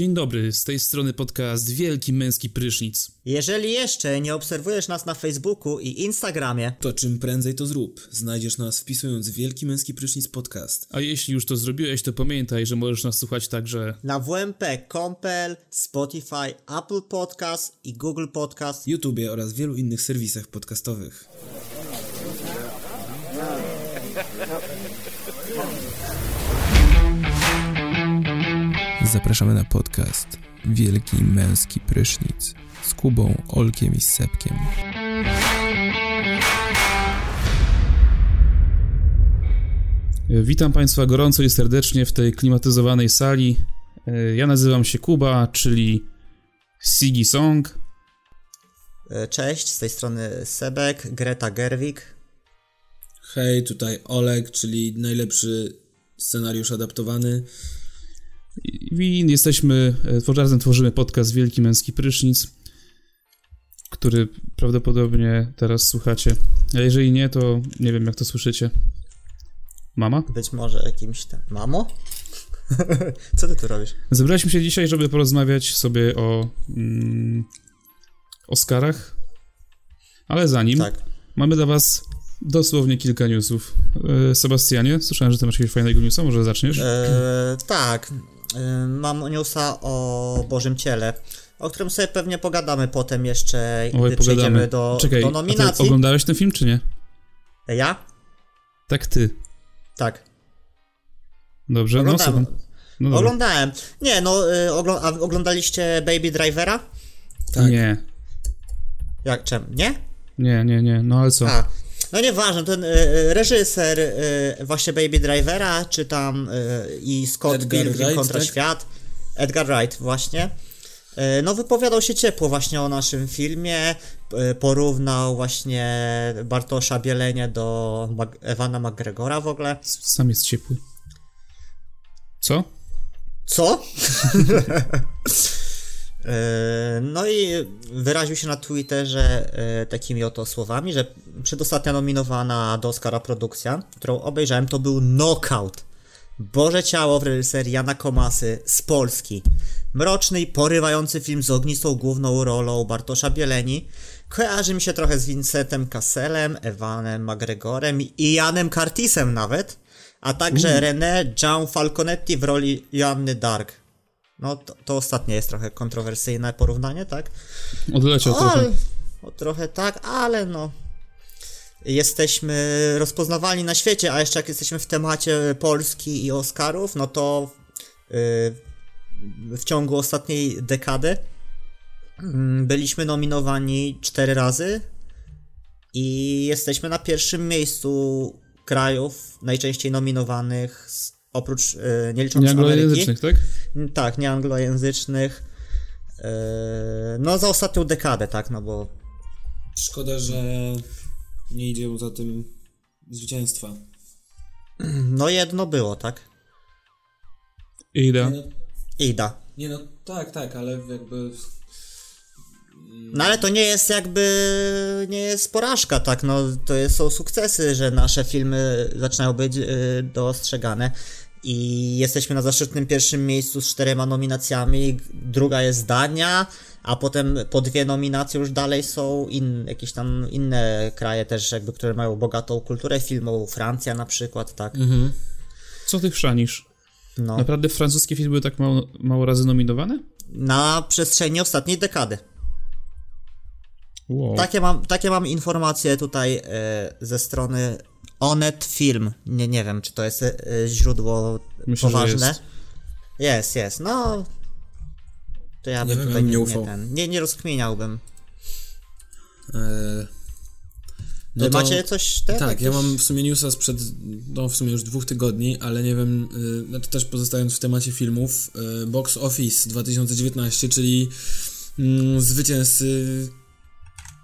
Dzień dobry, z tej strony podcast Wielki Męski Prysznic. Jeżeli jeszcze nie obserwujesz nas na Facebooku i Instagramie, To czym prędzej to zrób. Znajdziesz nas wpisując Wielki Męski Prysznic Podcast. A jeśli już to zrobiłeś, to pamiętaj, że możesz nas słuchać także na WMP, Compel, Spotify, Apple Podcast i Google Podcast. YouTube oraz wielu innych serwisach podcastowych. Zapraszamy na podcast Wielki Męski Prysznic z Kubą, Olkiem i Sepkiem. Witam Państwa gorąco i serdecznie w tej klimatyzowanej sali. E, Ja nazywam się Kuba, czyli Sigi Song. E, Cześć, z tej strony Sebek, Greta Gerwig. Hej, tutaj Olek, czyli najlepszy scenariusz adaptowany. I jesteśmy, e, razem tworzymy podcast Wielki Męski Prysznic, który prawdopodobnie teraz słuchacie. A jeżeli nie, to nie wiem jak to słyszycie. Mama? Być może jakimś tam... Mamo? Co ty tu robisz? Zebraliśmy się dzisiaj, żeby porozmawiać sobie o mm, Oscarach, ale zanim Tak. mamy dla was dosłownie kilka newsów. E, Sebastianie, słyszałem, że ty masz jakiegoś fajnego newsa, może zaczniesz? E, tak, mam newsa o Bożym Ciele, o którym sobie pewnie pogadamy potem jeszcze, Oj, gdy przejdziemy do, Czekaj, do nominacji. oglądałeś ten film, czy nie? Ja? Tak ty. Tak. Dobrze, no Oglądałem. No dobra. Oglądałem. Nie, no, y, ogl- a oglądaliście Baby Drivera? Tak. Nie, Jak, czem? Nie? nie, nie, nie, no ale co? A. No nieważne, ten y, y, reżyser y, właśnie Baby Drivera, czy tam y, i Scott Edgar Pilgrim Wright, kontra tak? świat, Edgar Wright właśnie, no wypowiadał się ciepło właśnie o naszym filmie, porównał właśnie Bartosza Bielenie do Mag- Ewana McGregora w ogóle. Sam jest ciepły. Co? Co? E, No i wyraził się na Twitterze e, takimi oto słowami, że przedostatnia nominowana do Oscara produkcja, którą obejrzałem, to był Knockout. Boże Ciało w reżyserii Jana Komasy z Polski. Mroczny i porywający film z ognistą główną rolą Bartosza Bieleni. Kojarzy mi się trochę z Vincentem Casselem, Evanem McGregorem i Janem Curtisem nawet, a także René Jean Falconetti w roli Joanny Dark. No to, to ostatnie jest trochę kontrowersyjne porównanie, tak? Odleciał ale, trochę. o, trochę tak, ale no. Jesteśmy rozpoznawalni na świecie, a jeszcze jak jesteśmy w temacie Polski i Oscarów, no to yy, w ciągu ostatniej dekady mm, byliśmy nominowani cztery razy i jesteśmy na pierwszym miejscu krajów najczęściej nominowanych z, oprócz yy, nie licząc Nie Ameryki. anglojęzycznych, tak? Tak, nieanglojęzycznych. Yy, no za ostatnią dekadę, tak, no bo Szkoda, że nie idzie za tym zwycięstwa. no jedno było, tak? Ida. Nie no, Ida. nie no, tak, tak, ale jakby... No ale to nie jest jakby, nie jest porażka, tak, no to jest, są sukcesy, że nasze filmy zaczynają być yy, dostrzegane i jesteśmy na zaszczytnym pierwszym miejscu z czterema nominacjami, druga jest Dania, a potem po dwie nominacje już dalej są in, jakieś tam inne kraje też jakby, które mają bogatą kulturę filmową, Francja na przykład, tak, Mhm. Co ty chrzanisz? no. Naprawdę francuskie filmy były tak mało, mało razy nominowane? na przestrzeni ostatniej dekady. Wow. Takie mam, takie mam informacje tutaj e, ze strony Onet Film. Nie, nie wiem, czy to jest e, źródło Myślę, poważne. jest. Jest, jest. No. To ja bym wiem, tutaj ja nie, nie nie, ufał. ten, nie, nie rozkminiałbym. E, No to- Macie coś te, Tak, ja jakieś- mam w sumie newsa sprzed, no w sumie już dwóch tygodni, ale nie wiem, y, no to też pozostając w temacie filmów, Box Office 2019, czyli mm, zwycięzcy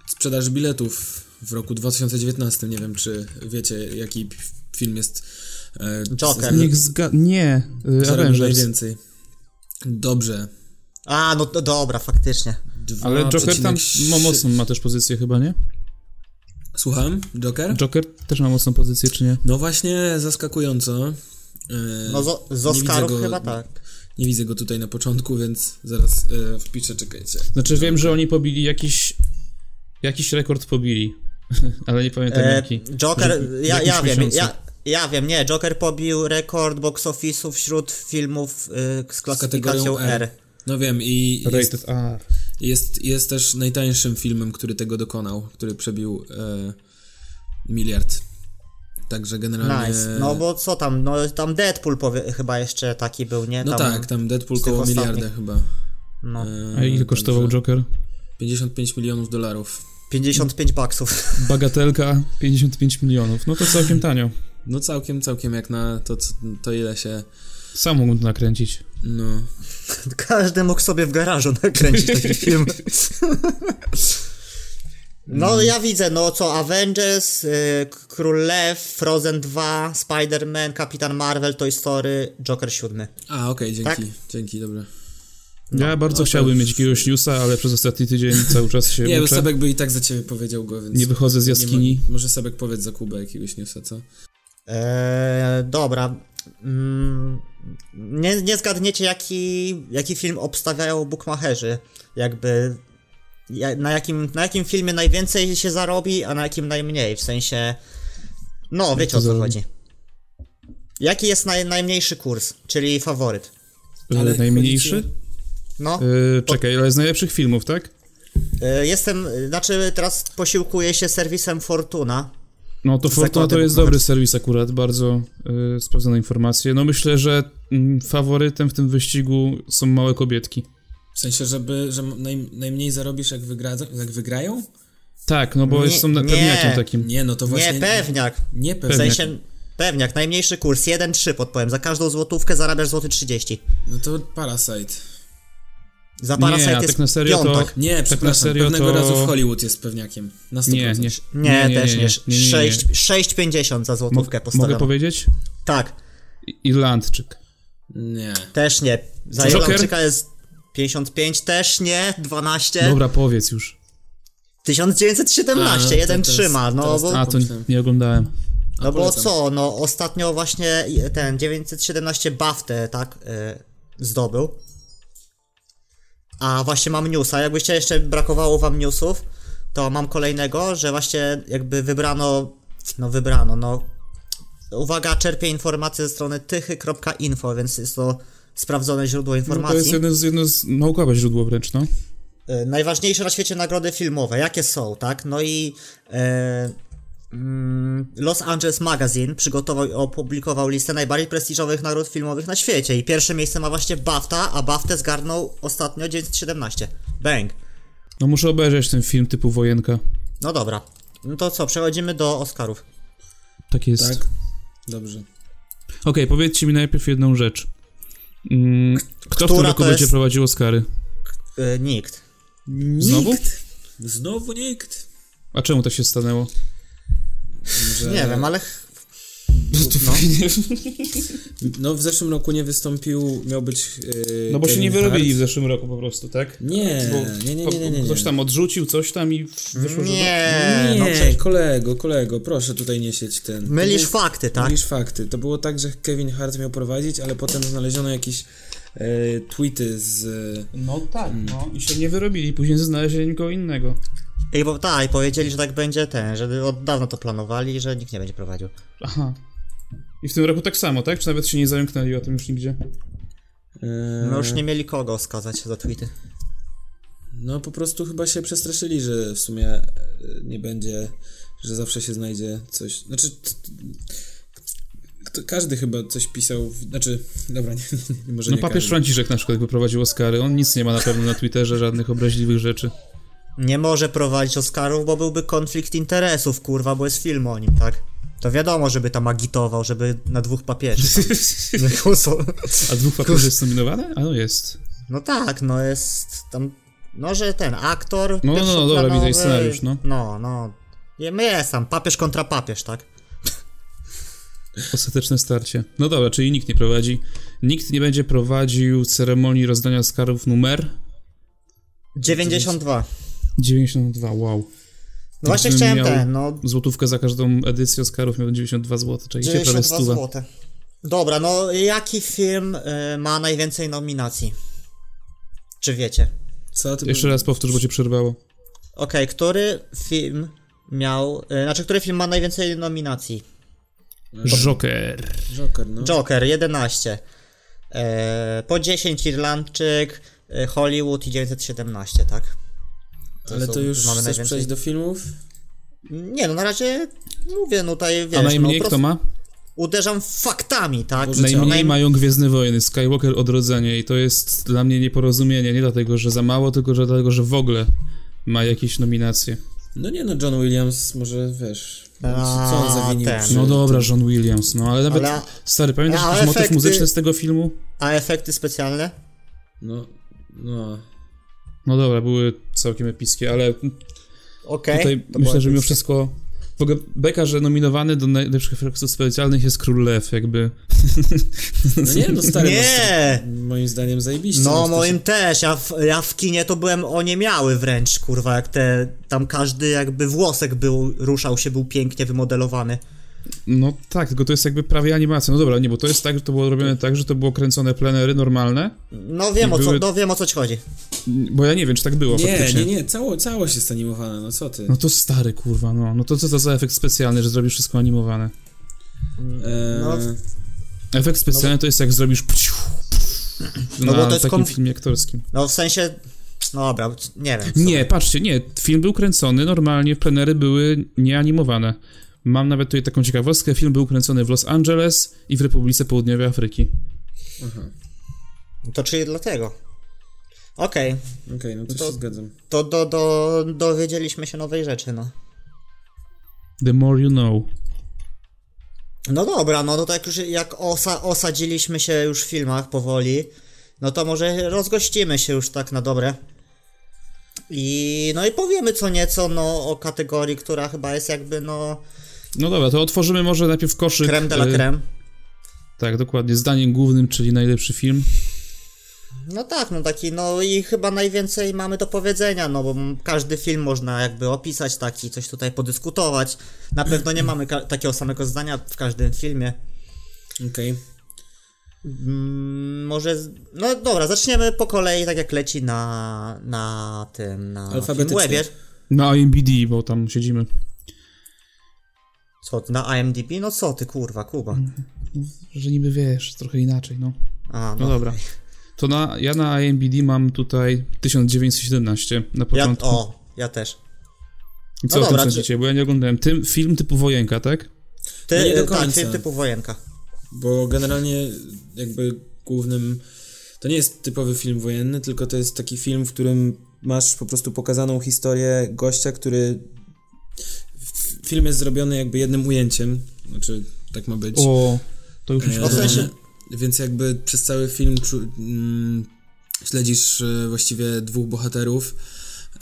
sprzedaży biletów w roku 2019. Nie wiem, czy wiecie, jaki film jest e, Joker. z- Niech zga... Nie, y, zarobił Avengers. najwięcej. Dobrze. A, no to dobra, faktycznie. Ale Joker tam 2,3 ma mocną ma też pozycję chyba, nie? Słucham? Joker? Joker też ma mocną pozycję, czy nie? No właśnie, zaskakująco. e, No z, z nie widzę Oscarów go- chyba tak. Nie widzę go tutaj na początku, więc zaraz e, wpiszę, czekajcie. Znaczy wiem, że oni pobili jakiś... Jakiś rekord pobili. Ale nie pamiętam E, jaki. Joker, ja, ja wiem, ja, ja wiem, nie, Joker pobił rekord box office'u wśród filmów y, z klasyfikacją kategorią R. R. No wiem i jest, R. jest, jest też najtańszym filmem, który tego dokonał, który przebił e, miliard. Także generalnie... Nice. No bo co tam, no tam Deadpool powie, chyba jeszcze taki był, nie? No tam, tak, tam Deadpool koło miliarda chyba. No, E, A ile kosztował także Joker? 55 milionów dolarów. 55 baksów. Bagatelka 55 milionów. No to całkiem tanio. No całkiem, całkiem jak na to, to ile się... Sam mógłbym to nakręcić. No... Każdy mógł sobie w garażu nakręcić taki film. No ja widzę, no co, Avengers, y, Król Lew, Frozen 2, Spider-Man, Kapitan Marvel, Toy Story, Joker 7. A, okej, dzięki, Tak? dzięki, dobra. Ja bardzo no to- chciałbym mieć jakiegoś newsa, ale przez ostatni tydzień cały czas się Nie, bo. Sebek by i tak za ciebie powiedział go, więc... Nie wychodzę z nie jaskini. ma- może Sebek powiedz za Kubę jakiegoś newsa, co? Eee, dobra. Mm, nie, nie zgadniecie, jaki, jaki film obstawiają bookmacherzy. Jakby. Ja, na, jakim, na jakim filmie najwięcej się zarobi, a na jakim najmniej. W sensie. No, wiecie to o co chodzi. Jaki jest naj, najmniejszy kurs, czyli faworyt? Ale Ale najmniejszy? No, Yy, czekaj, ale z najlepszych filmów, tak? e, jestem. Znaczy, teraz posiłkuję się serwisem Fortuna. No to Fortuna to jest dobry serwis akurat, bardzo yy, sprawdzone informacje. No myślę, że mm, faworytem w tym wyścigu są małe kobietki. W sensie, żeby, że naj, najmniej zarobisz jak, wygra, jak wygrają? Tak, no bo Nie, są na- nie. pewniakiem takim. Nie, no to właśnie... Nie, pewniak. Nie W pewniak. sensie. Pewniak, najmniejszy kurs, 1,3 podpowiem. Za każdą złotówkę zarabiasz złoty 30. No to Parasite. Za Parasite Nie, jest tak na serio to- piątak. Nie, przepraszam, serio pewnego to- razu w Hollywood jest pewniakiem. Na 100%. Nie, nie. Nie, Nie, nie, też nie, nie. nie, nie, nie, nie. 6 6,50 za złotówkę mogę postawiono. powiedzieć? Tak, Irlandczyk. Nie. też nie. Za Joker? Irlandczyka jest 55, też nie. 12. Dobra, powiedz już. 1917, A, no to jeden teraz- trzyma. No teraz bo, tak. A, to nie oglądałem. A no bo co, no ostatnio właśnie ten 917 BAFTę, tak, y, zdobył. A właśnie mam newsa, jakbyście jeszcze brakowało wam newsów, to mam kolejnego, że właśnie jakby wybrano, no wybrano, no uwaga, czerpię informacje ze strony tychy.info, więc jest to sprawdzone źródło No, informacji. to jest jedno z, jedno z naukowe źródło wręcz, no. E, najważniejsze na świecie nagrody filmowe, jakie są, tak? No i e, Los Angeles Magazine przygotował i opublikował listę najbardziej prestiżowych nagród filmowych na świecie i pierwsze miejsce ma właśnie BAFTA, a BAFTę zgarnął ostatnio 917. Bang. No muszę obejrzeć ten film typu wojenka. No dobra. No to co, przechodzimy do Oscarów. Tak jest. Tak? Dobrze. Okej, powiedzcie mi najpierw jedną rzecz. Mm, kto w tym Która roku to będzie jest- prowadził Oscary? E, nikt. Znowu? Nikt. Znowu nikt. A czemu tak się stanęło? Że... Nie wiem, ale... ch- No, No w zeszłym roku nie wystąpił, miał być yy, no bo się nie wyrobili w zeszłym roku po prostu, tak? Nie, Bo nie, nie, nie, nie, nie, nie. Ktoś tam odrzucił coś tam i wyszło, że... Nie, Nie, no przecież kolego, kolego, proszę tutaj nie sieć ten. mylisz fakty, tak? Mylisz fakty. To było tak, że Kevin Hart miał prowadzić, ale potem znaleziono jakieś e, tweety z... No tak, no. I się nie wyrobili, później znaleźli nikogo innego. I bo tak, i powiedzieli, że tak będzie ten, że od dawna to planowali i że nikt nie będzie prowadził. Aha. I w tym roku tak samo, tak? Czy nawet się nie zająknęli o tym już nigdzie? E, No już nie mieli kogo skazać za tweety. No po prostu chyba się przestraszyli, że w sumie e, nie będzie, że zawsze się znajdzie coś. Znaczy. t- każdy chyba coś pisał. w- Znaczy, dobra, nie, nie, może No nie papież każdy. Franciszek na przykład jakby prowadził Oscary, on nic nie ma na pewno na Twitterze, żadnych obraźliwych rzeczy. Nie może prowadzić Oscarów, bo byłby konflikt interesów, kurwa, bo jest film o nim, tak? To wiadomo, żeby tam agitował, żeby na dwóch głosował. A dwóch papieży jest nominowane? A no jest. No tak, no jest tam. No, że ten aktor. No, no, no, dobra, widzę scenariusz, no. No, no. Jest tam papież kontra papież, tak? Ostateczne starcie. No dobra, czyli nikt nie prowadzi. Nikt nie będzie prowadził ceremonii rozdania Oscarów numer 92. 92, wow. No właśnie chciałem miał ten, no. Złotówkę za każdą edycję Oscarów miał 92 zł, czyli się prawie 92 stuwa. złote. Dobra, no jaki film y, ma najwięcej nominacji? Czy wiecie? Co ty Jeszcze raz powtórz, bo cię przerwało. Okej, który film miał. Y, znaczy, który film ma najwięcej nominacji? Joker. Joker, no. Joker 11. E, po 10 Irlandczyk, Hollywood i 917, tak? Ale są- to już mamy chcesz najwięcej? przejść do filmów? Nie, no na razie mówię, no tutaj wiesz, A najmniej no, kto ma? uderzam faktami, tak? Boże, Najmniej Naj- mają Gwiezdne Wojny, Skywalker Odrodzenie i to jest dla mnie nieporozumienie, nie dlatego, że za mało, tylko że dlatego, że w ogóle ma jakieś nominacje. No nie no, John Williams może, wiesz, A, co on zawinił ten. No dobra? John Williams, no ale nawet, Ale- stary, pamiętasz jakiś motyw efekty- muzyczny z tego filmu? A efekty specjalne? No, no. No dobra, były całkiem epickie, ale Okej. tutaj myślę, że mimo wszystko w ogóle beka, że nominowany do najlepszych efektów specjalnych jest Król Lew, jakby No nie, no stary, Nie! No, moim zdaniem zajebiście. No, to moim się- też. Ja w, ja w kinie to byłem oniemiały wręcz, kurwa, jak te. Tam każdy jakby włosek był, ruszał się, był pięknie wymodelowany. No tak, tylko to jest jakby prawie animacja. No dobra, nie, bo to jest tak, że to było robione tak, że to było kręcone plenery normalne, No wiem o co, były- no wiem o co ci chodzi. bo ja nie wiem, czy tak było Nie, faktycznie. nie, nie, cało, całość jest animowana, no co ty? No to stary, kurwa, no. No to co to za efekt specjalny, że zrobisz wszystko animowane? Eee, no, Efekt specjalny to jest jak zrobisz pciu, No bo to jest takim kom- filmie aktorskim. No w sensie. No dobra, nie wiem. co- Nie, patrzcie, nie, film był kręcony, normalnie plenery były nieanimowane. Mam nawet tutaj taką ciekawostkę, film był kręcony w Los Angeles i w Republice Południowej Afryki. aha, To czyli dlatego. Okej, okej, no to, To- się zgadzam. to do, do, dowiedzieliśmy się nowej rzeczy, no. The more you know. No dobra, no to tak już jak osa, osadziliśmy się już w filmach powoli, no to może rozgościmy się już tak na dobre. I no i powiemy co nieco no o kategorii, która chyba jest jakby no No dobra, to otworzymy może najpierw koszyk. creme de la y, creme. Tak, dokładnie, zdaniem głównym, czyli najlepszy film. No tak, no taki, no i chyba najwięcej mamy do powiedzenia, no bo każdy film można jakby opisać taki, coś tutaj podyskutować. Na pewno nie mamy takiego samego zdania w każdym filmie. Okej. Mm, może, no dobra, zaczniemy po kolei, tak jak leci na, na tym, na Alfabetycznie. Na IMBD, bo tam siedzimy. Co, na IMDb? No co ty, kurwa, Kuba. Że niby wiesz, trochę inaczej, no. A, No dobra. To na, ja na IMBD mam tutaj 1917 na Ja, początku. o, ja też. I co no o tym dobra, sądzicie? Bo ja nie oglądałem. Tym, film typu wojenka, tak? Ty, No nie do tak, końca. film typu wojenka. Bo generalnie jakby głównym to nie jest typowy film wojenny, tylko to jest taki film, w którym masz po prostu pokazaną historię gościa, który film jest zrobiony jakby jednym ujęciem, znaczy tak ma być. O, to już E, w sensie- Więc jakby przez cały film czu, mm, śledzisz e, właściwie dwóch bohaterów,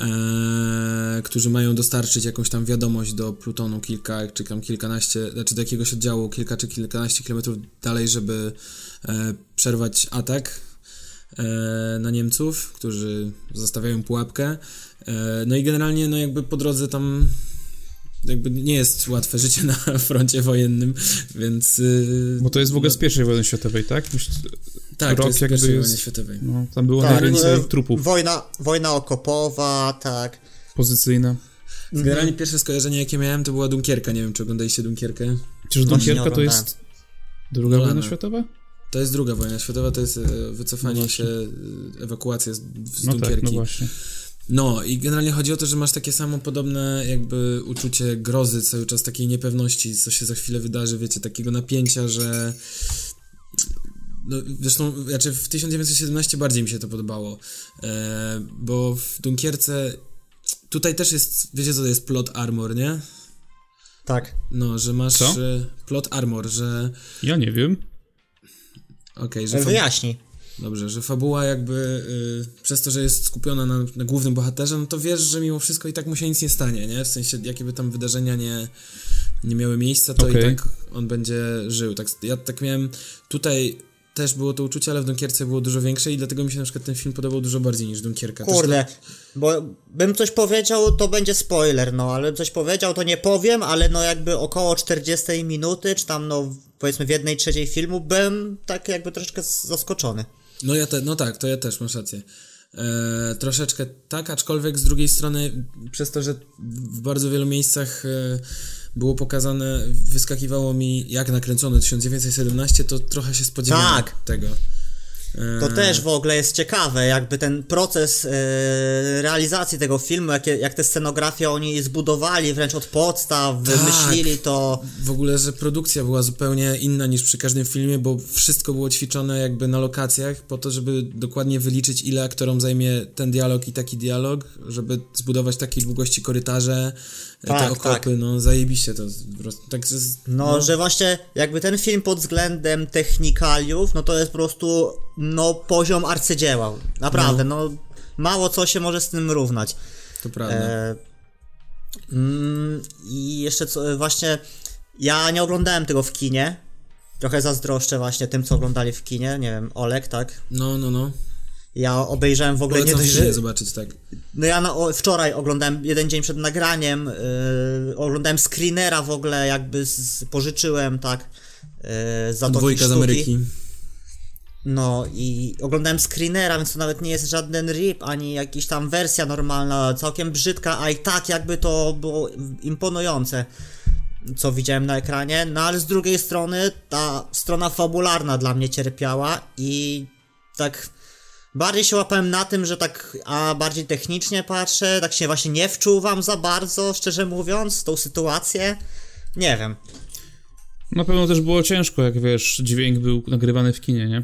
e, którzy mają dostarczyć jakąś tam wiadomość do Plutonu kilka, czy tam kilkanaście, znaczy do jakiegoś oddziału kilka czy kilkanaście kilometrów dalej, żeby e, przerwać atak e, na Niemców, którzy zostawiają pułapkę. E, no i generalnie, no jakby po drodze tam jakby nie jest łatwe życie na froncie wojennym, więc... y, Bo to jest w ogóle no, z pierwszej wojny światowej, tak? Myśl, tak, to rok jest jakby pierwszej jest- wojny światowej. no, tam było Tak, najwięcej e, trupów Wojna, wojna okopowa, tak. pozycyjna. Generalnie pierwsze skojarzenie, jakie miałem, to była Dunkierka. Nie wiem, czy oglądaliście Dunkierkę. Przecież Właśnie Dunkierka to jest druga Nolana. wojna światowa? To jest druga wojna światowa, to jest e, wycofanie No się, e, ewakuacja z, z No tak, Dunkierki. no właśnie. No i generalnie chodzi o to, że masz takie samo podobne jakby uczucie grozy cały czas, takiej niepewności, co się za chwilę wydarzy, wiecie, takiego napięcia, że no, zresztą, znaczy w 1917 bardziej mi się to podobało, e, bo w Dunkierce tutaj też jest, wiecie co to jest plot armor, nie? Tak. No, że masz Co? e, plot armor, że Ja nie wiem. okej, że fab- Wyjaśnij. Dobrze, że fabuła jakby y, przez to, że jest skupiona na, na głównym bohaterze, no to wiesz, że mimo wszystko i tak mu się nic nie stanie, nie? W sensie, jakie by tam wydarzenia nie, nie miały miejsca, to Okej. i tak on będzie żył. Tak, ja tak miałem, tutaj też było to uczucie, ale w Dunkierce było dużo większe i dlatego mi się na przykład ten film podobał dużo bardziej niż Dunkierka. Kurde, bo bym coś powiedział, to będzie spoiler, no, ale coś powiedział, to nie powiem, ale no jakby około 40 minuty, czy tam no powiedzmy w jednej trzeciej filmu byłem tak jakby troszeczkę zaskoczony. No ja te, no tak, to ja też masz rację. E, troszeczkę tak, aczkolwiek z drugiej strony przez to, że w bardzo wielu miejscach e, było pokazane, wyskakiwało mi jak nakręcone 1917, to trochę się spodziewałem Tak. tego. To też w ogóle jest ciekawe, jakby ten proces e, realizacji tego filmu, jak, jak te scenografie oni zbudowali wręcz od podstaw, Tak. wymyślili to. W ogóle, że produkcja była zupełnie inna niż przy każdym filmie, bo wszystko było ćwiczone jakby na lokacjach po to, żeby dokładnie wyliczyć ile aktorom zajmie ten dialog i taki dialog, żeby zbudować takiej długości korytarze, te Tak, okopy, tak. no zajebiście to po prostu, tak z- No, że właśnie jakby ten film pod względem technikaliów, no to jest po prostu no poziom arcydzieła. Naprawdę, no, mało co się może z tym równać. to prawda. E, mm, I jeszcze co, właśnie ja nie oglądałem tego w kinie. Trochę zazdroszczę właśnie tym, co oglądali w kinie. Nie wiem, Olek, tak? No, no, no. Ja obejrzałem w ogóle nie Polecam dość, filmie że... zobaczyć, tak. No ja na, o, wczoraj oglądałem, jeden dzień przed nagraniem, yy, oglądałem screenera w ogóle, jakby z, pożyczyłem, tak, yy, za Dwójka z Ameryki. No i oglądałem screenera, więc to nawet nie jest żaden rip, ani jakiś tam wersja normalna, całkiem brzydka, a i tak jakby to było imponujące, co widziałem na ekranie. No ale z drugiej strony ta strona fabularna dla mnie cierpiała i tak bardziej się łapałem na tym, że tak, a bardziej technicznie patrzę, tak się właśnie nie wczuwam za bardzo, szczerze mówiąc, tą sytuację. Nie wiem. Na pewno też było ciężko, jak wiesz, dźwięk był nagrywany w kinie, nie?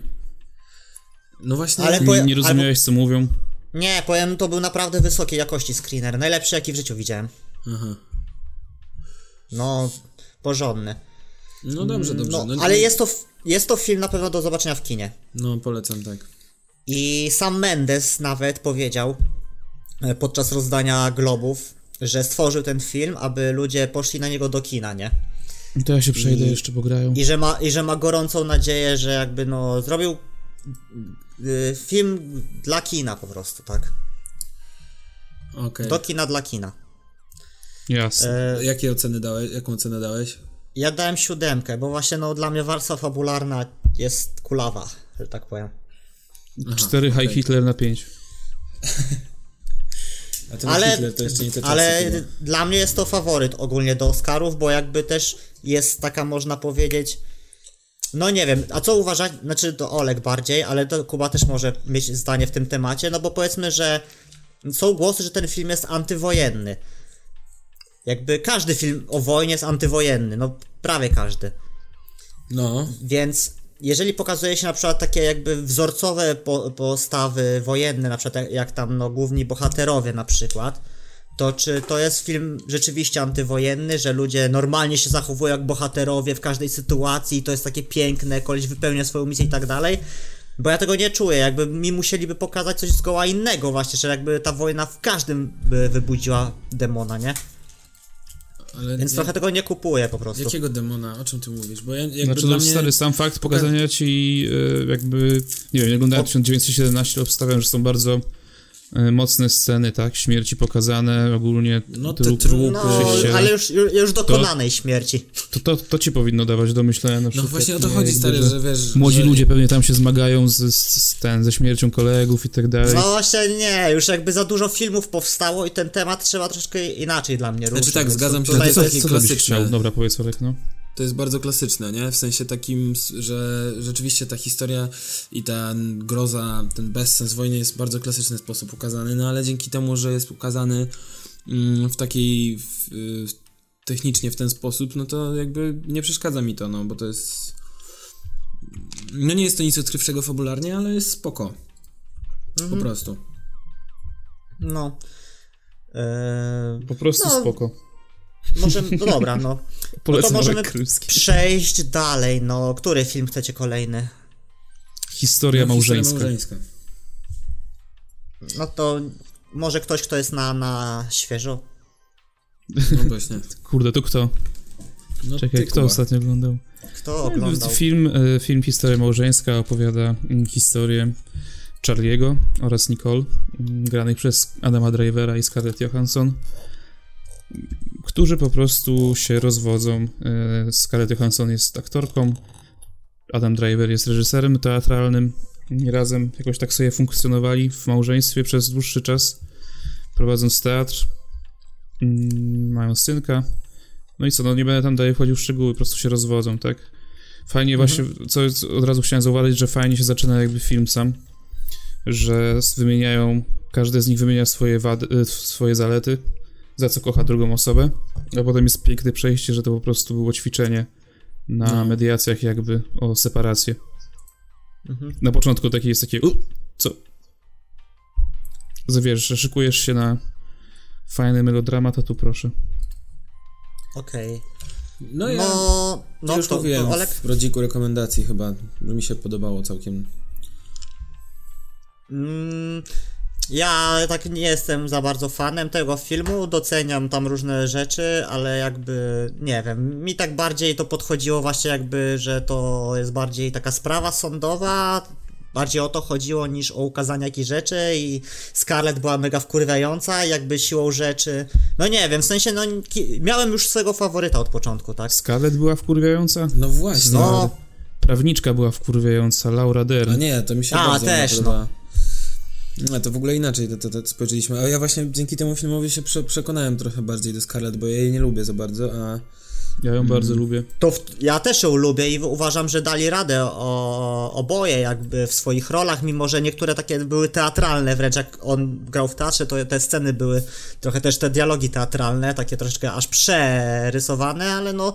No właśnie, Ale Nie, rozumiałeś, co mówią. Nie, powiem, to był naprawdę wysokiej jakości screener. Najlepszy, jaki w życiu widziałem. Aha. No, porządny. No dobrze, dobrze. No, No, ale jest to, jest to film na pewno do zobaczenia w kinie. No, polecam, tak. I sam Mendes nawet powiedział e, podczas rozdania globów, że stworzył ten film, aby ludzie poszli na niego do kina, nie? To ja się przejdę I- jeszcze, bo grają. I że ma, i że ma gorącą nadzieję, że jakby no zrobił y, film dla kina po prostu, tak? Okej. Do kina dla kina. Jasne. E, Jakie oceny dałeś? Jaką ocenę dałeś? Ja dałem siódemkę, bo właśnie no dla mnie warstwa fabularna jest kulawa, że tak powiem. Aha, 4 okej. High Hitler na 5. A ten Ale, Hitler to jeszcze nie te czasy ale chyba. dla mnie jest to faworyt ogólnie do Oscarów, bo jakby też jest taka, można powiedzieć, no nie wiem, a co uważać, znaczy to Olek bardziej, ale to Kuba też może mieć zdanie w tym temacie, no bo powiedzmy, że są głosy, że ten film jest antywojenny. Jakby każdy film o wojnie jest antywojenny, no prawie każdy. No, Więc jeżeli pokazuje się na przykład takie jakby wzorcowe po, postawy wojenne, na przykład jak, tam no główni bohaterowie na przykład, to czy to jest film rzeczywiście antywojenny, że ludzie normalnie się zachowują jak bohaterowie w każdej sytuacji to jest takie piękne, koleś wypełnia swoją misję i tak dalej? Bo ja tego nie czuję, jakby mi musieliby pokazać coś zgoła innego właśnie, że jakby ta wojna w każdym by wybudziła demona, nie? Ale Więc ja, trochę tego nie kupuję po prostu. jakiego demona? O czym ty mówisz? Bo ja, jakby Znaczy, dla no, mnie... stary, sam fakt pokazania ci e, jakby, nie wiem, nie oglądałem 1917, to obstawiam, że są bardzo mocne sceny, tak, śmierci pokazane, ogólnie No, te trup- trupy. No, ale już, już, dokonanej śmierci. To, to, to ci powinno dawać do myślenia na No właśnie o to chodzi, stary, że że wiesz... Młodzi że... ludzie pewnie tam się zmagają z, z, z, ten, ze śmiercią kolegów i tak dalej. No właśnie nie, już jakby za dużo filmów powstało i ten temat trzeba troszkę inaczej dla mnie ruszyć. tak, więc zgadzam się, co, to jest- jest klasyczne. chciał? Dobra, powiedz Olek, no. To jest bardzo klasyczne, nie? W sensie takim, że rzeczywiście ta historia i ta groza, ten bezsens wojny jest w bardzo klasyczny sposób ukazany, no ale dzięki temu, że jest ukazany mm, w takiej w, technicznie w ten sposób, no to jakby nie przeszkadza mi to, no bo to jest no nie jest to nic odkrywczego fabularnie, ale jest spoko. Po prostu. No. Eee, Po prostu No. spoko. Może, no dobra, no. Polecam możemy Olek Krymski. Przejść dalej, no. Który film chcecie kolejny? Historia No, historia małżeńska. małżeńska. No to może ktoś, kto jest na, na świeżo? No właśnie. Kurde, to kto? No, Czekaj, kto Kuba. ostatnio oglądał? Kto oglądał? Film, e, film Historia małżeńska opowiada mm, historię Charlie'ego oraz Nicole, mm, granych przez Adama Drivera i Scarlett Johansson. Którzy po prostu się rozwodzą. E, Scarlett Johansson jest aktorką, Adam Driver jest reżyserem teatralnym. Razem jakoś tak sobie funkcjonowali w małżeństwie przez dłuższy czas, prowadząc teatr. Mm, Mają synka. No i co, no nie będę tam dalej wchodził w szczegóły, po prostu się rozwodzą, tak? Fajnie właśnie, co od razu chciałem zauważyć, że fajnie się zaczyna jakby film sam, że wymieniają, każdy z nich wymienia swoje wady, e, swoje zalety, za co kocha drugą osobę, a potem jest piękne przejście, że to po prostu było ćwiczenie na No. mediacjach jakby o separację. Mhm. Na początku takie jest takie, u, co? Że Wiesz, że szykujesz się na fajny melodramat, a tu proszę. Okej. No ja, No, no ja już to, mówiłem to Olek... w rodziku rekomendacji chyba, że mi się podobało całkiem. Mm, ja tak nie jestem za bardzo fanem tego filmu, doceniam tam różne rzeczy, ale jakby, nie wiem, mi tak bardziej to podchodziło właśnie jakby, że to jest bardziej taka sprawa sądowa, bardziej o to chodziło niż o ukazanie jakichś rzeczy i Scarlett była mega wkurwiająca, jakby siłą rzeczy, no nie wiem, w sensie, no miałem już swojego faworyta od początku, tak? Scarlett była wkurwiająca, No właśnie. No, prawniczka była wkurwiająca, Laura Dern. A nie, to mi się A, bardzo też, nie podoba. No to w ogóle inaczej to, to, to spojrzeliśmy. A ja właśnie dzięki temu filmowi się prze, przekonałem trochę bardziej do Scarlett, bo ja jej nie lubię za bardzo, a Ja ją bardzo lubię. To w, ja też ją lubię i uważam, że dali radę o, oboje jakby w swoich rolach, mimo że niektóre takie były teatralne, wręcz jak on grał w teatrze, to te sceny były trochę też te dialogi teatralne, takie troszeczkę aż przerysowane, ale no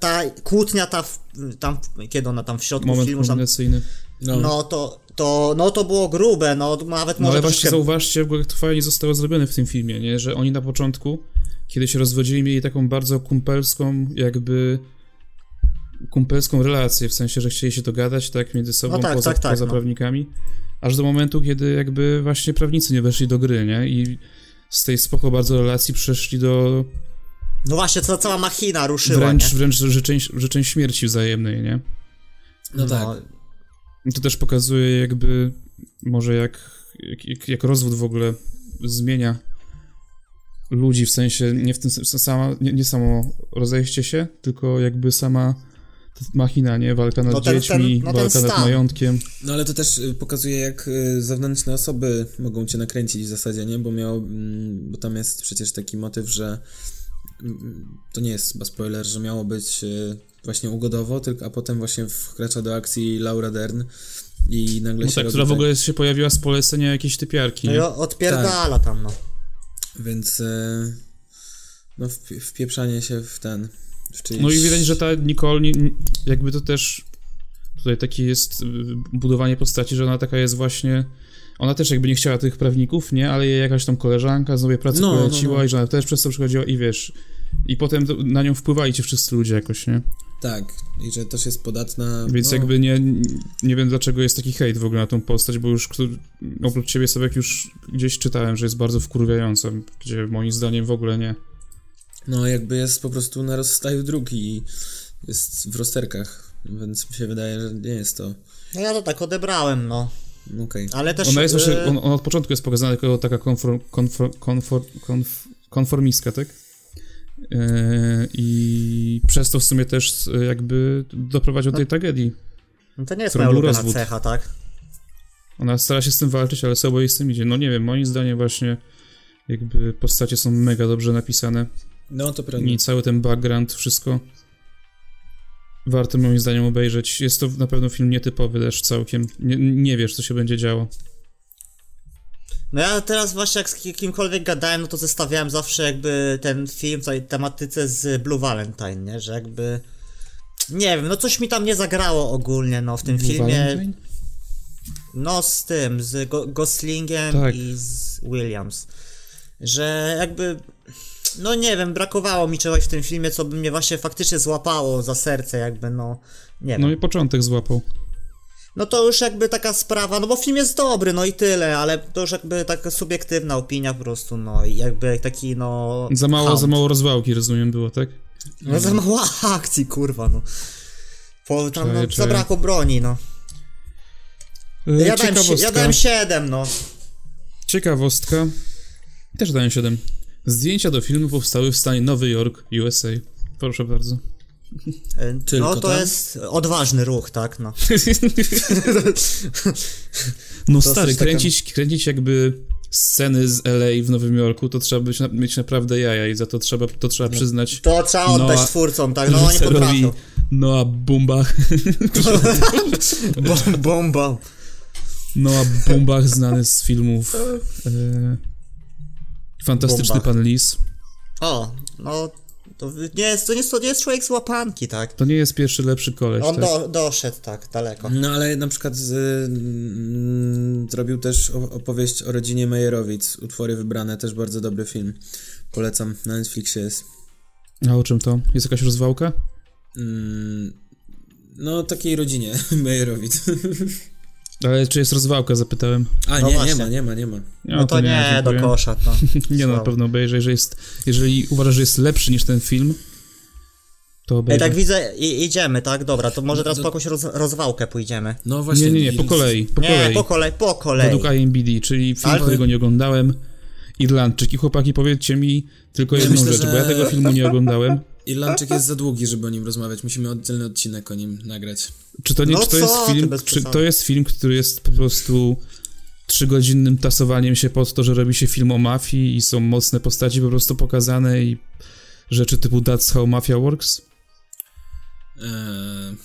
ta kłótnia ta w, tam, kiedy ona tam w środku Moment filmu, tam, kulminacyjny. No, no to, to, no to było grube, no nawet No może ale właśnie troszeczkę... zauważcie, w ogóle jak to fajnie zostało zrobione w tym filmie, nie? Że oni na początku, kiedy się rozwodzili, mieli taką bardzo kumpelską, jakby kumpelską relację, w sensie, że chcieli się dogadać, tak, między sobą, No tak, poza, tak, tak, poza no. prawnikami, aż do momentu, kiedy jakby właśnie prawnicy nie weszli do gry, nie? I z tej spoko bardzo relacji przeszli do No właśnie, ta cała machina ruszyła, wręcz, nie? wręcz życzeń, życzeń śmierci wzajemnej, nie? no tak. To też pokazuje jakby może jak, jak, jak rozwód w ogóle zmienia ludzi, w sensie nie w tym sama, nie, nie samo rozejście się, tylko jakby sama machina, nie? Walka nad No ten- dziećmi, ten- no ten walka nad majątkiem. No ale to też y, pokazuje, jak y, zewnętrzne osoby mogą cię nakręcić w zasadzie, nie? Bo miał, mm, bo tam jest przecież taki motyw, że mm, to nie jest chyba spoiler, że miało być y, właśnie ugodowo, tylko a potem właśnie wkracza do akcji Laura Dern i nagle No się tak, robi która w tak. ogóle się pojawiła z polecenia jakiejś typiarki, No i odpierdala tam, no. Więc y, no wp- wpieprzanie się w ten w czyjś... No i widać, że ta Nicole, jakby to też tutaj takie jest y, budowanie postaci, że ona taka jest właśnie, ona też jakby nie chciała tych prawników, nie, ale jej jakaś tam koleżanka z nowej pracy No, no, poleciła no. i że ona też przez to przychodziła i wiesz, i potem na nią wpływali ci wszyscy ludzie jakoś, nie? Tak, i że też jest podatna... Więc no, jakby nie, nie wiem dlaczego jest taki hejt w ogóle na tą postać, bo już oprócz ciebie sobie już gdzieś czytałem, że jest bardzo wkurwiająca, gdzie moim zdaniem w ogóle nie. No jakby jest po prostu na rozstaju dróg i jest w rozterkach, więc mi się wydaje, że nie jest to No ja to tak odebrałem, no. okej. Ale też... Ona jest y, właśnie, on, ona od początku jest pokazana jako taka konfor, konfor, konfor, konf, konformistka, tak? Yy, I przez to w sumie też yy, jakby doprowadził do tej tragedii. No to nie jest moja ulubiona rozwód. cecha, tak? Ona stara się z tym walczyć, ale sobie z tym idzie. No nie wiem, moim zdaniem właśnie jakby postacie są mega dobrze napisane No to prawda. i cały ten background, wszystko warto moim zdaniem obejrzeć. Jest to na pewno film nietypowy też całkiem. Nie, nie wiesz, co się będzie działo. No ja teraz właśnie jak z ki- kimkolwiek gadałem, no to zestawiałem zawsze jakby ten film w tej tematyce z Blue Valentine, nie? Że jakby... Nie wiem, no coś mi tam nie zagrało ogólnie, no w tym Blue filmie. Valentine? No z tym, z Go Goslingiem Tak. i z Williams. Że jakby... No nie wiem, brakowało mi czegoś w tym filmie, co by mnie właśnie faktycznie złapało za serce, jakby no... Nie wiem. No i początek złapał. No to już jakby taka sprawa, no bo film jest dobry, no i tyle, ale to już jakby taka subiektywna opinia po prostu, no i jakby taki, no... Za mało, za mało rozwałki, rozumiem, było, tak? No za mało akcji, kurwa, no. Po, tam no, Czaję, czaję. zabrakło broni, no. E, Ja dałem, ja dałem 7, no. Ciekawostka. Też dałem 7. Zdjęcia do filmu powstały w stanie Nowy Jork, USA. Proszę bardzo. Tylko no to tam? jest odważny ruch, tak, no. No stary, coś taka- kręcić, kręcić jakby sceny z LA w Nowym Jorku, to trzeba być, mieć naprawdę jaja i za to trzeba, to trzeba przyznać To trzeba oddać Noa- twórcom, tak, no oni potrafią. Noah Bumbach. Bom, bom, bom. Noah Bumbach znany z filmów e, Fantastyczny Bumbach. Pan Lis. O, no, to nie jest, to nie jest, to nie jest człowiek z łapanki, tak. To nie jest pierwszy lepszy koleś, On tak? do, doszedł tak daleko. No ale na przykład z, mm, zrobił też opowieść o rodzinie Mejerowic, utwory wybrane, też bardzo dobry film. Polecam, na Netflixie jest. A o czym to? Jest jakaś rozwałka? Mm, no, takiej rodzinie Mejerowic. Ale czy jest rozwałka, zapytałem. A, No nie, nie właśnie. ma, nie ma, nie ma. No to nie, do dziękuję. kosza, to. Nie no, na pewno obejrzę, jeżeli, jest, jeżeli uważasz, że jest lepszy niż ten film, to Ej, obejrzę. tak widzę, i, idziemy, tak? Dobra, to może No, teraz to- po jakąś roz, rozwałkę pójdziemy. No właśnie. nie, nie, nie, po kolei, po nie, kolei. po kolei, po kolei. Według IMBD, czyli film, Ale- którego nie oglądałem. Irlandczyk. I chłopaki, powiedzcie mi tylko Ja jedną myślę, rzecz, bo ja że- tego filmu nie oglądałem. Irlandczyk jest za długi, żeby o nim rozmawiać. Musimy oddzielny odcinek o nim nagrać. Czy to, nie, No czy to co jest film, czy to jest film, który jest po prostu trzygodzinnym tasowaniem się pod to, że robi się film o mafii i są mocne postaci po prostu pokazane i rzeczy typu That's How Mafia Works? Eee,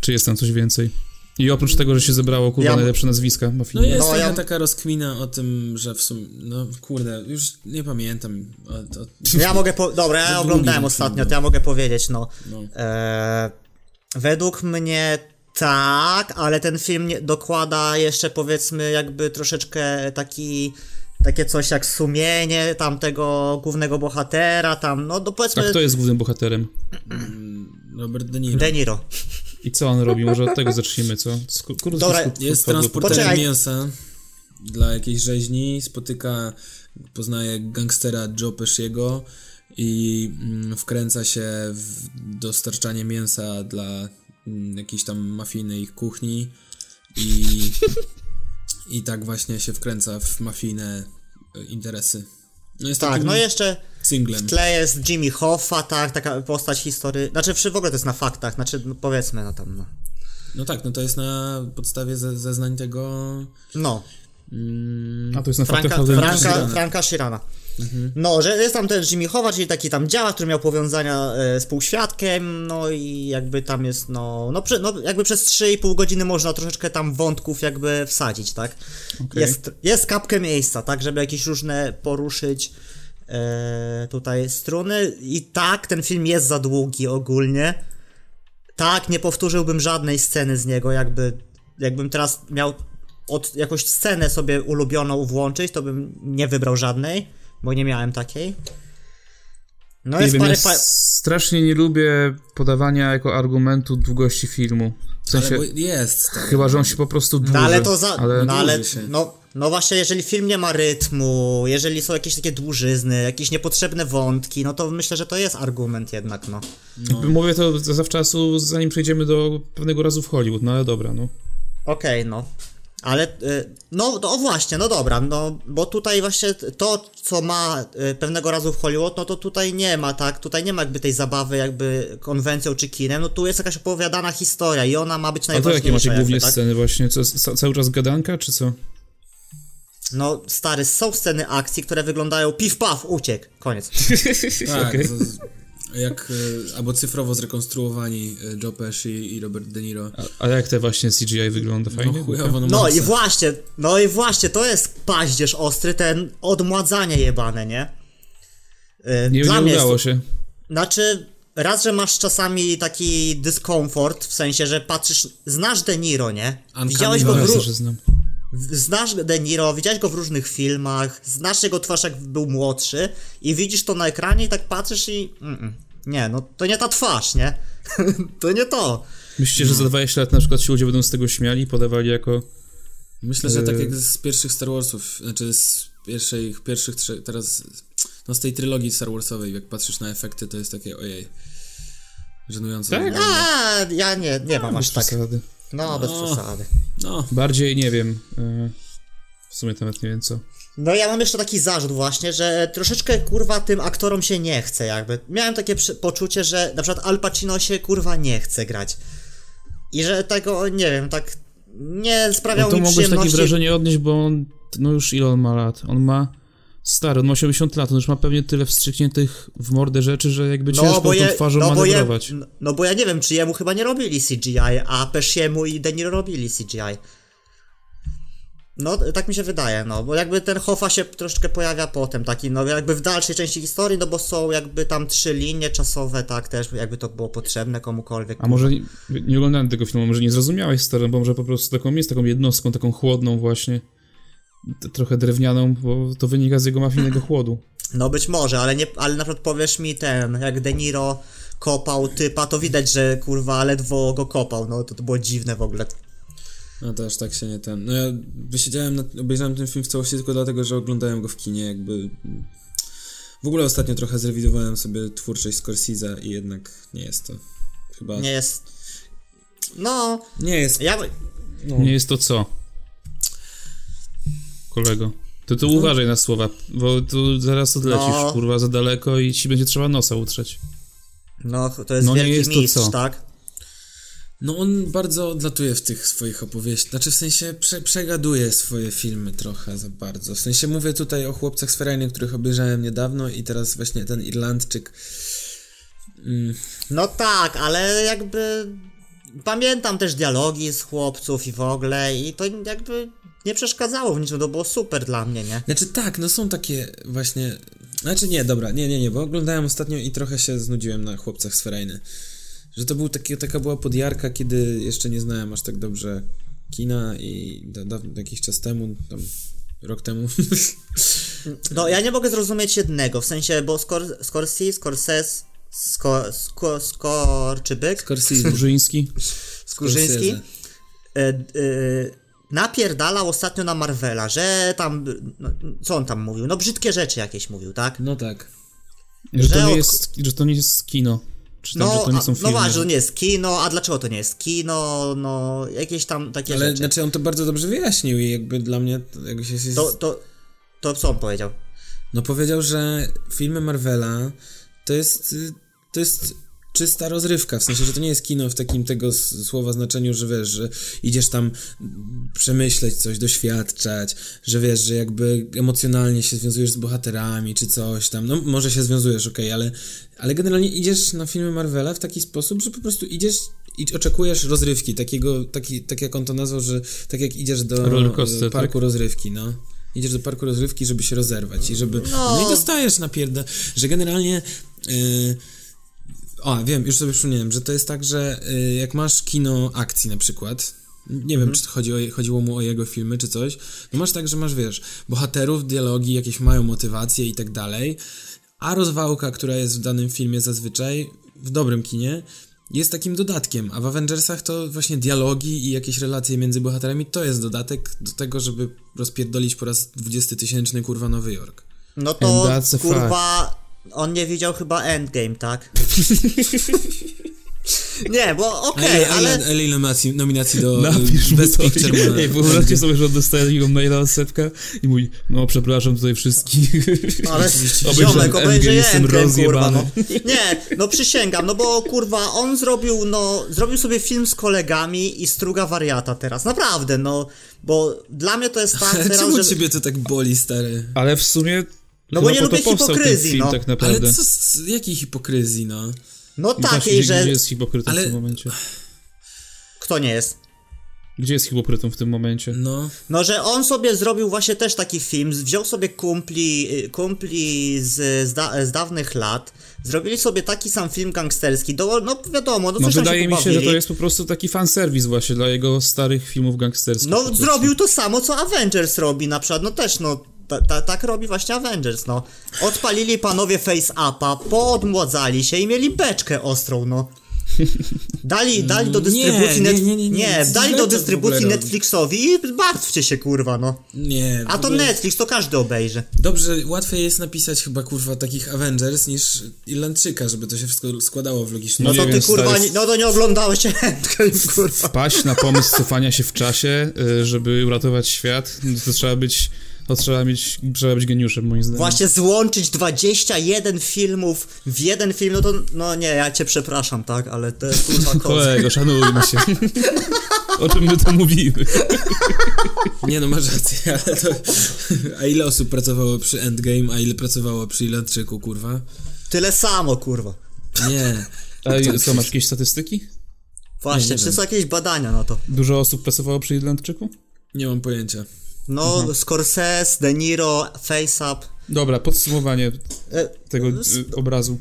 Czy jest tam coś więcej? I oprócz tego, że się zebrało kurwa Ja- najlepsze nazwiska no mafijne. jest No, ja- taka rozkmina o tym, że w sumie, no kurde, już nie pamiętam. O, o, Ja mogę po... Dobra, ja oglądałem ostatnio, film, to ja mogę powiedzieć, no. no. Eee, według mnie tak, ale ten film dokłada jeszcze powiedzmy jakby troszeczkę taki takie coś jak sumienie tamtego głównego bohatera, tam, no do A powiedzmy kto jest głównym bohaterem? Robert De Niro. De Niro. I co on robi? Może od tego zacznijmy, co? Sku- Dobra, Jest transporterem mięsa dla jakiejś rzeźni, spotyka, poznaje gangstera Joe Pesciego i mm, wkręca się w dostarczanie mięsa dla mm, jakiejś tam mafijnej kuchni i, i tak właśnie się wkręca w mafijne interesy. No jest Tak, takim no jeszcze singlem. w tle jest Jimmy Hoffa, tak, taka postać historii, znaczy w ogóle to jest na faktach, znaczy no, powiedzmy, no tam, no. No tak, no to jest na podstawie ze, zeznań tego No, mm, A to jest na Franka, faktach. Franka, Sheerana. Franka Sheerana. No, że jest tam ten Jimmy Hoffa, czyli taki tam działa, który miał powiązania e, z półświadkiem, no i jakby tam jest, no, no, prze, no jakby przez 3,5 godziny można troszeczkę tam wątków jakby wsadzić, tak? Okej. Jest, jest kapkę miejsca, tak, żeby jakieś różne poruszyć tutaj struny i tak, ten film jest za długi ogólnie. Tak, nie powtórzyłbym żadnej sceny z niego, jakby, jakbym teraz miał od jakąś scenę sobie ulubioną włączyć, to bym nie wybrał żadnej, bo nie miałem takiej. No Nie jest wiem, parę ja strasznie nie lubię podawania jako argumentu długości filmu. W sensie, jest, tak. chyba, że on się po prostu dłuży. No ale to za. ale- no ale. No, no właśnie, jeżeli film nie ma rytmu, jeżeli są jakieś takie dłużyzny, jakieś niepotrzebne wątki, no to myślę, że to jest argument jednak, no. Mówię to zawczasu, zanim przejdziemy do pewnego razu w Hollywood, no ale dobra, no. Okej, no. Ale, y, no, no właśnie, no dobra, no, bo tutaj właśnie to, co ma y, pewnego razu w Hollywood, no to tutaj nie ma, tak, tutaj nie ma jakby tej zabawy jakby konwencją czy kinem, no tu jest jakaś opowiadana historia i ona ma być A to najważniejsza. jakie macie jakby, głównie tak? sceny właśnie? Co, ca- cały czas gadanka, czy co? No, stary, są sceny akcji, które wyglądają piw paf, uciekł, koniec. Tak, z, z, jak e, albo cyfrowo zrekonstruowani e, Joe Pesci i Robert De Niro. A, a jak te właśnie CGI wygląda? Fajnie? No chujowo, no, No i właśnie, no i właśnie, to jest paździerz ostry, ten odmładzanie jebane, nie? Y, Nie, Dla nie mnie jest- udało się. Znaczy, raz, że masz czasami taki dyskomfort, w sensie, że patrzysz, znasz De Niro, nie? Uncanny Widziałeś go w znam. Znasz De Niro, widziałeś go w różnych filmach, znasz jego twarz jak był młodszy i widzisz to na ekranie i tak patrzysz i... Mm-mm. Nie, no to nie ta twarz, nie? to nie to. Myślicie, No. że za 20 lat na przykład ci ludzie będą z tego śmiali i podawali jako... Myślę, że tak Yy. jak z pierwszych Star Warsów, znaczy z pierwszych, pierwszych trzech, teraz no z tej trylogii Star Warsowej, jak patrzysz na efekty, to jest takie ojej. Żenujące. Tak? A, ja nie, nie mam aż Bez tak. przesady. No, bez No. przesady. No, Bardziej nie wiem. e, W sumie nawet nie wiem co. No ja mam jeszcze taki zarzut właśnie, że troszeczkę kurwa tym aktorom się nie chce jakby. Miałem takie poczucie, że na przykład Al Pacino się kurwa nie chce grać. I że tego, nie wiem, tak nie No sprawiało to mi mogłeś takie przyjemności. wrażenie odnieść, bo on, no już ile on ma lat? On ma, stary, on ma 80 lat, on już ma pewnie tyle wstrzykniętych w mordę rzeczy, że jakby ciężko tą twarzą no, bo je, manewrować. no bo ja nie wiem, czy jemu chyba nie robili CGI, a Pesciemu i De Niro robili CGI. No, tak mi się wydaje, no, bo jakby ten Hoffa się troszeczkę pojawia potem, taki, no, jakby w dalszej części historii, no bo są jakby tam trzy linie czasowe, tak, też jakby to było potrzebne komukolwiek. A może nie, nie oglądałem tego filmu, może nie zrozumiałeś stary, bo może po prostu taką jest taką jednostką, taką chłodną właśnie, trochę drewnianą, bo to wynika z jego mafijnego chłodu. No być może, ale nie, ale na przykład powiesz mi ten, jak De Niro kopał typa, to widać, że kurwa ledwo go kopał, no, to, to było dziwne w ogóle. No to aż tak się nie ten. No ja wysiedziałem, na, obejrzałem ten film w całości tylko dlatego, że oglądałem go w kinie, jakby. W ogóle ostatnio trochę zrewidowałem sobie twórczość Scorsese i jednak nie jest to. Chyba. Nie jest... No, nie jest. ja... No. Nie jest to co? Kolego. To tu uważaj na słowa, bo tu zaraz odlecisz, No. kurwa, za daleko i ci będzie trzeba nosa utrzeć. No, to jest No nie wielki jest to mistrz, co? tak? No on bardzo odlatuje w tych swoich opowieściach. Znaczy w sensie prze, przegaduje swoje filmy trochę za bardzo. W sensie mówię tutaj o chłopcach z Ferrari, których obejrzałem niedawno i teraz właśnie ten Irlandczyk. Mm, No tak, ale jakby... Pamiętam też dialogi z chłopców i w ogóle i to jakby nie przeszkadzało w niczym, to było super dla mnie, nie? Znaczy tak, no są takie właśnie. Znaczy nie, dobra, nie, nie, nie, bo oglądałem ostatnio i trochę się znudziłem na chłopcach z Ferajny. Że to był taki, taka była podjarka, kiedy jeszcze nie znałem aż tak dobrze kina i da, da, jakiś czas temu, tam rok temu. No ja nie mogę zrozumieć jednego, w sensie, bo Scor- Scorsese, Scorsese, Sko, sko, Skorczybyk, Scorsese. Burzyński? Skurzyński, Scorsese. e, e, napierdalał ostatnio na Marvela, że tam, no, co on tam mówił, no brzydkie rzeczy jakieś mówił, tak? No tak. Że to, Że nie od- jest, że to nie jest kino. Czy tam, że No, to nie są no filmy. właśnie, że to nie jest kino, a dlaczego to nie jest kino, no jakieś tam takie Ale rzeczy. znaczy on to bardzo dobrze wyjaśnił i jakby dla mnie to jakby się... To, to, to co on powiedział? No powiedział, że filmy Marvela to jest, y, to jest czysta rozrywka, w sensie, że to nie jest kino w takim tego słowa znaczeniu, że wiesz, że idziesz tam przemyśleć coś, doświadczać, że wiesz, że jakby emocjonalnie się związujesz z bohaterami, czy coś tam, no może się związujesz, okej, ale, ale generalnie idziesz na filmy Marvela w taki sposób, że po prostu idziesz i oczekujesz rozrywki, takiego, taki, tak jak on to nazwał, że tak jak idziesz do Rollercoaster, e, parku tak? rozrywki, no. Idziesz do parku rozrywki, żeby się rozerwać i żeby... No. No, i dostajesz napierda, że generalnie... Yy, o, wiem, już sobie przypomniałem, że to jest tak, że y, jak masz kino akcji na przykład, nie wiem, czy to chodzi o, chodziło mu o jego filmy, czy coś, no masz tak, że masz, wiesz, bohaterów, dialogi, jakieś mają motywacje i tak dalej, a rozwałka, która jest w danym filmie zazwyczaj, w dobrym kinie, jest takim dodatkiem, a w Avengersach to właśnie dialogi i jakieś relacje między bohaterami to jest dodatek do tego, żeby rozpierdolić po raz 20 tysięczny kurwa Nowy Jork. No to kurwa, on nie widział chyba Endgame, tak? nie, bo okej, ile, ale... ale... ile nominacji, nominacji do Napisz Best. Picture ma? Ej, wyobraźcie sobie, że on dostaje takiego maila od Sepka i mówi, no przepraszam tutaj wszystkich. Ale Obejrzałem ziomek Endgame, obejrzy jestem Endgame, kurwa, no. Nie, no przysięgam, no bo kurwa, on zrobił, no, zrobił sobie film z kolegami i struga wariata teraz, naprawdę, no, bo dla mnie to jest tak Ale teraz, czemu że... ciebie to tak boli, stary? Ale w sumie No bo chyba nie lubię hipokryzji, film no. tak naprawdę. Ale co, z jakiej hipokryzji, no? No I właśnie, takiej, gdzie, że... Gdzie jest hipokrytą Ale- w tym momencie? Kto nie jest? Gdzie jest hipokrytą w tym momencie? No, No, że on sobie zrobił właśnie też taki film, wziął sobie kumpli, y, kumpli z, z, da, z dawnych lat, zrobili sobie taki sam film gangsterski, do, no wiadomo, no No coś tam wydaje się mi się, że to jest po prostu taki fanserwis właśnie dla jego starych filmów gangsterskich. No zrobił to samo, co Avengers robi na przykład, no też no, ta, ta, tak robi właśnie Avengers, no. Odpalili panowie face-upa, poodmładzali się i mieli beczkę ostrą, no. Dali, dali do Nie, dystrybucji nie, nie, nie, nie, dali do dystrybucji robi. Netflixowi i martwcie się, kurwa, no. nie. A to ogóle- Netflix, to każdy obejrzy. Dobrze, łatwiej jest napisać chyba, kurwa, takich Avengers niż Irlandczyka, żeby to się wszystko składało w logiczny No to ty kurwa, no to nie oglądałeś Endgame, kurwa. Wpaść na pomysł cofania się w czasie, y, żeby uratować świat, no to trzeba być To trzeba mieć, trzeba być geniuszem, moim zdaniem. Właśnie złączyć 21 filmów w jeden film, no to, no nie, ja cię przepraszam, tak, ale to jest kurwa. Kolego, szanujmy się. o czym my to mówimy? Nie no, masz rację, ale to... A ile osób pracowało przy Endgame, a ile pracowało przy Irlandczyku, kurwa? Tyle samo, kurwa. Nie. A co, masz jakieś statystyki? Właśnie, Nie, nie czy wiem. są jakieś badania na to? Dużo osób pracowało przy Irlandczyku? Nie mam pojęcia. No, Mhm. Scorsese, De Niro, Face Up. Dobra, podsumowanie E, tego y, obrazu.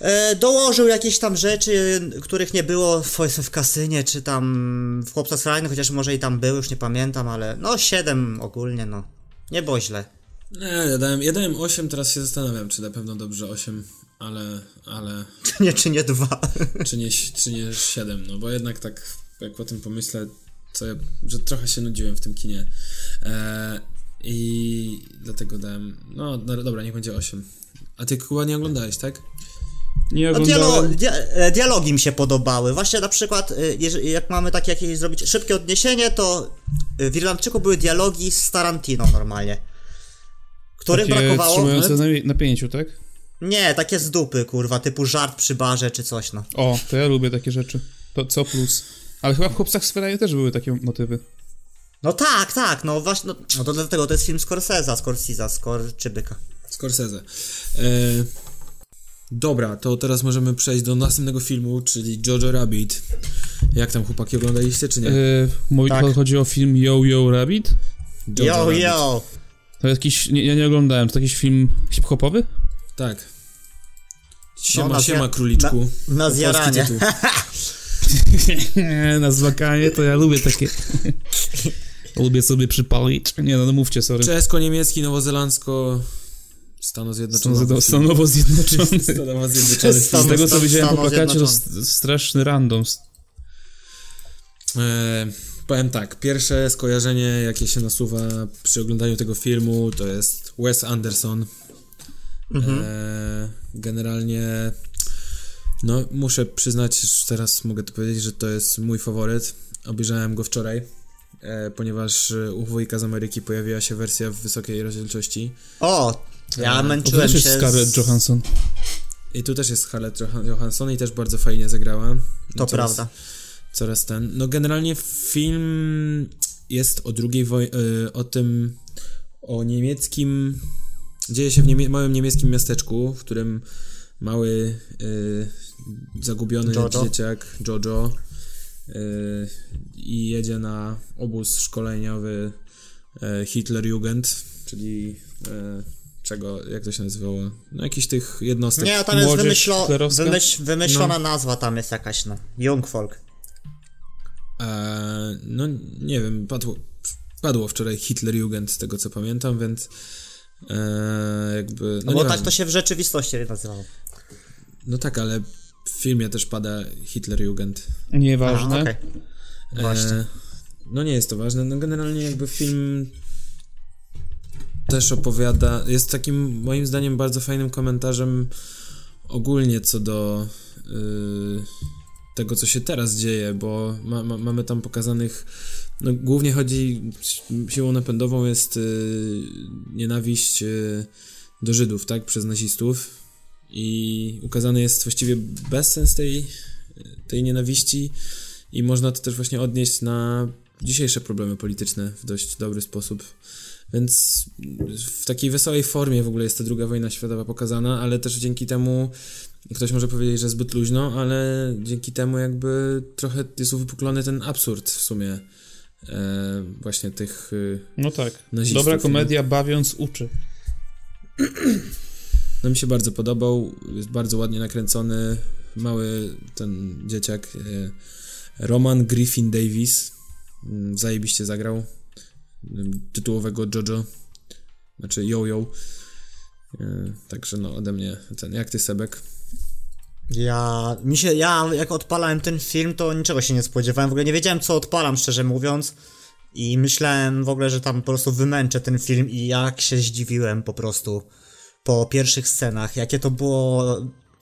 E, dołożył jakieś tam rzeczy, których nie było w, w kasynie, czy tam w Chłopca z chociaż może i tam był, już nie pamiętam, ale no 7 ogólnie, no. Nie było źle. Nie, ja dałem, ja dałem 8, teraz się zastanawiam, czy na pewno dobrze 8, ale, ale, Czy nie, czy nie 2. czy nie, czy nie 7, no bo jednak tak, jak o tym pomyślę, co ja, że trochę się nudziłem w tym kinie. E, I dlatego dałem, no, no dobra, niech będzie 8. A ty Kuba nie oglądałeś, tak? Nie No, dialo oglądałem. dia e, dialogi mi się podobały. Właśnie na przykład, e, jeżeli, jak mamy takie jakieś zrobić szybkie odniesienie, to e, w Irlandczyku były dialogi z Tarantino normalnie. Których Takie brakowało? trzymające na napięciu, tak? Nie, takie z dupy, kurwa, typu żart przy barze czy coś, no. O, to ja lubię takie rzeczy. To co plus. Ale chyba w Chłopcach z Ferrari też były takie motywy. No tak, tak, no właśnie, no, no to dlatego to jest film Scorsese'a, Scorsesa, Skorczybyka. Scorsese. E, dobra, to teraz możemy przejść do następnego filmu, czyli Jojo Rabbit. Jak tam chłopaki oglądaliście, czy nie? Yy, mówi, Tak. Chodzi o film Yo Yo Rabbit? Jojo Yo, Rabbit. yo! To jakiś, nie, ja nie oglądałem, to jakiś film hip-hopowy? Tak. Siema, No, na siema króliczku. na- na Polski zjaranie. na zwakanie to ja lubię takie... lubię sobie przypalić. Nie no, no mówcie, sorry. Czesko-niemiecki, nowozelandzko... Stanów Zjednoczonych. Stanowo- Stanowo Zjednoczony. Stanowo Zjednoczonych. Z tego co widziałem po plakacie to Zjednoczonych. straszny random. E, powiem tak, pierwsze skojarzenie, jakie się nasuwa przy oglądaniu tego filmu, to jest Wes Anderson. E, generalnie, no muszę przyznać, że teraz mogę to powiedzieć, że to jest mój faworyt. Obejrzałem go wczoraj, e, ponieważ u wujka z Ameryki pojawiła się wersja w wysokiej rozdzielczości. O, ja E, męczyłem też się jest Scarlett z... Johansson. I tu też jest Scarlett Johan- Johansson i też bardzo fajnie zagrała. To Coraz- prawda. coraz ten. No generalnie film jest o drugiej wojnie, o tym, o niemieckim, dzieje się w niemie- małym niemieckim miasteczku, w którym mały y, zagubiony Jojo. dzieciak Jojo y, i jedzie na obóz szkoleniowy y, Hitlerjugend, czyli y, czego, jak to się nazywało? No jakiś tych jednostek. Nie, tam jest wymyślo... wymyśl... wymyślona nazwa tam jest jakaś, no. Jungfolk. E, no nie wiem, padło, padło wczoraj Hitlerjugend z tego co pamiętam, więc e, jakby... No, No, bo tak to się w rzeczywistości nazywało. no tak, ale w filmie też pada Hitlerjugend. Nieważne. A, okej. Właśnie. E, no nie jest to ważne. No generalnie jakby film też opowiada, jest takim moim zdaniem bardzo fajnym komentarzem ogólnie co do y, tego, co się teraz dzieje, bo ma, ma, mamy tam pokazanych, no głównie chodzi, siłą napędową jest y, nienawiść y, do Żydów, tak, przez nazistów i ukazany jest właściwie bezsens tej, tej nienawiści i można to też właśnie odnieść na dzisiejsze problemy polityczne w dość dobry sposób. Więc w takiej wesołej formie w ogóle jest ta druga wojna światowa pokazana, ale też dzięki temu ktoś może powiedzieć, że zbyt luźno, ale dzięki temu jakby trochę jest uwypuklony ten absurd w sumie e, właśnie tych y, No tak. Nazistów, Dobra nie? komedia bawiąc uczy. No mi się bardzo podobał, jest bardzo ładnie nakręcony, mały ten dzieciak, e, Roman Griffin Davis, mm, zajebiście zagrał, mm, tytułowego Jojo, znaczy Yo-Yo, E, także no ode mnie ten, jak ty Sebek? Ja, mi się, ja jak odpalałem ten film, to niczego się nie spodziewałem, w ogóle nie wiedziałem co odpalam, szczerze mówiąc. I myślałem w ogóle, że tam po prostu wymęczę ten film i jak się zdziwiłem po prostu po pierwszych scenach, jakie to było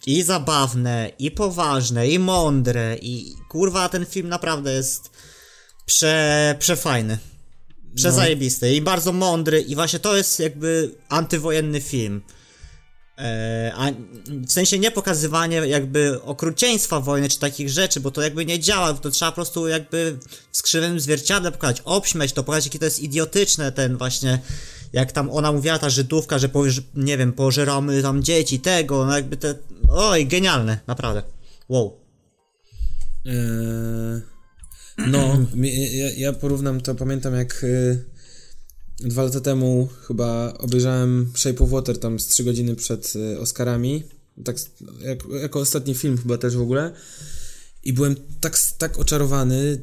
i zabawne, i poważne, i mądre, i kurwa ten film naprawdę jest prze, przefajny. Przezajebisty i bardzo mądry i właśnie to jest jakby antywojenny film. E, a w sensie nie pokazywanie jakby okrucieństwa wojny czy takich rzeczy, bo to jakby nie działa, to trzeba po prostu jakby w skrzywym zwierciadle pokazać, obśmiać to, pokazać jakie to jest idiotyczne ten właśnie, jak tam ona mówiła ta Żydówka, że że, nie wiem, pożeramy tam dzieci, tego, no jakby te, oj, genialne, naprawdę, wow. Eee, no, ja, ja porównam to, pamiętam jak y, dwa lata temu chyba obejrzałem Shape of Water tam z 3 godziny przed y, Oscarami, tak jak, jako ostatni film chyba też w ogóle i byłem tak, tak oczarowany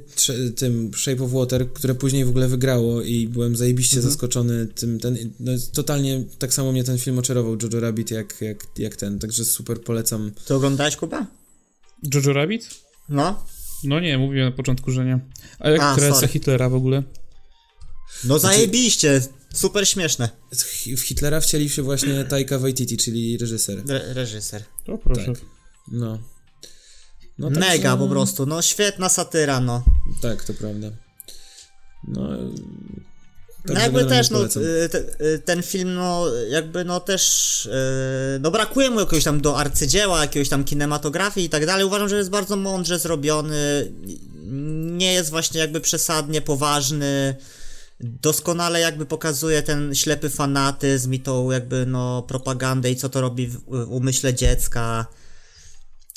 tym Shape of Water, które później w ogóle wygrało i byłem zajebiście zaskoczony tym, ten, no, totalnie tak samo mnie ten film oczarował, Jojo Rabbit, jak, jak, jak ten, także super polecam. Ty oglądałeś, Kuba? Jojo Rabbit? No. No nie, mówiłem na początku, że nie. A jak kreacja. Hitlera w ogóle? No zajebiście, super śmieszne. W Hitlera wcielił się właśnie Taika Waititi, czyli reżyser. Re reżyser. O proszę. Tak. No. No także- Mega po prostu, no świetna satyra, no. Tak, to prawda. No. No także jakby generalnie też, no, y, te, y, ten film, no, jakby, no też, y, no brakuje mu jakiegoś tam do arcydzieła, jakiegoś tam kinematografii i tak dalej. Uważam, że jest bardzo mądrze zrobiony, nie jest właśnie jakby przesadnie poważny, doskonale jakby pokazuje ten ślepy fanatyzm i tą jakby, no, propagandę i co to robi w umyśle dziecka.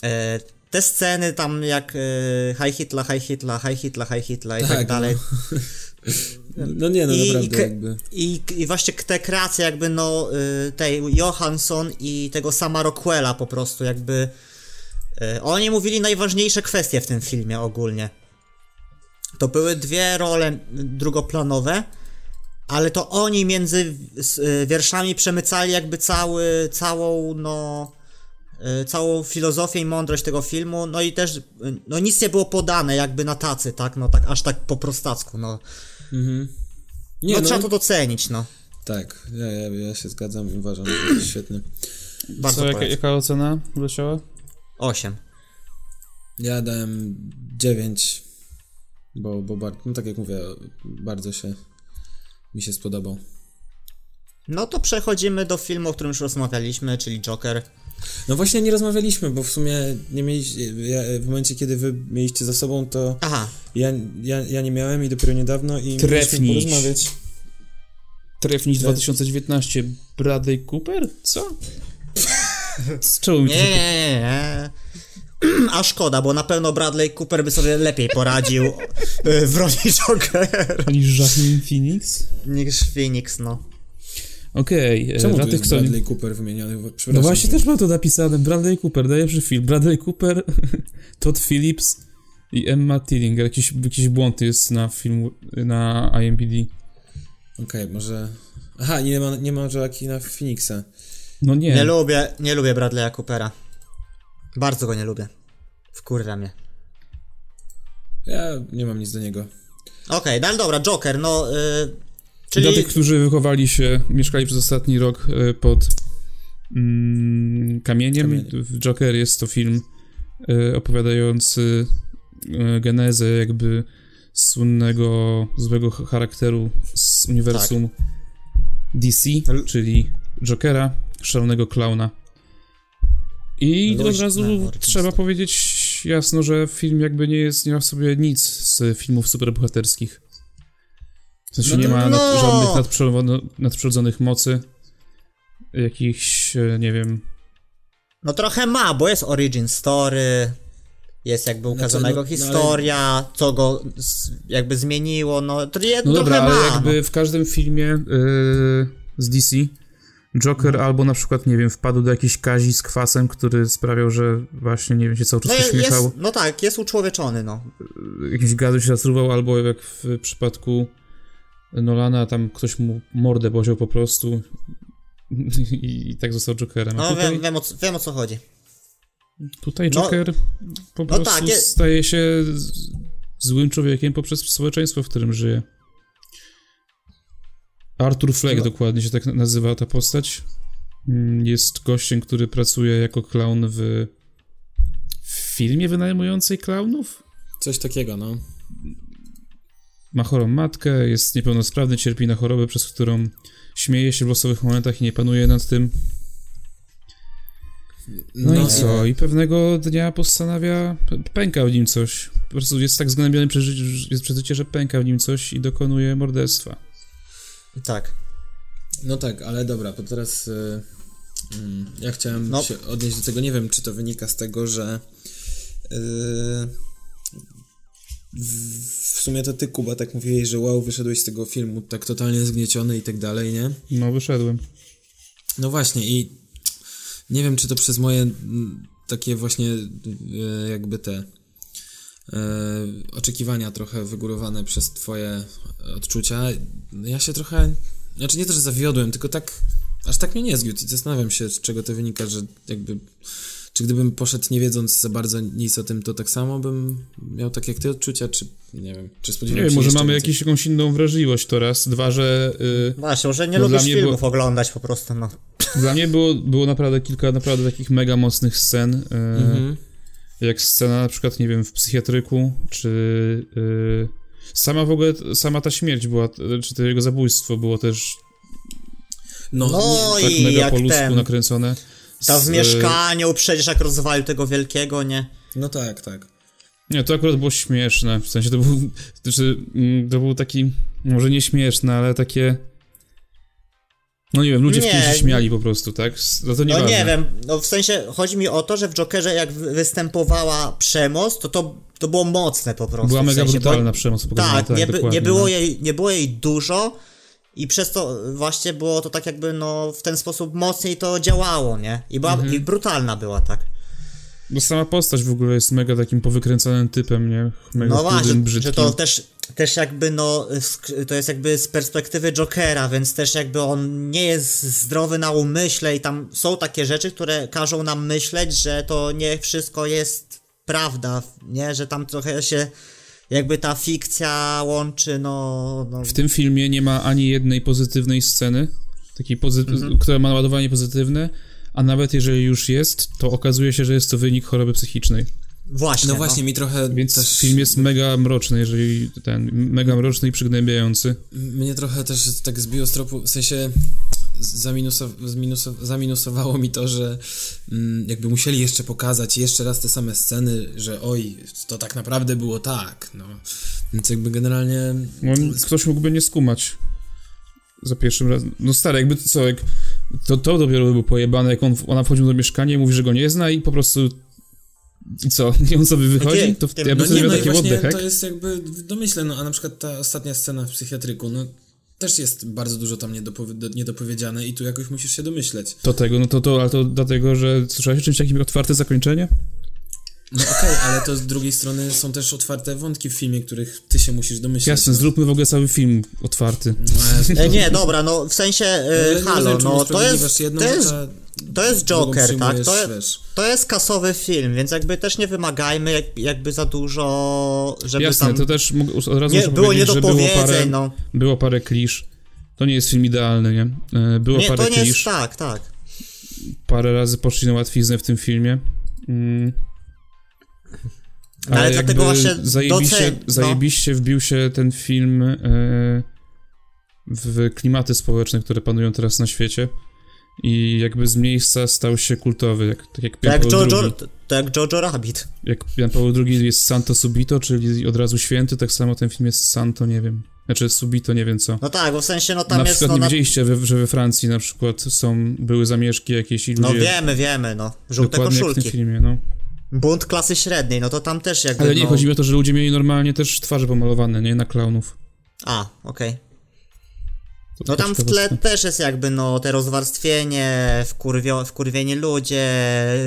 E, te sceny tam jak e, High Hitler, High Hitler, High Hitler, High Hitler i tak, Tak, dalej. No nie, no I, naprawdę i, jakby. i, I właśnie te kreacje jakby no y, tej Johansson i tego sama Rockwella po prostu jakby y, oni mówili najważniejsze kwestie w tym filmie ogólnie. To były dwie role drugoplanowe, ale to oni między y, wierszami przemycali jakby cały, całą no y, całą filozofię i mądrość tego filmu, no i też no nic nie było podane jakby na tacy, tak, no tak aż tak po prostacku, no. Mhm. Nie, no, no, trzeba to docenić, no. tak, ja, ja, ja się zgadzam i uważam, że to jest świetny. Bardzo Co, jaka, jaka ocena wleciała? 8. Ja dałem 9, bo, bo bar- no tak jak mówię, bardzo się mi się spodobał. No to przechodzimy do filmu, o którym już rozmawialiśmy, czyli Joker. No właśnie nie rozmawialiśmy, bo w sumie nie mieliście, ja, w momencie kiedy wy mieliście za sobą, to Aha, ja, ja, ja nie miałem i dopiero niedawno i Trefniś. mieliśmy porozmawiać. Trefniś Tak. 2019. Bradley Cooper? Co? Z czemu mi to nie, nie, nie, nie. A szkoda, bo na pewno Bradley Cooper by sobie lepiej poradził y, w roli Jokera Niż Joaquin Phoenix? niż Phoenix, no. Okej, Czemu okay, tych, jest co... nie- Bradley Cooper wymieniony? Przepraszam. No właśnie też mam to napisane. Bradley Cooper, najlepszy film. Bradley Cooper, Todd Phillips i Emma Tilling. Jakiś, jakiś błąd jest na filmu, na IMDb. Okej, może... Aha, nie ma, nie ma Joaquina Phoenixa. No nie. Nie lubię, nie lubię Bradley'a Coopera. Bardzo go nie lubię. Wkurwia mnie. Ja nie mam nic do niego. Okej, no ale dobra, Joker, no... Y, czyli... Dla tych, którzy wychowali się, mieszkali przez ostatni rok e, pod mm, kamieniem, w Joker jest to film e, opowiadający e, genezę jakby słynnego złego ch- charakteru z uniwersum DC, L- czyli Jokera, szalonego klauna. I od Luźna razu trzeba powiedzieć jasno, że film jakby nie jest, nie ma w sobie nic z filmów superbohaterskich. W sensie No nie to- ma nad, no! żadnych nadprzyrodzonych mocy, jakichś, e, nie wiem, No trochę ma, bo jest origin story, jest jakby ukazana no, jego no, ale- historia, co go z, jakby zmieniło, no to je, No trochę dobra, ale ma. jakby w każdym filmie yy, z DC Joker Mhm. albo na przykład, nie wiem, wpadł do jakiejś kazi z kwasem, który sprawiał, że właśnie, nie wiem, się cały czas no, uśmiechał, jest, no tak, jest uczłowieczony, no. jakiś gazu się zatruwał, albo jak w przypadku Nolana, tam ktoś mu mordę poziął po prostu i, i tak został Jokerem. A No tutaj, wiem, wiem, o, co- wiem o co chodzi. tutaj no- Joker po no prostu tak, je- staje się z- złym człowiekiem poprzez społeczeństwo, w którym żyje. Arthur Fleck No. dokładnie się tak nazywa ta postać. Mm, Jest gościem, który pracuje jako klaun w, w filmie wynajmującej klaunów? Coś takiego, no. Ma chorą matkę, jest niepełnosprawny, cierpi na chorobę, przez którą śmieje się w losowych momentach i nie panuje nad tym. No, i co? I pewnego dnia postanawia, pęka w nim coś. Po prostu jest tak zgnębiony przez, jest przez życie, że pęka w nim coś i dokonuje morderstwa. Tak. No tak, ale dobra, bo teraz y, mm, ja chciałem No. się odnieść do tego, nie wiem, czy to wynika z tego, że y, w, sumie to ty, Kuba, tak mówiłeś, że wow, wyszedłeś z tego filmu tak totalnie zgnieciony i tak dalej, nie? No, wyszedłem. No właśnie i nie wiem, czy to przez moje takie właśnie e, jakby te e, oczekiwania trochę wygórowane przez twoje odczucia. Ja się trochę, znaczy nie to, że zawiodłem, tylko tak, aż tak mnie nie zgiódł i zastanawiam się, z czego to wynika, że jakby, czy gdybym poszedł nie wiedząc za bardzo nic o tym, to tak samo bym miał tak jak ty odczucia, czy nie wiem, czy Nie spodziewałem się może jeszcze mamy więcej? jakąś, inną wrażliwość to raz. Dwa, że y, Właśnie, może nie No, lubisz filmów było- oglądać po prostu, no. dla mnie było, było naprawdę kilka naprawdę takich mega mocnych scen. Y, Mhm. Jak scena na przykład, nie wiem, w psychiatryku, czy y, sama w ogóle, sama ta śmierć była, czy to jego zabójstwo było też No, No nie, tak i mega jak po ludzku ten, nakręcone. Ta Z, w y, mieszkaniu, przecież jak rozwalił tego wielkiego, nie? no tak, tak. Nie, to akurat było śmieszne, w sensie to był, znaczy, mm, to był taki, może nie śmieszne, ale takie, no nie wiem, ludzie w Nie. się śmiali po prostu, tak? No to nie No nie wiem, no w sensie chodzi mi o to, że w Jokerze jak wy- występowała przemoc, to to, to było mocne po prostu. Była w mega sensie, bo- brutalna przemoc pokazana, Tak, tak, nie, by, nie, było no. jej, nie było jej dużo i przez to właśnie było to tak jakby no w ten sposób mocniej to działało, nie? I, była, Mhm. i brutalna była, tak? Bo sama postać w ogóle jest mega takim powykręconym typem, nie? Mega No właśnie, chudym, że brzydkim. to też, też jakby no, to jest jakby z perspektywy Jokera, więc też jakby on nie jest zdrowy na umyśle i tam są takie rzeczy, które każą nam myśleć, że to nie wszystko jest prawda, nie? Że tam trochę się jakby ta fikcja łączy, no... no W tym filmie nie ma ani jednej pozytywnej sceny, takiej pozy- Mhm. która ma ładowanie pozytywne, a nawet jeżeli już jest, to okazuje się, że jest to wynik choroby psychicznej. właśnie, No właśnie, mi trochę Więc też... film jest mega mroczny, jeżeli ten, mega mroczny i przygnębiający. Mnie trochę też tak zbiło z tropu, w sensie zaminusowało mi to, że mm, jakby musieli jeszcze pokazać jeszcze raz te same sceny, że oj, to tak naprawdę było tak, no. Więc jakby generalnie... No, ktoś mógłby nie skumać za pierwszym razem. No stary, jakby co, jak to, to dopiero by było pojebane, jak on, ona wchodził do mieszkania i mówi, że go nie zna i po prostu i co, i on sobie wychodzi, Gdzie? to ja bym No sobie nie, no i takie what właśnie the heck. to jest jakby w domyśle, no a na przykład ta ostatnia scena w psychiatryku, no też jest bardzo dużo tam niedopowie, do- niedopowiedziane i tu jakoś musisz się domyśleć. To tego, no to to, ale to dlatego, że słyszałeś o czymś takim jak otwarte zakończenie? No okej, ale to z drugiej strony są też otwarte wątki w filmie, których ty się musisz domyśleć. Jasne, no. zróbmy w ogóle cały film otwarty. No, E, nie, dobra, no w sensie, e, nie halo, no to jest, jedną, to jest, to jest Joker, tak? To, to jest kasowy film, więc jakby też nie wymagajmy jak, jakby za dużo, żeby Jasne, tam... to też mógł- od razu Nie, muszę było powiedzieć, że było parę, no. było parę klisz. To nie jest film idealny, nie? E, Było Nie, parę to nie jest klisz, tak, tak. parę razy poszli na łatwiznę w tym filmie. Mm. No, ale jakby dlatego właśnie zajebiście, docen- no. zajebiście wbił się ten film e, w klimaty społeczne, które panują teraz na świecie. I jakby z miejsca stał się kultowy, jak, tak jak Jan Paweł Jojo, II. to jak Jojo Rabbit. Jak Jan Paweł II jest Santo Subito, czyli od razu święty, tak samo ten film jest Santo, nie wiem. Znaczy Subito, nie wiem co. No tak, bo w sensie, no tam na jest, przykład no, nie na... wiedzieliście, we- że we Francji na przykład są, były zamieszki jakieś i ludzie... no wiemy, wiemy, no. Żółte dokładnie jak w tym koszulki. filmie, no. Bunt klasy średniej, no to tam też jakby, Ale nie, no... chodzi o to, że ludzie mieli normalnie też twarze pomalowane, nie? Na klaunów. A, okej. To No tam w tle też jest jakby, no, te rozwarstwienie, wkurwio, wkurwieni ludzie,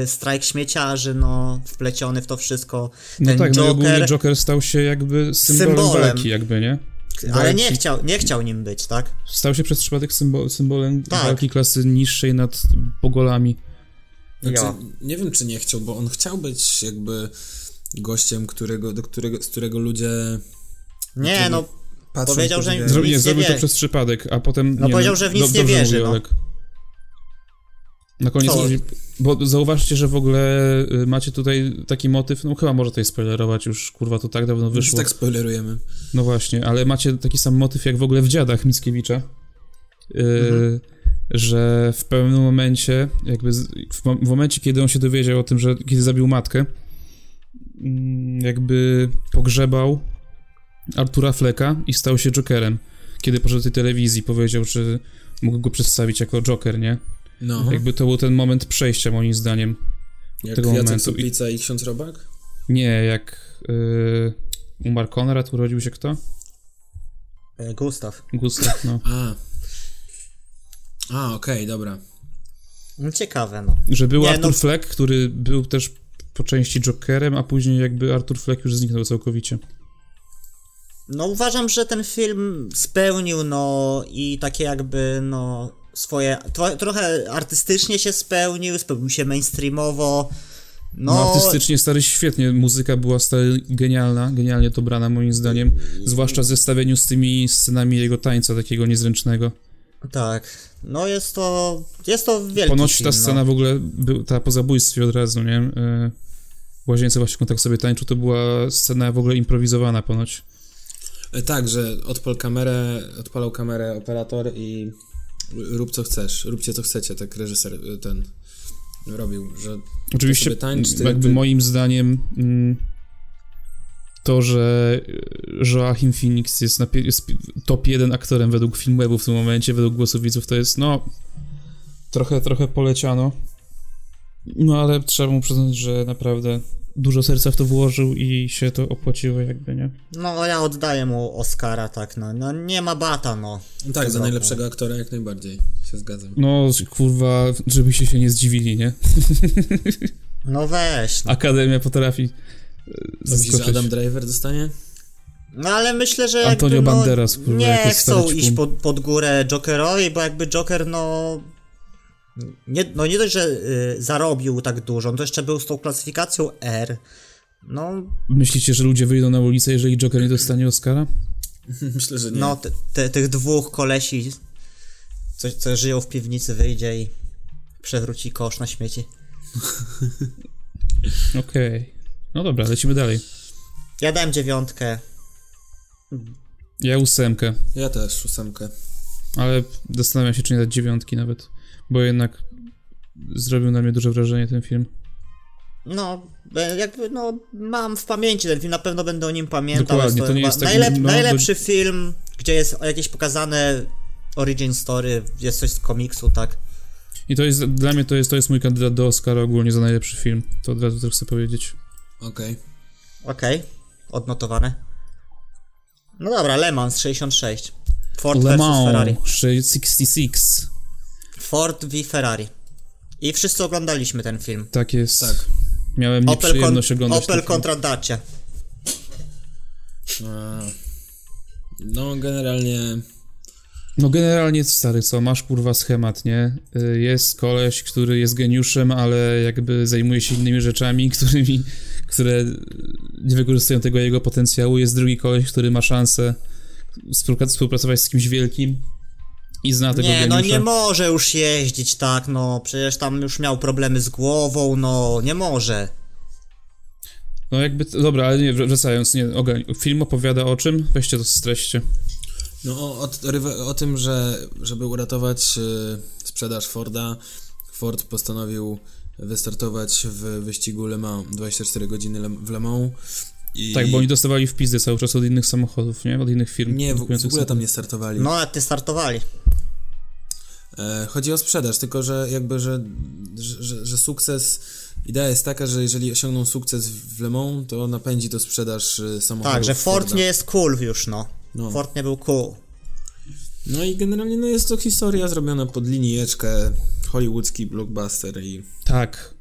strajk śmieciarzy, no, wpleciony w to wszystko. No Ten tak, no i ogólnie Joker, Joker stał się jakby symbolem, Symbolem. walki, jakby, nie? ale nie walki. chciał, nie chciał nim być, tak? Stał się przez przypadek symbol, symbolem Tak. walki klasy niższej nad pogolami. Znaczy, Ja. nie wiem, czy nie chciał, bo on chciał być jakby gościem, którego, do którego, z którego ludzie Nie, no, patrzą Powiedział, że nic nie, nie zrobił to przez przypadek, a potem... No nie, powiedział, że w nic nie dobrze wierzy, mówi no. Olek. Na koniec, Co? bo zauważcie, że w ogóle y, macie tutaj taki motyw, no chyba może tutaj spoilerować, już kurwa to tak dawno Już wyszło. tak spoilerujemy. No właśnie, ale macie taki sam motyw jak w ogóle w Dziadach Mickiewicza, yy, Mhm. Że w pewnym momencie, jakby w, mo- w momencie, kiedy on się dowiedział o tym, że kiedy zabił matkę, mm, jakby pogrzebał Artura Fleka i stał się Jokerem. Kiedy poszedł do tej telewizji, powiedział, że mógł go przedstawić jako Joker, nie? No, Jakby to był ten moment przejścia, moim zdaniem. jak tego Jacek momentu. Suplica i ksiądz Robak? Nie, jak yy, umarł Konrad, urodził się kto? E, Gustaw. Gustaw, no. A. A, okej, dobra. No, ciekawe, no. Że był Nie, Arthur no- Fleck, który był też po części Jokerem, a później jakby Arthur Fleck już zniknął całkowicie. No uważam, że ten film spełnił, no i takie jakby, no swoje, tro, trochę artystycznie się spełnił, spełnił się mainstreamowo. No, No, artystycznie stary świetnie, muzyka była stary genialna, genialnie dobrana moim zdaniem, zwłaszcza w zestawieniu z tymi scenami jego tańca takiego niezręcznego. Tak. No jest to, jest to wielki Ponoć film, ta scena no. w ogóle, był, ta po zabójstwie od razu, nie? W łazience właśnie kontakt sobie tańczył, to była scena w ogóle improwizowana ponoć. E, Tak, że odpal kamerę, odpalał kamerę operator i rób co chcesz, róbcie co chcecie, tak reżyser e, ten robił, że Oczywiście, tańcz, ty jakby jakby- moim zdaniem mm, to, że Joachim Phoenix jest, na, jest top 1 aktorem według Filmwebu w tym momencie, według głosów widzów, to jest, no, trochę, trochę poleciano. No, ale trzeba mu przyznać, że naprawdę dużo serca w to włożył i się to opłaciło jakby, nie? No ja oddaję mu Oscara, tak, no, no nie ma bata, no. tak, za najlepszego aktora jak najbardziej się zgadzam. No, kurwa, żebyście się nie zdziwili, nie? No weź, no. Akademia potrafi e, zaskoczyć. Adam Driver dostanie? No ale myślę, że Antonio jakby, no, Banderas, kurwa, nie chcą iść pod, pod górę Jokerowi, bo jakby Joker, no... Nie, no nie dość, że y, zarobił tak dużo, no to jeszcze był z tą klasyfikacją R. No, Myślicie, że ludzie wyjdą na ulicę, jeżeli Joker nie dostanie Oscara? Myślę, że nie. no te, te, tych dwóch kolesi, co, co żyją w piwnicy, wyjdzie i przewróci kosz na śmieci. Okej. No dobra, lecimy dalej. Ja dałem dziewiątkę. Ja ósemkę, Ja też, ósemkę. ale zastanawiam się, czy nie dać dziewiątki nawet, bo jednak zrobił na mnie duże wrażenie ten film. No, e, jakby, no, mam w pamięci ten film, na pewno będę o nim pamiętał. Dokładnie, to nie chyba jest taki- najlep, no, najlepszy film, gdzie jest jakieś pokazane origin story, jest coś z komiksu, tak? I to jest, dla mnie to jest, to jest mój kandydat do Oscara ogólnie za najlepszy film. To od razu chcę powiedzieć. Okej. Okej, odnotowane. No dobra, Le Mans 66. Ford Le versus Ferrari. Mans 66. Ford v Ferrari. I wszyscy oglądaliśmy ten film. Tak jest. Tak. Miałem Opel, kon, nieprzyjemność oglądać Opel kontra Dacia. No, generalnie No generalnie stary, co, masz kurwa schemat, nie? Y, Jest koleś, który jest geniuszem, ale jakby zajmuje się innymi rzeczami, którymi, które nie wykorzystują tego jego potencjału. Jest drugi koleś, który ma szansę współpra- współpracować z kimś wielkim i zna tego Nie, no geniusza. nie może już jeździć tak, no przecież tam już miał problemy z głową, no nie może. No jakby, dobra, ale nie, wracając, nie, oga- film opowiada o czym? Weźcie to streście. No o, o, o tym, że żeby uratować y, sprzedaż Forda, Ford postanowił wystartować w wyścigu Le Mans 24 godziny Le, w Le Mans. I Tak, bo oni dostawali wpizdy cały czas od innych samochodów, nie? Od innych firm. nie, w, w ogóle tam samochody. nie startowali. No a ty startowali. E, chodzi o sprzedaż, tylko że jakby, że, że, że, że sukces, idea jest taka, że jeżeli osiągną sukces w Le Mans, to napędzi to sprzedaż y, samochodów Tak, że Ford Forda. nie jest cool już, no. No. Ford nie był cool. No i generalnie no jest to historia zrobiona pod linijeczkę, hollywoodzki blockbuster i Tak.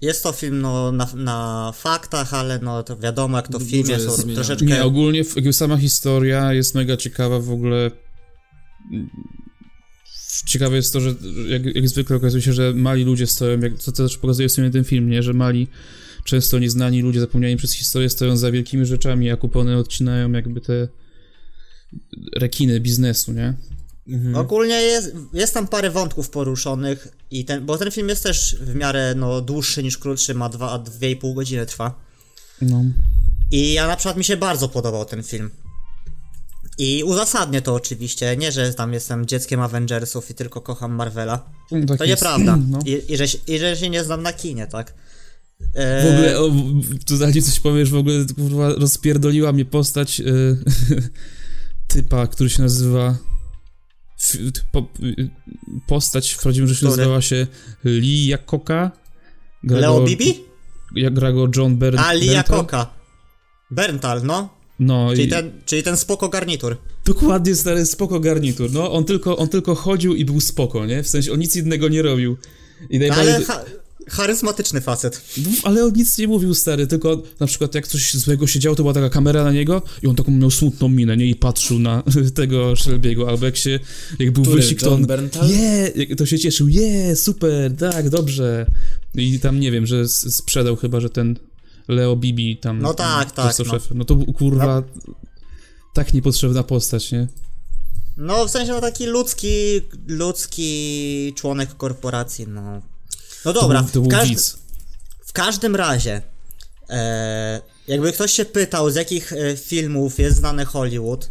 Jest to film no, na, na faktach, ale no to wiadomo jak to w Dużo filmie jest są zmienione. troszeczkę... Nie, ogólnie jakby sama historia jest mega ciekawa w ogóle. Ciekawe jest to, że jak, jak zwykle okazuje się, że mali ludzie stoją, jak, to też pokazuje w sumie ten film, nie? Że mali, często nieznani ludzie zapomniani przez historię stoją za wielkimi rzeczami, a kupony odcinają jakby te rekiny biznesu, nie? Mhm. Ogólnie jest, jest tam parę wątków poruszonych, i ten, bo ten film jest też w miarę no, dłuższy niż krótszy, ma 2,5 godziny trwa. No. I ja na przykład mi się bardzo podobał ten film. I uzasadnię to oczywiście, nie, że tam jestem dzieckiem Avengersów i tylko kocham Marvela. Mm, tak to jest. nieprawda. No. I, i, że, I że się nie znam na kinie, tak? E... W ogóle, o, tu zanim coś powiesz, w ogóle kurwa rozpierdoliła mnie postać e, typa, który się nazywa po, postać w prawdziwym życiu nazywała się Lee Jakoka. Leo go, Bibi? Jak gra go John Berntal. A, Lee Jakoka. Berntal, no. No czyli, i... ten, czyli ten spoko garnitur. Dokładnie, stary spoko garnitur, no. On tylko, on tylko chodził i był spoko, nie? W sensie, on nic innego nie robił. I najbardziej... Ale ha charyzmatyczny facet. No, ale on nic nie mówił, stary, tylko na przykład jak coś złego się działo, to była taka kamera na niego i on taką miał smutną minę, nie? I patrzył na tego Shelby'ego, albo jak się, jak był Który, wyścig, to on, yeah, to się cieszył, yeah, super, tak, dobrze. I tam, nie wiem, że sprzedał chyba, że ten Leo Bibi tam... No tak, tak. No. no to kurwa, no. tak niepotrzebna postać, nie? No, w sensie no taki ludzki, ludzki członek korporacji, no no dobra, to był, to był w, w każdym razie, e, jakby ktoś się pytał, z jakich e, filmów jest znany Hollywood,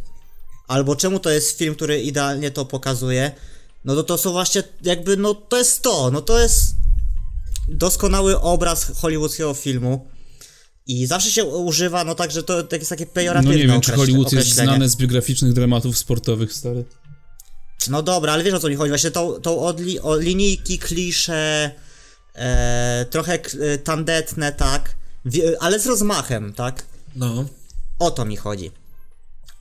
albo czemu to jest film, który idealnie to pokazuje, no to to są właśnie jakby, no to jest to, no to jest doskonały obraz hollywoodzkiego filmu. I zawsze się używa, no tak, że to, to jest takie pejoratywne No nie wiem, czy Hollywood jest znany z biograficznych dramatów sportowych, stary. No dobra, ale wiesz o co mi chodzi, właśnie tą, tą od, li, linijki, klisze, e, trochę e, tandetne, tak, ale z rozmachem, tak? No. O to mi chodzi.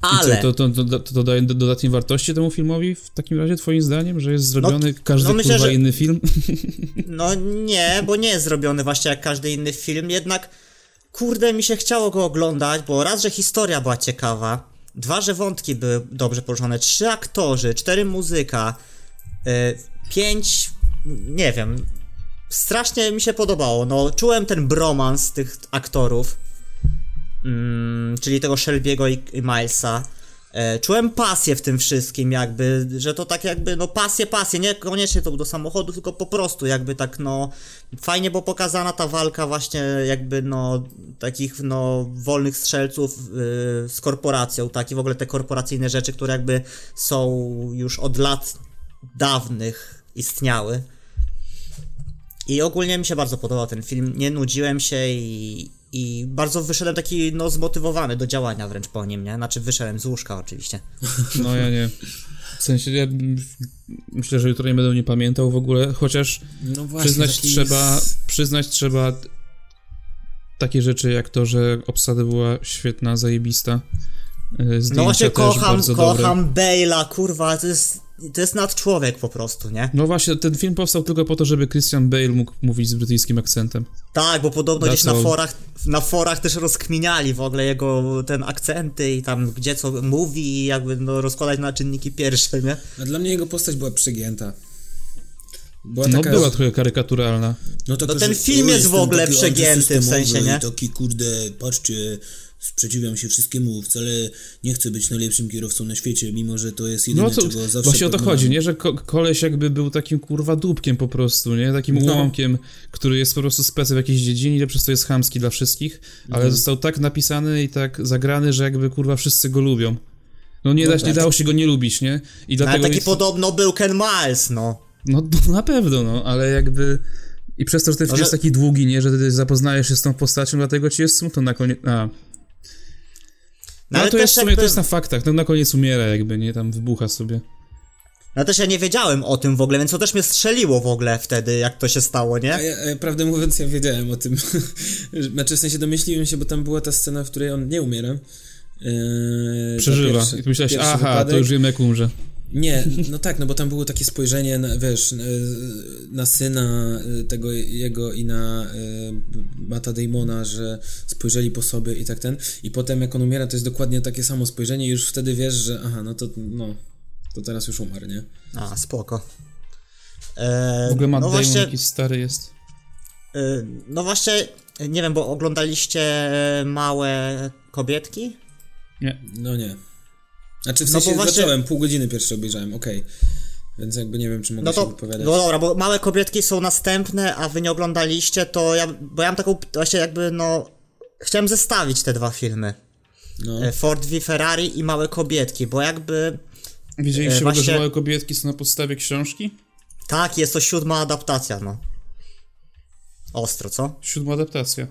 Ale... Co, to, to, to, to daje dodatnie wartości temu filmowi w takim razie, twoim zdaniem, że jest zrobiony no, każdy no myślę, że... inny film? No nie, bo nie jest zrobiony właśnie jak każdy inny film, jednak kurde mi się chciało go oglądać, bo raz, że historia była ciekawa, dwa, że wątki były dobrze poruszone, trzy aktorzy, cztery muzyka, yy, pięć, nie wiem, strasznie mi się podobało. No, czułem ten bromans tych aktorów, mm, czyli tego Shelby'ego i, i Milesa. E, czułem pasję w tym wszystkim, jakby, że to tak jakby, no pasję, pasję, nie koniecznie to do samochodu, tylko po prostu jakby tak, no, fajnie było pokazana ta walka właśnie jakby, no, takich, no, wolnych strzelców yy, z korporacją, tak, i w ogóle te korporacyjne rzeczy, które jakby są już od lat dawnych istniały. I ogólnie mi się bardzo podobał ten film, nie nudziłem się i, i bardzo wyszedłem taki, no, zmotywowany do działania wręcz po nim, nie? Znaczy wyszedłem z łóżka oczywiście. No ja nie. W sensie, ja myślę, że jutro nie będę nie pamiętał w ogóle, chociaż no właśnie, przyznać trzeba, przyznać trzeba takie rzeczy jak to, że obsada była świetna, zajebista. Y, zdjęcia no właśnie kocham, kocham Bale'a, kurwa, to jest to jest nadczłowiek po prostu, nie? No właśnie, ten film powstał tylko po to, żeby Christian Bale mógł mówić z brytyjskim akcentem. Tak, bo podobno That's gdzieś na forach, na forach też rozkminiali w ogóle jego ten akcenty i tam gdzie co mówi i jakby no, rozkładać na czynniki pierwsze, nie? A dla mnie jego postać była przegięta. Była no taka... była trochę karykaturalna. No, to, no ten film jest w ogóle przegięty w sensie, nie? Taki kurde, patrzcie, sprzeciwiam się wszystkiemu, wcale nie chcę być najlepszym kierowcą na świecie, mimo że to jest jedyne, no to, czego zawsze Właśnie o to chodzi, nie? Że ko koleś jakby był takim kurwa dupkiem po prostu, nie? Takim no. ułomkiem, który jest po prostu specem w jakiejś dziedzinie, ile przez to jest chamski dla wszystkich, ale mhm. został tak napisany i tak zagrany, że jakby kurwa wszyscy go lubią. No nie, no da, tak. nie dało się go nie lubić, nie? I dlatego ale taki podobno był Ken Miles, no. No na pewno, no, ale jakby... I przez to, że ten film jest taki długi, nie? Że ty zapoznajesz się z tą postacią, dlatego ci jest smutno na koniec... A, no, ale to jest w sumie, jakby... to jest na faktach, no na koniec umiera jakby, nie? Tam wybucha sobie. No też ja nie wiedziałem o tym w ogóle, więc to też mnie strzeliło w ogóle wtedy, jak to się stało, nie? A ja, a ja, prawdę mówiąc, ja wiedziałem o tym. znaczy, w sensie domyśliłem się, bo tam była ta scena, w której on nie umiera. Yy, Przeżywa. Pierwszy, I myślałeś, aha, wypadek. to już wiemy jak umrze. Nie, no tak, no bo tam było takie spojrzenie, na, wiesz, na syna y, tego jego i na y, Mata Damona, że spojrzeli po sobie i tak ten. I potem jak on umiera, to jest dokładnie takie samo spojrzenie i już wtedy wiesz, że aha, no to no, to teraz już umarł, nie? A, spoko. E, w ogóle Matt no Damon właśnie, jakiś stary jest. E, no właśnie, nie wiem, bo oglądaliście Małe Kobietki? Nie. No nie. Znaczy w No bo sensie właśnie- zacząłem, pół godziny pierwsze obejrzałem, okej. Więc jakby nie wiem, czy mogę No się to, wypowiadać. no dobra, bo Małe Kobietki są następne, a wy nie oglądaliście, to ja, bo ja mam taką, właśnie jakby, no, chciałem zestawić te dwa filmy. No. E, Ford v Ferrari i Małe Kobietki, bo jakby, E, w ogóle, właśnie- że małe kobietki są na podstawie książki? tak, jest to siódma adaptacja, no. Ostro, co? Siódma adaptacja.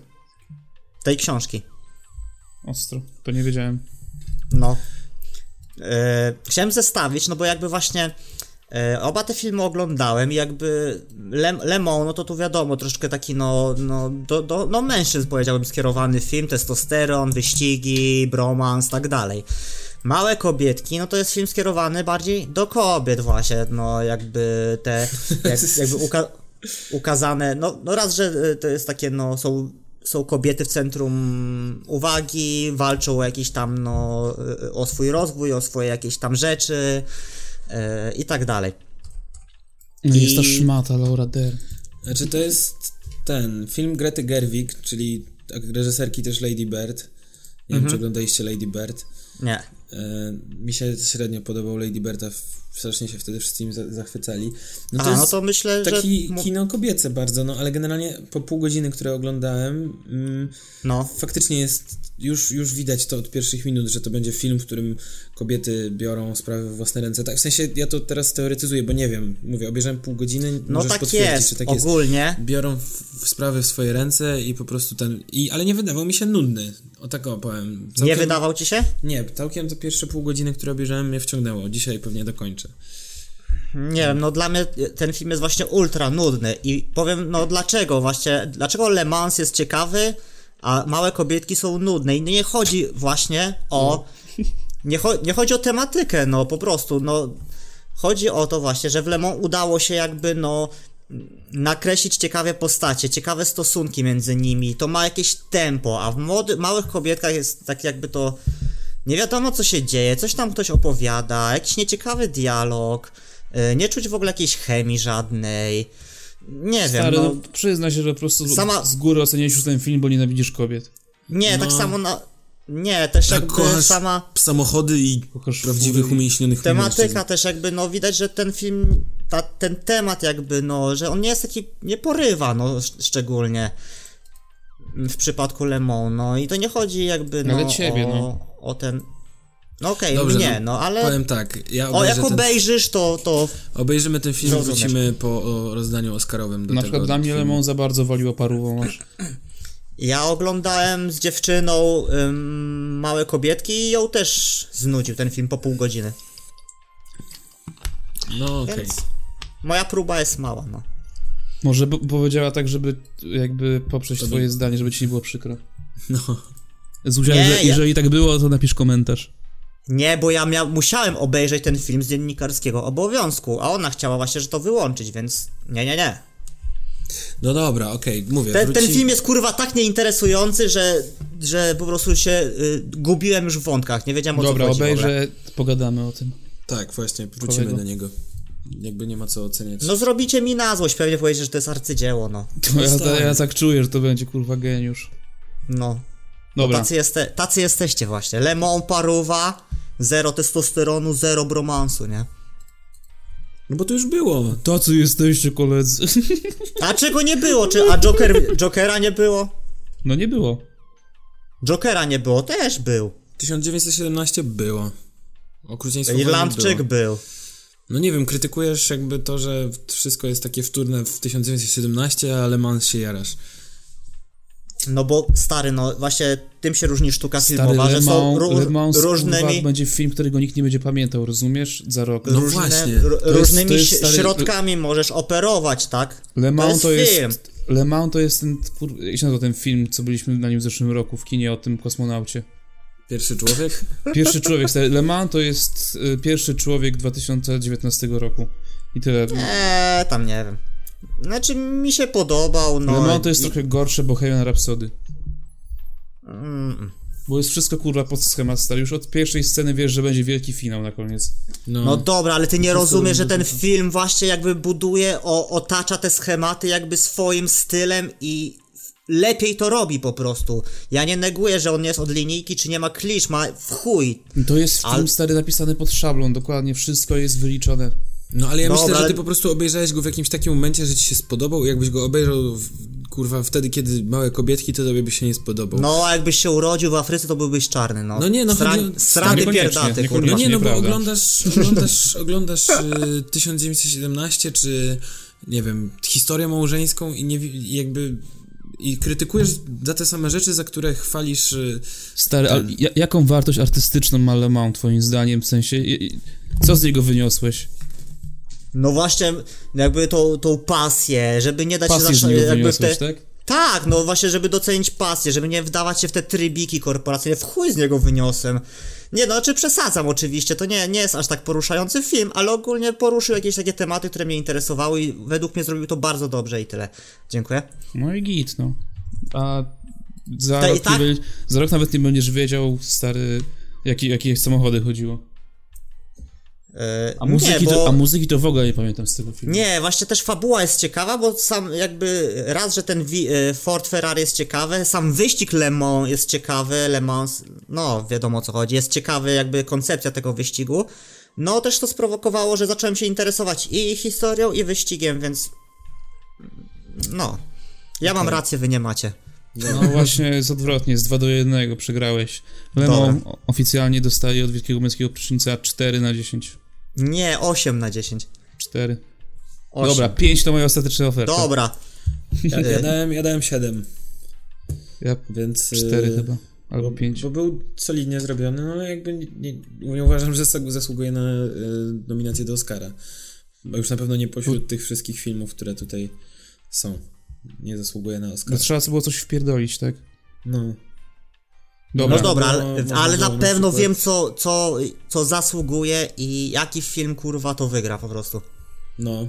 Tej książki. Ostro. To nie wiedziałem. No. E, chciałem zestawić, no bo jakby właśnie e, oba te filmy oglądałem i jakby Le, Le Mans, no to tu wiadomo, troszeczkę taki no, no, do, do no mężczyzn powiedziałbym skierowany film, testosteron, wyścigi, bromans, tak dalej. Małe kobietki, no to jest film skierowany bardziej do kobiet właśnie, no jakby te, jak, jakby uka ukazane, no, no raz, że e, to jest takie, no są są kobiety w centrum uwagi, walczą o jakiś tam, no, o swój rozwój, o swoje jakieś tam rzeczy yy, i tak dalej. No I- Jest ta szmata Laura Dern. Znaczy to jest ten film Grety Gerwig, czyli reżyserki też Lady Bird. Nie wiem, czy oglądaliście Lady Bird. Nie. E, mi się średnio podobał Lady Bird, a w- strasznie się wtedy wszyscy im za, zachwycali. No A, jest no to myślę, taki że... mu- kino kobiece bardzo, no ale generalnie po pół godziny, które oglądałem, mm, No, faktycznie jest, już, już widać to od pierwszych minut, że to będzie film, w którym kobiety biorą sprawy w własne ręce. Tak, w sensie ja to teraz teoretyzuję, bo nie wiem, mówię, obejrzałem pół godziny, no tak jest, czy tak jest. ogólnie. Biorą w, w sprawy w swoje ręce i po prostu ten, i, ale nie wydawał mi się nudny, o tak opowiem. Nie wydawał ci się? Nie, całkiem to pierwsze pół godziny, które obejrzałem mnie wciągnęło, dzisiaj pewnie dokończę. Nie wiem, no dla mnie ten film jest właśnie ultra nudny i powiem, no dlaczego właśnie, dlaczego Le Mans jest ciekawy, a Małe Kobietki są nudne i nie chodzi właśnie o, nie, cho- nie chodzi o tematykę, no po prostu, no chodzi o to właśnie, że w Le Mans udało się jakby, no nakreślić ciekawe postacie, ciekawe stosunki między nimi, to ma jakieś tempo, a w młody, Małych Kobietkach jest tak jakby to nie wiadomo co się dzieje, coś tam ktoś opowiada, jakiś nieciekawy dialog, yy, nie czuć w ogóle jakiejś chemii żadnej. Nie Stary, wiem, no, no. przyznaj się, że po prostu Sama- z góry oceniałeś już ten film, bo nienawidzisz kobiet. Nie, tak No. samo na. Nie, też Tak jakby kochasz sama samochody i Kochasz prawdziwych, fury. umięśnionych tematyka mężczyzn. też jakby, no widać, że ten film, ta, ten temat jakby, no, że on nie jest taki, nie porywa, no, sz- szczególnie w przypadku Le Mans, no i to nie chodzi jakby, no, Ale ciebie, o, no. o ten, no okej, Dobrze, nie, no, no, ale, Powiem tak, ja o, jak ten, obejrzysz, to, to obejrzymy ten film, Zrozumiesz. wrócimy po o, rozdaniu Oscarowym do Na tego przykład dla mnie. Lemon za bardzo waliło parówą aż. Ja oglądałem z dziewczyną ym, Małe Kobietki i ją też znudził ten film po pół godziny. No okej. Więc moja próba jest mała, no. Może b- powiedziała tak, żeby jakby poprzeć To by- twoje zdanie, żeby ci nie było przykro. No. Zuzia, Nie, że, ja- jeżeli tak było, to napisz komentarz. Nie, bo ja mia- musiałem obejrzeć ten film z dziennikarskiego obowiązku, a ona chciała właśnie, że to wyłączyć, więc nie, nie, nie. No dobra, okej, mówię. Ten, ten wróci- film jest kurwa tak nieinteresujący, że, że po prostu się y, gubiłem już w wątkach, nie wiedziałem o Dobra, co chodzi ogóle. obejrzę, pogadamy o tym. Tak, właśnie, wrócimy Kolego. do niego. Jakby nie ma co oceniać. No zrobicie mi na złość, pewnie powiedzieć, że to jest arcydzieło, no. Ja, ja tak czuję, że to będzie kurwa geniusz. No. Dobra, Tacy, jeste, tacy jesteście właśnie. Lemon, paruwa, zero testosteronu, zero bromansu, nie? No bo to już było. tacy jesteście koledzy. A czego nie było? Czy, a Joker, Jokera nie było? No nie było. Jokera nie było, też był. 1917 było. Okrucieństwo Irlandczyk było. był. No nie wiem, krytykujesz jakby to, że wszystko jest takie wtórne w 1917, ale man się jarasz. No bo stary, no właśnie tym się różni sztuka Stary filmowa, że są Mans, ró- Le Mans różnymi, kurwa, będzie film, którego nikt nie będzie pamiętał, rozumiesz? Za rok. No różne, właśnie. r- To jest- różnymi to jest stary- środkami możesz operować, tak? Le Mans to jest, film. Le Mans to jest ten, kur... jak się nazywa ten film, co byliśmy na nim w zeszłym roku w kinie o tym kosmonaucie. Pierwszy człowiek? Pierwszy człowiek, stary, Le Mans to jest y, pierwszy człowiek 2019 roku. I tyle. Eee, tam nie wiem. Znaczy mi się podobał, no. Le Mans to jest i- trochę gorsze Bohemian Rhapsody. Mm, Bo jest wszystko kurwa pod schemat stary. Już od pierwszej sceny wiesz, że będzie wielki finał na koniec. No, No dobra, ale ty nie rozumiesz, że ten film właśnie jakby buduje, o, otacza te schematy jakby swoim stylem i lepiej to robi po prostu. Ja nie neguję, że on jest od linijki, czy nie ma klisz, ma w chuj. To jest film Ale- stary napisany pod szablą, dokładnie, wszystko jest wyliczone. No ale ja Dobra, myślę, że ale- ty po prostu obejrzałeś go w jakimś takim momencie, że ci się spodobał i jakbyś go obejrzał w, kurwa wtedy, kiedy małe kobietki, to tobie by się nie spodobał. No, a jakbyś się urodził w Afryce, to byłbyś czarny, no. No nie, no Sra- chodzi Srany pierdaty, niekoniecznie. No kurwa. nie, no bo oglądasz, oglądasz, oglądasz y, 1917 czy nie wiem, historię małżeńską i nie jakby i krytykujesz za te same rzeczy, za które chwalisz y, Stary, ale ja, jaką wartość artystyczną ma Le Mans, twoim zdaniem, w sensie, co z niego wyniosłeś? No właśnie, jakby tą, tą pasję, żeby nie dać się Pasję z zasza- niego jakby w te... tak? Tak, no właśnie, żeby docenić pasję, żeby nie wdawać się w te trybiki korporacyjne, w chuj z niego wyniosłem. Nie, no, znaczy przesadzam oczywiście, to nie, nie jest aż tak poruszający film, ale ogólnie poruszył jakieś takie tematy, które mnie interesowały i według mnie zrobił to bardzo dobrze i tyle. Dziękuję. No i git, no. A za, Ta- rok, tak- nie za rok nawet nie będziesz wiedział, stary, jakie, jakie samochody chodziło. E, A muzyki, nie, bo... to, a muzyki to w ogóle nie pamiętam z tego filmu. Nie, właśnie też fabuła jest ciekawa, bo sam jakby raz, że ten e, Ford Ferrari jest ciekawy, sam wyścig Le Mans jest ciekawy, Le Mans, no wiadomo o co chodzi, jest ciekawy jakby koncepcja tego wyścigu. No też to sprowokowało, że zacząłem się interesować i historią, i wyścigiem, więc no. Ja mam Okej. rację, wy nie macie. No właśnie jest odwrotnie, jest 2 do 1, przegrałeś. Le Dobra. Mans oficjalnie dostaje od Wielkiego Męskiego Prysznica 4 na 10. Nie, 8 na 10. 4. 8. Dobra, 5 to moja ostateczna oferta. Dobra. ja, ja, dałem, ja dałem 7, Ja więc... y, 4 chyba, albo bo, 5. Bo był solidnie zrobiony, no ale jakby nie, nie, nie uważam, że zas- zasługuje na y, nominację do Oscara. Bo już na pewno nie pośród tych wszystkich filmów, które tutaj są. Nie zasługuje na No, Oscara. trzeba było coś wpierdolić, tak? No. Dobra. No dobra, no, ale, można ale na pewno przykład- wiem, co, co, co zasługuje i jaki film kurwa to wygra po prostu. No,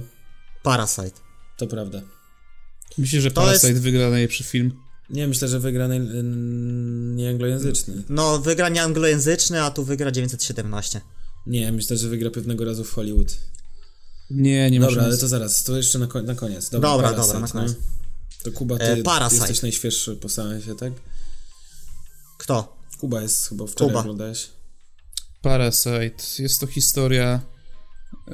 Parasite. to prawda. Myślę, że To Parasite jest- wygra najlepszy film. Nie, myślę, że wygra naj... nieanglojęzyczny. No, wygra nie anglojęzyczny, a tu wygra 917. Nie, myślę, że wygra pewnego razu w Hollywood. Nie, nie ma Dobra, ale to zaraz, to jeszcze na, ko- na koniec. Dobra, Dobra, Parasite, dobra, na koniec. No. To Kuba, ty E, Parasite. jesteś najświeższy po seansie, tak? Kto? Kuba jest chyba wczoraj Kuba. oglądałeś. Parasite. Jest to historia y,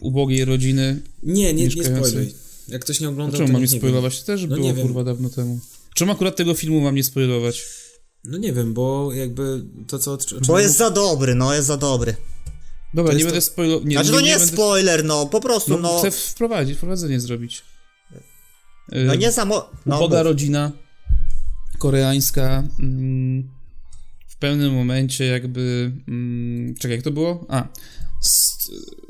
ubogiej rodziny. Nie, nie, nie spoiluj. Jak ktoś nie oglądał, Czemu to mam nie nie spoilować? To też No było nie wiem. kurwa dawno temu. Czemu akurat tego filmu mam nie spoilować? No nie wiem, bo jakby to, co... Bo jest za dobry, no, jest za dobry. Dobra, To nie będę to- spoilował. Nie, Znaczy, nie, to nie jest będę... spoiler, no, po prostu, No, no. chcę wprowadzić, wprowadzenie zrobić. Y, No nie samo. No, uboga mów. rodzina koreańska mm, w pewnym momencie jakby mm, czekaj, jak to było? A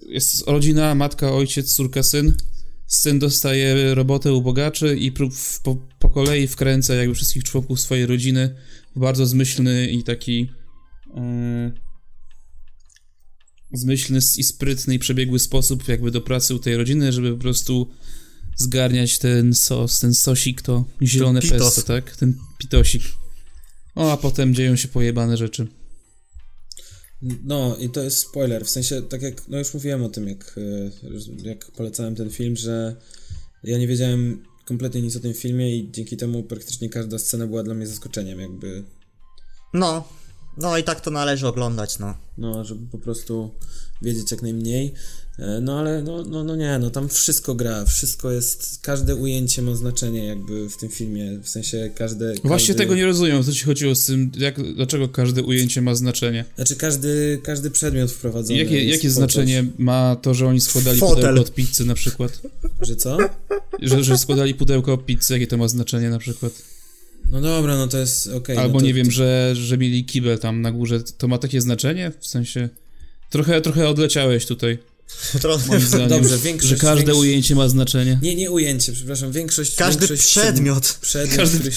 jest rodzina, matka, ojciec, córka, syn syn dostaje robotę u bogaczy i po, po kolei wkręca jakby wszystkich członków swojej rodziny w bardzo zmyślny i taki e, zmyślny i sprytny i przebiegły sposób jakby do pracy u tej rodziny, żeby po prostu zgarniać ten sos, ten sosik, to zielone Ten pitos. pesto, tak? Ten pitosik. O, a potem dzieją się pojebane rzeczy. No i to jest spoiler, w sensie tak jak, no już mówiłem o tym, jak, e, jak polecałem ten film, że ja nie wiedziałem kompletnie nic o tym filmie i dzięki temu praktycznie każda scena była dla mnie zaskoczeniem, jakby, No. No i tak to należy oglądać, no. no, żeby po prostu wiedzieć jak najmniej, E, no ale no, no, no nie, no tam wszystko gra, wszystko jest, każde ujęcie ma znaczenie jakby w tym filmie, w sensie każde... Właśnie każdy, tego nie rozumiem, o co ci chodziło z tym, jak, dlaczego każde ujęcie ma znaczenie. Znaczy każdy, każdy przedmiot wprowadzony Jakie, jakie znaczenie ma to, że oni składali Fotel. pudełko od pizzy na przykład? Że co? Że, że składali pudełko od pizzy, jakie to ma znaczenie na przykład? No dobra, no to jest okej. Albo no to, nie wiem, to, że, że mieli kibel tam na górze, to ma takie znaczenie? W sensie... Trochę, trochę odleciałeś tutaj, moim zdaniem, Dobrze, większość- że każde większość- ujęcie ma znaczenie. Nie, nie ujęcie, przepraszam, większość... Każdy większość przedmiot. Przedmiot, Każdy- któryś...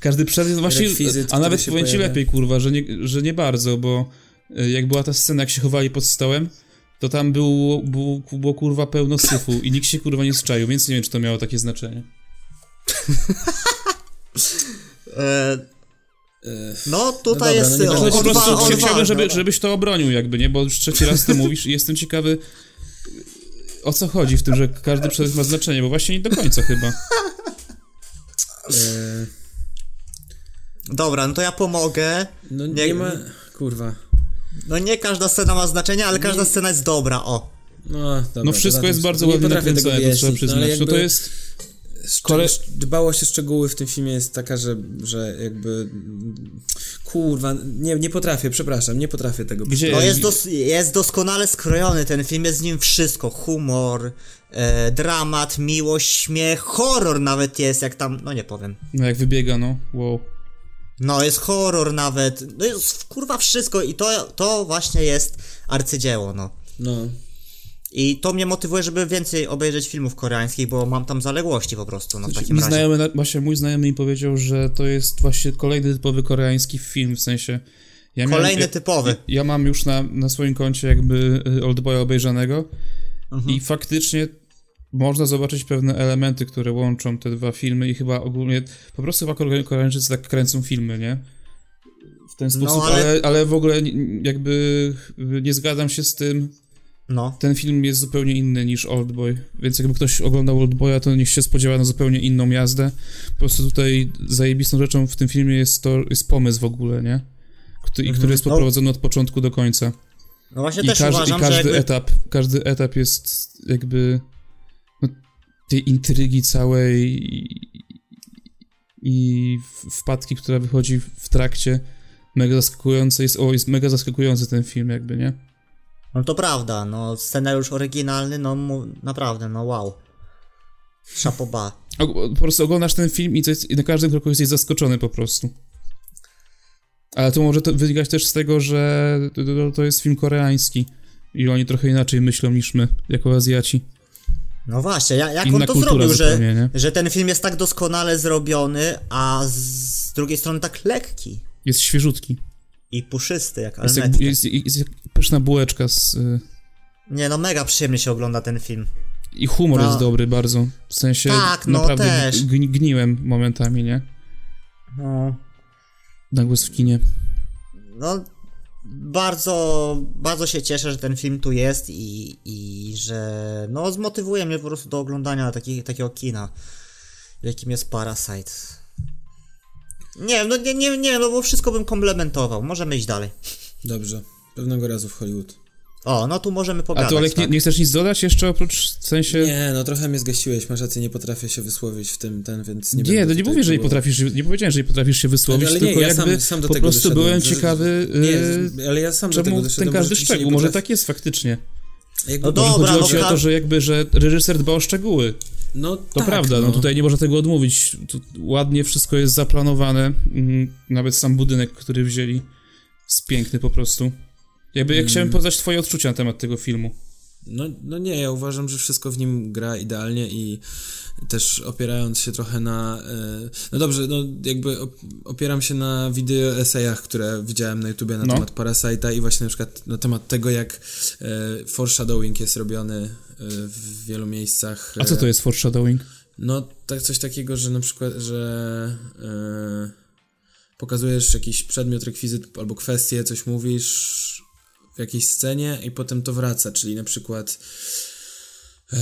Każdy przedmiot, właśnie, Rekwizyt, a nawet który powiem ci lepiej, kurwa, że nie, że nie bardzo, bo y, jak była ta scena, jak się chowali pod stołem, to tam było, było, było kurwa pełno syfu i nikt się kurwa nie zczaił, więc nie wiem, czy to miało takie znaczenie. E, E, no tutaj dobra, jest. no o, Po prostu odwa- chciałbym, żeby, żebyś to obronił jakby, nie? Bo już trzeci raz to mówisz i jestem ciekawy o co chodzi w tym, że każdy przedmiot ma znaczenie, bo właśnie nie do końca chyba. e, Dobra, no to ja pomogę. No nie, Nie- ma... Kurwa. No nie każda scena ma znaczenie, ale każda Nie- scena jest dobra, o. No, dobra, No wszystko to jest bardzo nie ładnie nakręcone, to trzeba no, przyznać. No to jakby jest... kole- Dbałość o szczegóły w tym filmie jest taka, że, że jakby... Kurwa, nie, nie potrafię, przepraszam, nie potrafię tego Gdzie- No jest, dos jest doskonale skrojony ten film, jest w nim wszystko. Humor, e, dramat, miłość, śmiech, horror nawet jest, jak tam, no nie powiem. No jak wybiega, no. Wow. No jest horror nawet, no jest kurwa wszystko i to, to właśnie jest arcydzieło, no. No, I to mnie motywuje, żeby więcej obejrzeć filmów koreańskich, bo mam tam zaległości po prostu, no w takim Mi razie. znajomy, na- właśnie mój znajomy mi powiedział, że to jest właśnie kolejny typowy koreański film, w sensie... Ja miałem- Kolejny ja, typowy. Ja mam już na, na swoim koncie jakby y, Oldboya obejrzanego Mhm. i faktycznie można zobaczyć pewne elementy, które łączą te dwa filmy i chyba ogólnie, po prostu chyba Kore- Koreańczycy tak kręcą filmy, nie? W ten No, sposób, ale- ale... Ale, w ogóle jakby nie zgadzam się z tym, No. ten film jest zupełnie inny niż Oldboy, więc jakby ktoś oglądał Oldboya, to niech się spodziewa na zupełnie inną jazdę. Po prostu tutaj zajebistą rzeczą w tym filmie jest to, jest pomysł w ogóle, nie? Kto, I który jest No. poprowadzony od początku do końca. No właśnie I, też każdy, uważam, i każdy jakby... etap, każdy etap jest jakby no, tej intrygi całej i, i wpadki, która wychodzi w trakcie, mega zaskakujące jest, o, jest mega zaskakujący ten film jakby, nie? No to prawda, no scenariusz oryginalny, no naprawdę, no wow. Szapoba. Po prostu oglądasz ten film i, jest, i na każdym kroku jesteś zaskoczony po prostu. Ale to może to wynikać też z tego, że to, to, jest film koreański i oni trochę inaczej myślą niż my, jako Azjaci. No właśnie, ja, jak Inna on to zrobił, że, że ten film jest tak doskonale zrobiony, a z drugiej strony tak lekki Jest świeżutki. I puszysty jak Jest jak, jest, jest jak pyszna bułeczka z... y, Nie no, mega przyjemnie się ogląda ten film. I humor No. jest dobry bardzo. W sensie Tak, no naprawdę też. gni- gniłem momentami, nie? No, Na głos w kinie. no bardzo, bardzo się cieszę, że ten film tu jest i, i że no zmotywuje mnie po prostu do oglądania taki, takiego kina, jakim jest Parasite. Nie no nie, nie, nie no bo wszystko bym komplementował. Możemy iść dalej. dobrze. Pewnego razu w Hollywood. O, no tu możemy A pogadać, tu Olek, nie, tak? nie chcesz nic dodać jeszcze oprócz w sensie... Nie, no trochę mnie zgasiłeś, masz rację, nie potrafię się wysłowić w tym, ten, więc nie Nie, no nie mówię, że nie potrafisz, nie powiedziałem, że nie potrafisz się wysłowić, Ale nie, tylko ja sam- jakby sam do po tego prostu doszedłem, byłem że- ciekawy, Nie, yy, ale ja sam do tego czemu doszedłem, ten każdy szczegół, nie może tak jest faktycznie. Jakby, No Dobra, chodziło no ci o to, że jakby, że reżyser dba o szczegóły. No To tak, prawda, no. tutaj nie można tego odmówić. Tu ładnie wszystko jest zaplanowane, mm, nawet sam budynek, który wzięli, jest piękny po prostu. Jakby, jak chciałem poznać twoje odczucia na temat tego filmu. No, no nie, ja uważam, że wszystko w nim gra idealnie i też opierając się trochę na... E, no dobrze, no jakby op, opieram się na wideo esejach, które widziałem na YouTubie na No. temat Parasite'a i właśnie na przykład na temat tego, jak e, foreshadowing jest robiony e, w wielu miejscach. A co to jest foreshadowing? No, tak coś takiego, że na przykład, że pokazujesz jakiś przedmiot, rekwizyt albo kwestię, coś mówisz w jakiejś scenie i potem to wraca, czyli na przykład e,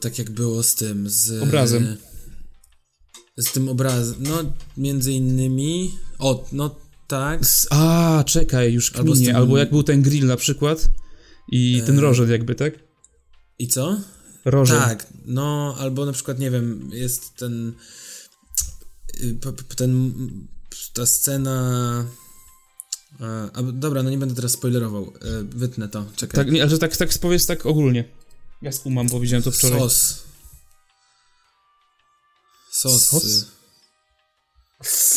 tak jak było z tym, z Obrazem. Z tym obrazem, no między innymi, o, no tak, S- A, czekaj, już Albo z kminie. tym- Albo jak był ten grill na przykład i ten E. rożet jakby, tak? i co? Rożet. Tak, no albo na przykład, nie wiem, jest ten y, ten ta scena a, a, dobra, no nie będę teraz spoilerował, y, wytnę to, czekaj. Tak, nie, ale że tak, tak powiedz tak ogólnie. Ja skumam, bo widziałem to wczoraj. Sos. Sos. Sos?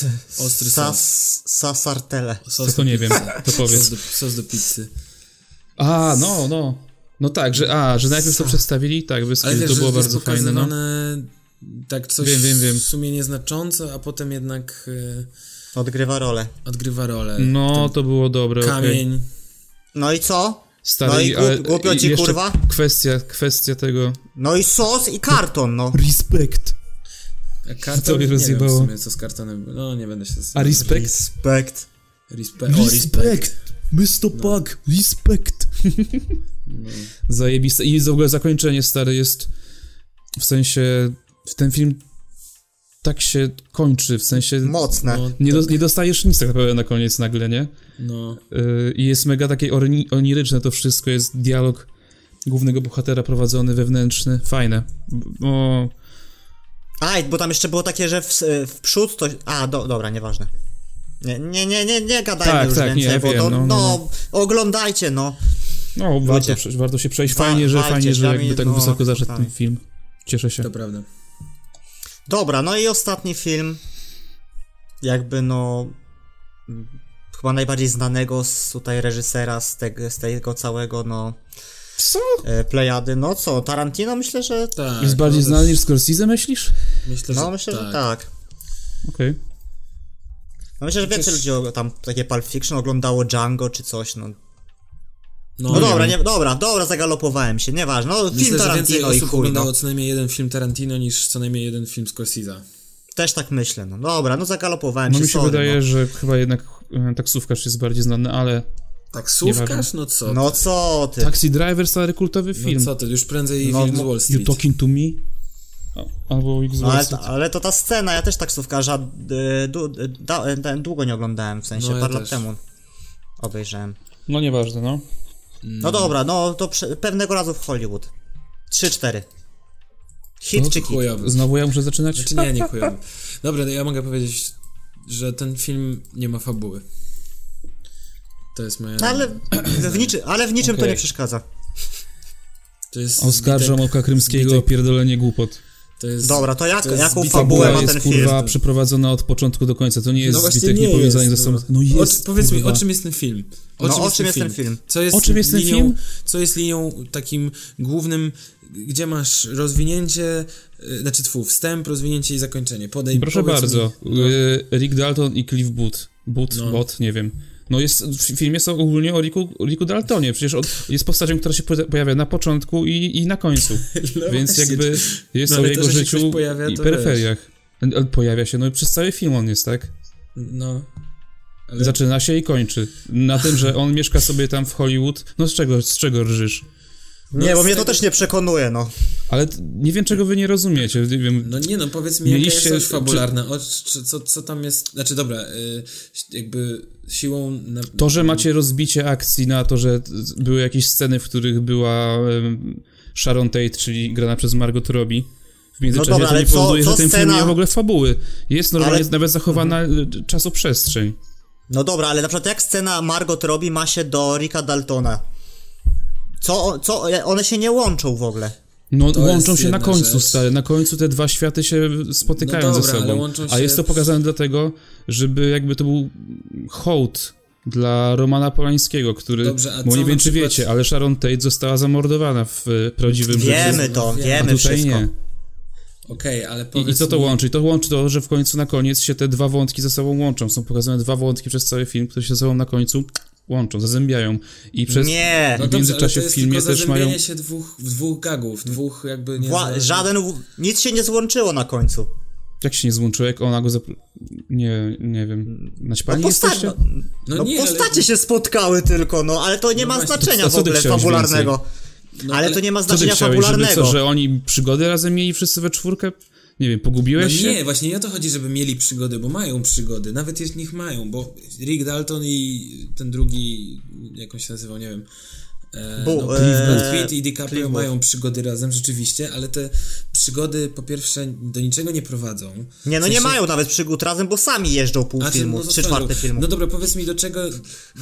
y, Ostry sas, Sasartele. sos To, to nie wiem, to Sos powiedz. do, sos do pizzy. A, no, no. No tak, że a, że najpierw to przedstawili, tak, wiesz, to było bardzo fajne, no. tak coś Wiem, wiem, wiem. w sumie nieznacząco, a potem jednak y, Odgrywa rolę. odgrywa rolę. No, to było dobre, Ten kamień. No i co? Stary, No i ale głupio ci, kurwa? Kwestia, kwestia tego... No i sos i karton, no. Respekt. A karton, Co mnie nie wiem w rozjebało? sumie co z kartonem. No nie będę się A respekt? Respekt. Respekt. O, respekt. Mr. Pug, respekt. No. Zajebiste. I w ogóle zakończenie, stary, jest w sensie, w ten film tak się kończy, w sensie Mocne. No, nie, tak, do, nie dostajesz nic tak naprawdę na koniec nagle, nie? no. Yy, I jest mega takie oni- oniryczne to wszystko, jest dialog głównego bohatera prowadzony, wewnętrzny, fajne. O, Aj, bo tam jeszcze było takie, że w, w przód to... A, do, dobra, nieważne. Nie, nie, nie, nie, nie gadajmy Tak, już tak, więcej, nie, bo wiem, to, no, no, no, oglądajcie, no. no warto, warto się przejść. Wa- Fajnie, że, fajnie, że jakby tak no, wysoko zaszedł tak. ten film. Cieszę się. To prawda. Dobra, no i ostatni film. Jakby no. Chyba najbardziej znanego z tutaj reżysera z tego, z tego całego, no. Co? e, Plejady. No co, Tarantino myślę, że. Tak. Jest bardziej no, znany niż Scorsese, myślisz? Myślę, No że myślę, tak. że tak. Okej. No myślę, że więcej ludzi tam takie Pulp Fiction oglądało Django czy coś, no. No, No, dobra, nie, dobra, dobra, zagalopowałem się, nieważne. No, film Myślę, że Tarantino i chuj, no. co najmniej jeden film Tarantino niż co najmniej jeden film Scorsese'a. Też tak myślę, no. Dobra, no zagalopowałem No się, mi się sorry, wydaje, no. że chyba jednak e, taksówkarz jest bardziej znany, ale Taksówkarz? No co? No co ty? Taxi Driver, stary kultowy no film. co ty, już prędzej No, Wilk z mo- Wall You Street. talking to me? Albo X No, ale, ale to ta scena, ja też taksówkarza y, du, da, da, długo nie oglądałem, w sensie No, ja parę lat temu obejrzałem. No nieważne, no. No dobra, no to prze, pewnego razu w Hollywood. 3-4. Hit No, czy? Chujowy. Znowu ja muszę zaczynać? Znaczy nie, nie chujowy. Dobra, to ja mogę powiedzieć, że ten film nie ma fabuły. To jest moja... Ale w, niczy, ale w niczym to Okej. nie przeszkadza. To jest Oskarżam Oka Krymskiego o pierdolenie głupot. To jest, Dobra, to jak, to jest jaką zbite- fabułę Fabuła ma jest ten film? kurwa przeprowadzona od początku do końca. To nie jest No zbitek nie niepowiązanych jest, ze sobą. no. Jest, o, powiedz mi, kurwa. o czym jest ten film? No, o czym jest ten film? Co jest O czym jest ten linią, film? Co jest linią takim głównym, gdzie masz rozwinięcie, y, znaczy twój wstęp, rozwinięcie i zakończenie. Podej, Proszę bardzo. Mi, no, y, Rick Dalton i Cliff Booth. Booth, No. Bot, nie wiem. No jest, w filmie są ogólnie o Ricku, Ricku Daltonie. Przecież on jest postacią, która się po- pojawia na początku i, i na końcu. no Więc właśnie. jakby jest No, o jego to, życiu pojawia, i peryferiach. On Pojawia się, no i przez cały film on jest, tak? No. Ale Zaczyna się i kończy. Na tym, że on mieszka sobie tam w Hollywood. No z czego, z czego rżysz? Nie, bo mnie to tego- też nie przekonuje, no. Ale nie wiem, czego wy nie rozumiecie. Nie wiem, No nie no, powiedz mi, jaka Mieliście- jest coś fabularna, o, czy, co, co tam jest, znaczy dobra, y, jakby siłą... Na, To, że macie rozbicie akcji na to, że były jakieś sceny, w których była Sharon Tate, czyli grana przez Margot Robbie. W międzyczasie No dobra, to nie co- powoduje, co że ten film scena- nie ma w ogóle fabuły. Jest normalnie Ale- nawet zachowana y, czasoprzestrzeń. No dobra, ale na przykład jak scena Margot robi ma się do Ricka Daltona? Co, co, one się nie łączą w ogóle. No, To łączą się na końcu, rzecz. stary. Na końcu te dwa światy się spotykają No ze dobra, ale sobą. A jest to w- pokazane dlatego, żeby jakby to był hołd dla Romana Polańskiego, który, Dobrze, bo nie wiem czy przykład- wiecie, ale Sharon Tate została zamordowana w e, prawdziwym Wiemy życiu. to, wiem. A wiemy tutaj wszystko. nie. Okej, ale I, I co to mi, łączy? To łączy to, że w końcu na koniec się te dwa wątki ze sobą łączą. Są pokazane dwa wątki przez cały film, które się ze sobą na końcu łączą, zazębiają. I przez Nie, No w międzyczasie ale w filmie też mają... się dwóch, dwóch gagów, dwóch jakby nie Wła- żaden, nic się nie złączyło na końcu. Jak się nie złączyło, jak ona go zapro... Nie, nie wiem. No, Naćpani posta- jesteście? no, No no nie, ale- postacie się spotkały tylko, no, ale to nie No ma właśnie, znaczenia to w co ogóle fabularnego. No, ale, to nie ma Co znaczenia żeby fabularnego. co, że oni przygody razem mieli wszyscy we czwórkę? Nie wiem, No pogubiłeś się? nie, właśnie nie o to chodzi, żeby mieli przygody, bo mają przygody, nawet jeśli nich mają, bo Rick Dalton i ten drugi, jak on się nazywał, nie wiem, e, no, e, Pitt i DiCaprio Cliff mają przygody razem, rzeczywiście, ale te przygody po pierwsze do niczego nie prowadzą. Nie, no W nie sensie- mają nawet przygód razem, bo sami jeżdżą pół A, filmu, no trzy swoją czwarte filmu. No dobra, powiedz mi, do czego,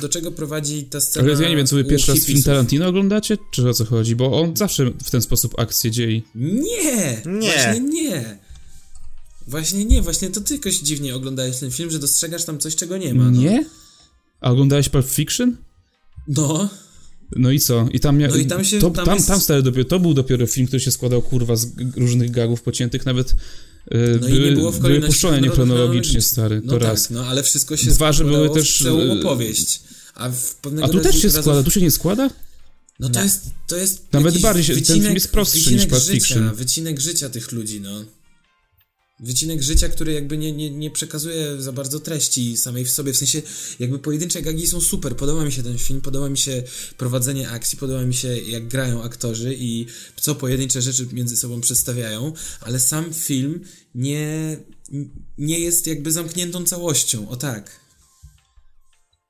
do czego prowadzi ta scena Ale ja nie wiem, co wy pierwszy raz film? Tarantino oglądacie? Czy o co chodzi? Bo on zawsze w ten sposób akcję dzieli. Nie! Nie. Właśnie nie! Właśnie nie, właśnie to ty jakoś dziwnie oglądałeś ten film, że dostrzegasz tam coś, czego nie ma. No. Nie? A oglądałeś Pulp Fiction? No, No i co? I tam, mia... No i tam się- to, tam tam, jest- tam stary dopiero, to był dopiero film, który się składał kurwa z różnych gagów pociętych, nawet yy, no i były, nie było w były puszczone niechronologicznie, stary, No to tak, raz. no ale wszystko się Dwa, że były też, całą e, opowieść. A w pewnego A tu też się składa, tu się nie składa? No to jest, to jest Nawet bardziej się- ten wycinek, film jest prostszy niż wycinek Pulp życia, Fiction. Wycinek życia tych ludzi, no. Wycinek życia, który jakby nie, nie, nie przekazuje za bardzo treści samej w sobie, w sensie jakby pojedyncze gagi są super, podoba mi się ten film, podoba mi się prowadzenie akcji, podoba mi się jak grają aktorzy i co pojedyncze rzeczy między sobą przedstawiają, ale sam film nie, nie jest jakby zamkniętą całością, o tak.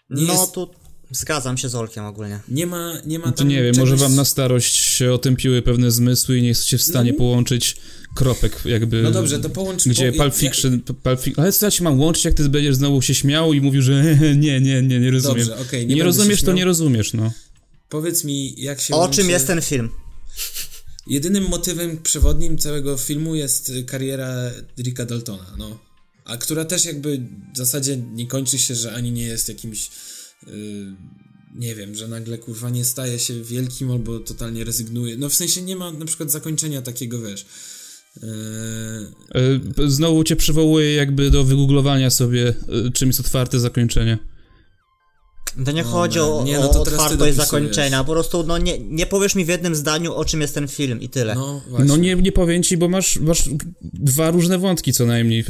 Nie no jest... tu zgadzam się z Olkiem ogólnie. Nie ma, nie ma no to nie wiem, czegoś... może wam na starość się otępiły pewne zmysły i nie jesteście w stanie no. połączyć kropek jakby... No dobrze, to połącz... Gdzie po... Pulp Fiction... Pulp Fiction ale co ja ci mam łączyć, jak ty będziesz znowu się śmiał i mówił, że nie, nie, nie, nie rozumiem. Dobrze, okay, nie, nie rozumiesz, to nie rozumiesz, no. Powiedz mi, jak się O łączy... czym jest ten film? Jedynym motywem przewodnim całego filmu jest kariera Ricka Daltona, no. A która też jakby w zasadzie nie kończy się, że ani nie jest jakimś yy, nie wiem, że nagle kurwa nie staje się wielkim albo totalnie rezygnuje. No w sensie nie ma na przykład zakończenia takiego, wiesz. Yy... Znowu cię przywołuje jakby do wygooglowania sobie, czym jest otwarte zakończenie. To nie no, chodzi o, nie, no to o otwartość zakończenia, po prostu no nie, nie powiesz mi w jednym zdaniu o czym jest ten film i tyle. No, no nie, nie powiem ci, bo masz, masz dwa różne wątki co najmniej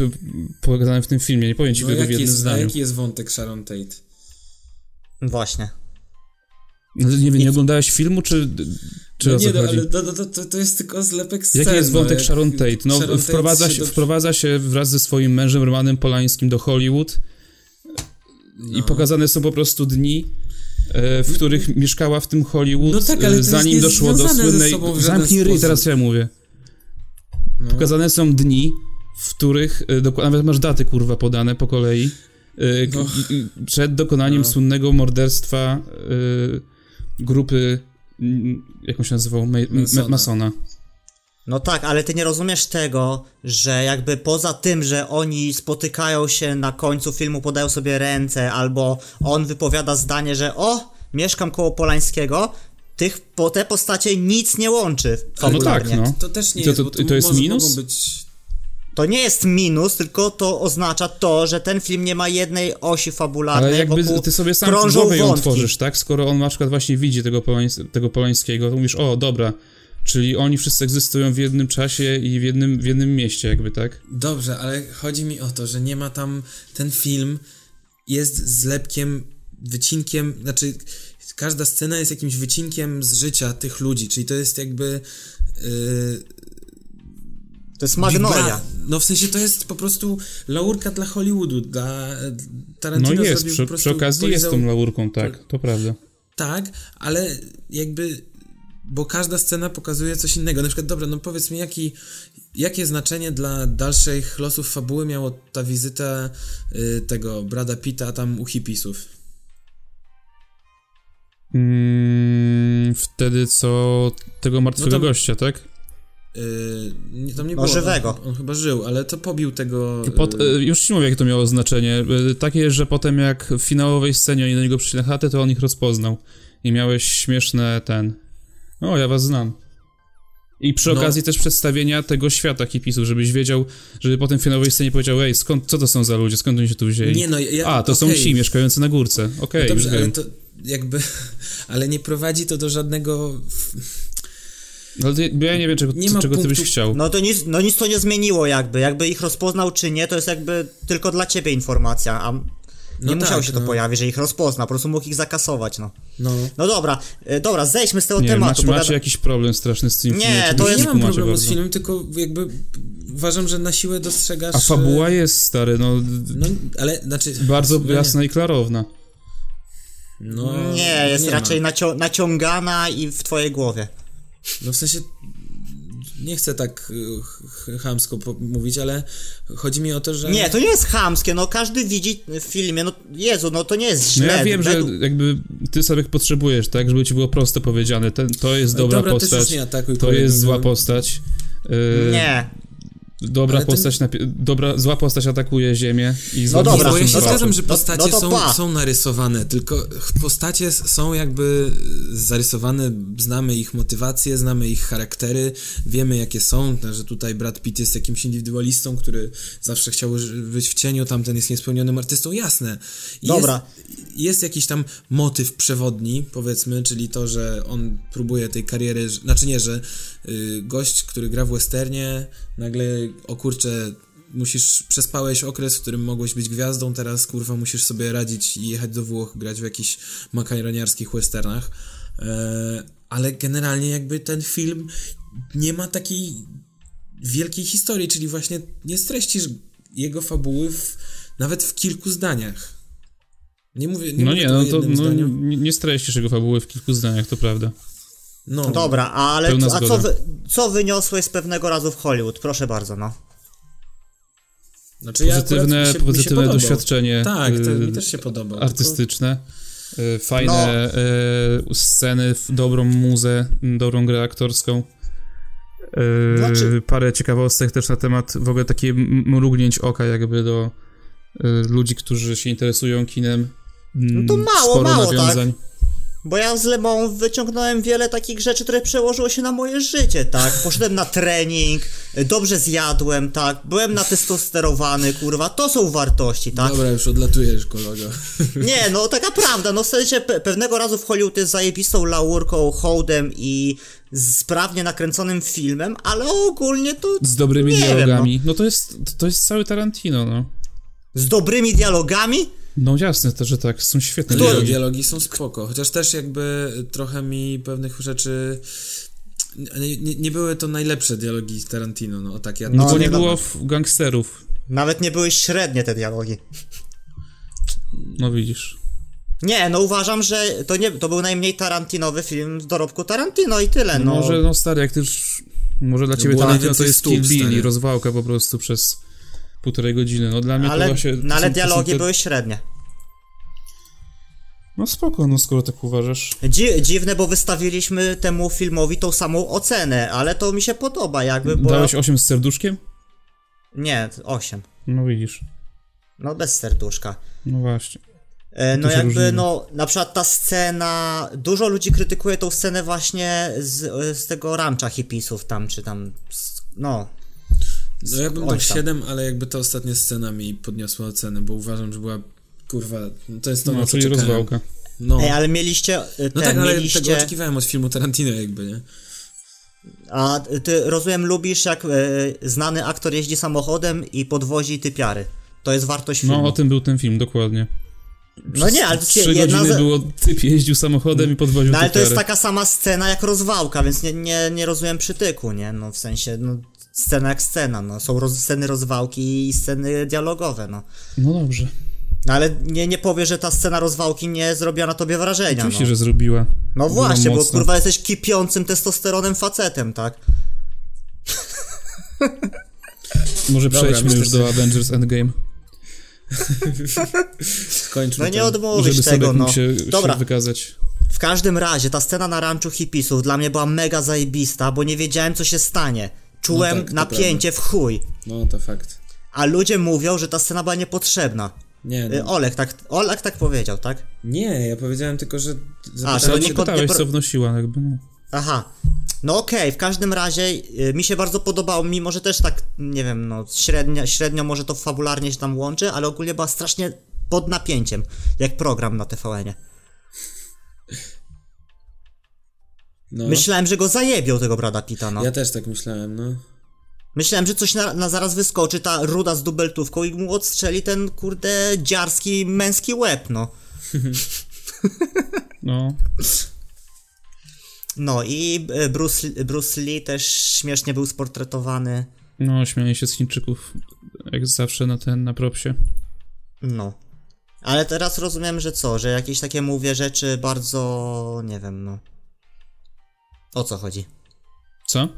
pokazane w tym filmie, nie powiem ci no, tego w jednym jest, zdaniu. jaki jest wątek Sharon Tate? Właśnie. No, nie wiem, nie oglądałeś filmu, czy, czy no nie, no, ale to, to, to, to jest tylko zlepek scen. Jaki jest wątek no, Sharon Tate? No, Sharon wprowadza, Tate się, do... wprowadza się wraz ze swoim mężem Romanem Polańskim do Hollywood no. i pokazane są po prostu dni, e, w których mieszkała w tym Hollywood, no tak, ale zanim doszło do słynnej... Zamknij ryj, teraz ja mówię. No. Pokazane są dni, w których, e, nawet masz daty kurwa podane po kolei, no. przed dokonaniem no. słynnego morderstwa grupy, jak on się nazywał, Masona. Masona. No tak, ale ty nie rozumiesz tego, że jakby poza tym, że oni spotykają się na końcu filmu, podają sobie ręce, albo on wypowiada zdanie, że o, mieszkam koło Polańskiego, tych, po te postacie nic nie łączy fabularnie. No tak, no. To też nie to, jest, to, to, to jest minus? Być... To nie jest minus, tylko to oznacza to, że ten film nie ma jednej osi fabularnej, Ale jakby ty sobie sam w głowie ją tworzysz, tak? Skoro on na przykład właśnie widzi tego, Polańs tego Polańskiego, to mówisz, o, dobra, Czyli oni wszyscy egzystują w jednym czasie i w jednym, w jednym mieście, jakby, tak? Dobrze, ale chodzi mi o to, że nie ma tam. Ten film jest zlepkiem, wycinkiem, znaczy każda scena jest jakimś wycinkiem z życia tych ludzi, czyli to jest jakby. Yy, to jest Magnolia. No w sensie to jest po prostu laurka dla Hollywoodu, dla Tarantino No jest, przy, przy okazji polizał... jest tą laurką, tak, to prawda. Tak, ale jakby bo każda scena pokazuje coś innego. Na przykład, dobra, no powiedz mi, jaki, jakie znaczenie dla dalszych losów fabuły miało ta wizyta y, tego Brada Pitta tam u hipisów? Mm, wtedy co tego martwego no tam, gościa, tak? Yy, tam nie no, było. żywego. On, on, chyba żył, ale to pobił tego. Pod, yy, już ci mówię, jakie to miało znaczenie. Yy, takie, że potem jak w finałowej scenie oni do niego przyszli na chatę, to on ich rozpoznał. I miałeś śmieszne ten o, ja was znam. I przy no. okazji też przedstawienia tego świata hipisów, żebyś wiedział, żeby potem w finałowej scenie powiedział, ej, skąd, co to są za ludzie, skąd oni się tu wzięli? Nie, no, ja, A, to okay. są ci mieszkający na górce. Okej, okay, no dobrze, ale to jakby, ale nie prowadzi to do żadnego... No, ja nie wiem, czego, nie czego punktu... ty byś chciał. No to nic, no nic to nie zmieniło jakby, jakby ich rozpoznał czy nie, to jest jakby tylko dla ciebie informacja, a nie no musiało tak, się to no. pojawić, że ich rozpozna, po prostu mógł ich zakasować, no. No, no dobra, e, dobra, zejdźmy z tego nie, tematu. Macie, macie jakiś problem straszny z tym Nie, filmem, to jest... Nie mam problemu bardzo. z filmem, tylko jakby uważam, że na siłę dostrzegasz... A fabuła jest, stary, no... No, ale, znaczy... Bardzo jasna nie. i klarowna. No, nie, jest nie raczej nacią naciągana i w twojej głowie. No w sensie nie chcę tak y, chamsko mówić, ale chodzi mi o to, że... Nie, to nie jest chamskie, no każdy widzi w filmie, no Jezu, no to nie jest źle. No ja wiem, według... że jakby ty sobie potrzebujesz, tak, żeby ci było prosto powiedziane, ten, to jest dobra, dobra postać, to jest zła postać. Yy... Nie, Dobra postać, ten... dobra, zła postać atakuje ziemię i zła No dobra, bo ja się zgadzam, że postacie no, no są, są narysowane, tylko postacie są jakby zarysowane, znamy ich motywacje, znamy ich charaktery, wiemy jakie są, że tutaj Brad Pitt jest jakimś indywidualistą, który zawsze chciał być w cieniu, tamten jest niespełnionym artystą, jasne. Dobra. Jest, jest jakiś tam motyw przewodni, powiedzmy, czyli to, że on próbuje tej kariery, znaczy nie, że y, gość, który gra w westernie, nagle o kurczę, musisz, przespałeś okres, w którym mogłeś być gwiazdą, teraz kurwa musisz sobie radzić i jechać do Włoch, grać w jakichś makaroniarskich westernach. E, ale generalnie jakby ten film nie ma takiej wielkiej historii, czyli właśnie nie streścisz jego fabuły w, nawet w kilku zdaniach. Nie mówię, nie no mówię nie, no to no, nie, nie streścisz jego fabuły w kilku zdaniach, to prawda. No, Dobra, ale Pełna a co, co wyniosłeś z pewnego razu w Hollywood? Proszę bardzo, no. Znaczy ja Pozytywne, mi się, pozytywne doświadczenie Tak, to y, mi też się podobał. artystyczne. y, Fajne y, sceny, dobrą muzę, dobrą grę aktorską. Y, Znaczy- Parę ciekawostek też na temat w ogóle takie mrugnięć oka jakby do y, ludzi, którzy się interesują kinem. Mm, No to mało, Sporo mało, tak? Bo ja z Lemą wyciągnąłem wiele takich rzeczy, które przełożyło się na moje życie, tak? Poszedłem na trening, dobrze zjadłem, tak? Byłem natestosterowany, kurwa, to są wartości, tak? Dobra, już odlatujesz, kolego. Nie, no taka prawda, no w sensie pe pewnego razu w Hollywood jest zajebistą laurką, hołdem i sprawnie nakręconym filmem, ale ogólnie to Z dobrymi Nie wiem, dialogami. no. to jest to jest cały Tarantino, no. z dobrymi dialogami? No jasne, to, że tak, są świetne Który? dialogi. Dialogi są spoko, chociaż też jakby trochę mi pewnych rzeczy... Nie, nie, nie były to najlepsze dialogi Tarantino, no tak ja No, Bo nie nie było w gangsterów. Nawet nie były średnie te dialogi. No widzisz. Nie, no uważam, że to nie, to był najmniej Tarantinowy film z dorobku Tarantino i tyle, no. Może, no stary, jak ty już... Może dla ciebie Tarantino to jest Kill Bill i rozwałka po prostu przez półtorej godziny. No dla mnie ale, to właśnie... no, ale są- dialogi te- były średnie. No spoko, no skoro tak uważasz. Dzi dziwne, bo wystawiliśmy temu filmowi tą samą ocenę, ale to mi się podoba, jakby, bo... Dałeś 8 z serduszkiem? Nie, 8. No widzisz. No bez serduszka. No właśnie. E, No jakby, różnimy. no, na przykład ta scena, dużo ludzi krytykuje tą scenę właśnie z, z tego rancha hipisów tam, czy tam, z- no, No ja bym tak tam. 7, ale jakby ta ostatnia scena mi podniosła ocenę, bo uważam, że była kurwa, no to jest to, No, na co czyli czekałem. rozwałka. No, Ej, ale mieliście, ten, no tak, ale mieliście, tego oczekiwałem od filmu Tarantino jakby, nie? a ty, rozumiem, lubisz jak e, znany aktor jeździ samochodem i podwozi typiary. To jest wartość filmu. No o tym był ten film, dokładnie. no nie, ale to Trzy jedna godziny ze- było, typ jeździł samochodem i podwoził No ale to jest typiary. taka sama scena jak rozwałka, więc nie, nie, nie rozumiem przytyku, nie? No w sensie, no scena jak scena, no są roz, sceny rozwałki i sceny dialogowe, no. No dobrze. No ale nie, nie powie, że ta scena rozwałki nie zrobiła na tobie wrażenia, Oczywiście, no. że zrobiła. No właśnie, bo mocna. kurwa jesteś kipiącym testosteronem facetem, tak? Może Dobra, przejdźmy już do Avengers Endgame, Skończmy No nie odmówisz żeby sobie tego, no. się, Dobra, się wykazać. w każdym razie ta scena na ranczu hipisów dla mnie była mega zajebista, bo nie wiedziałem co się stanie. Czułem No tak, napięcie w chuj. No to fakt. A ludzie mówią, że ta scena była niepotrzebna. Nie, Y, no. Olek tak, Olek tak powiedział, tak? nie, ja powiedziałem tylko, że A, Ale nie pytałeś, nie co wnosiła, jakby, no. Aha. No okej, w każdym razie y, mi się bardzo podobało, mimo że też tak, nie wiem, no średnio, średnio może to fabularnie się tam łączy, ale ogólnie była strasznie pod napięciem, jak program na TVN-ie. No. Myślałem, że go zajebią tego Brada Pitta, no. Ja też tak myślałem, no. Myślałem, że coś na, na zaraz wyskoczy, ta ruda z dubeltówką i mu odstrzeli ten, kurde, dziarski, męski łeb, no. No, No i y, Bruce, Bruce Lee też śmiesznie był sportretowany. no, śmieję się z Chińczyków, jak zawsze na ten, na propsie. No. Ale teraz rozumiem, że co, że jakieś takie mówię rzeczy bardzo, nie wiem, no. O co chodzi? Co?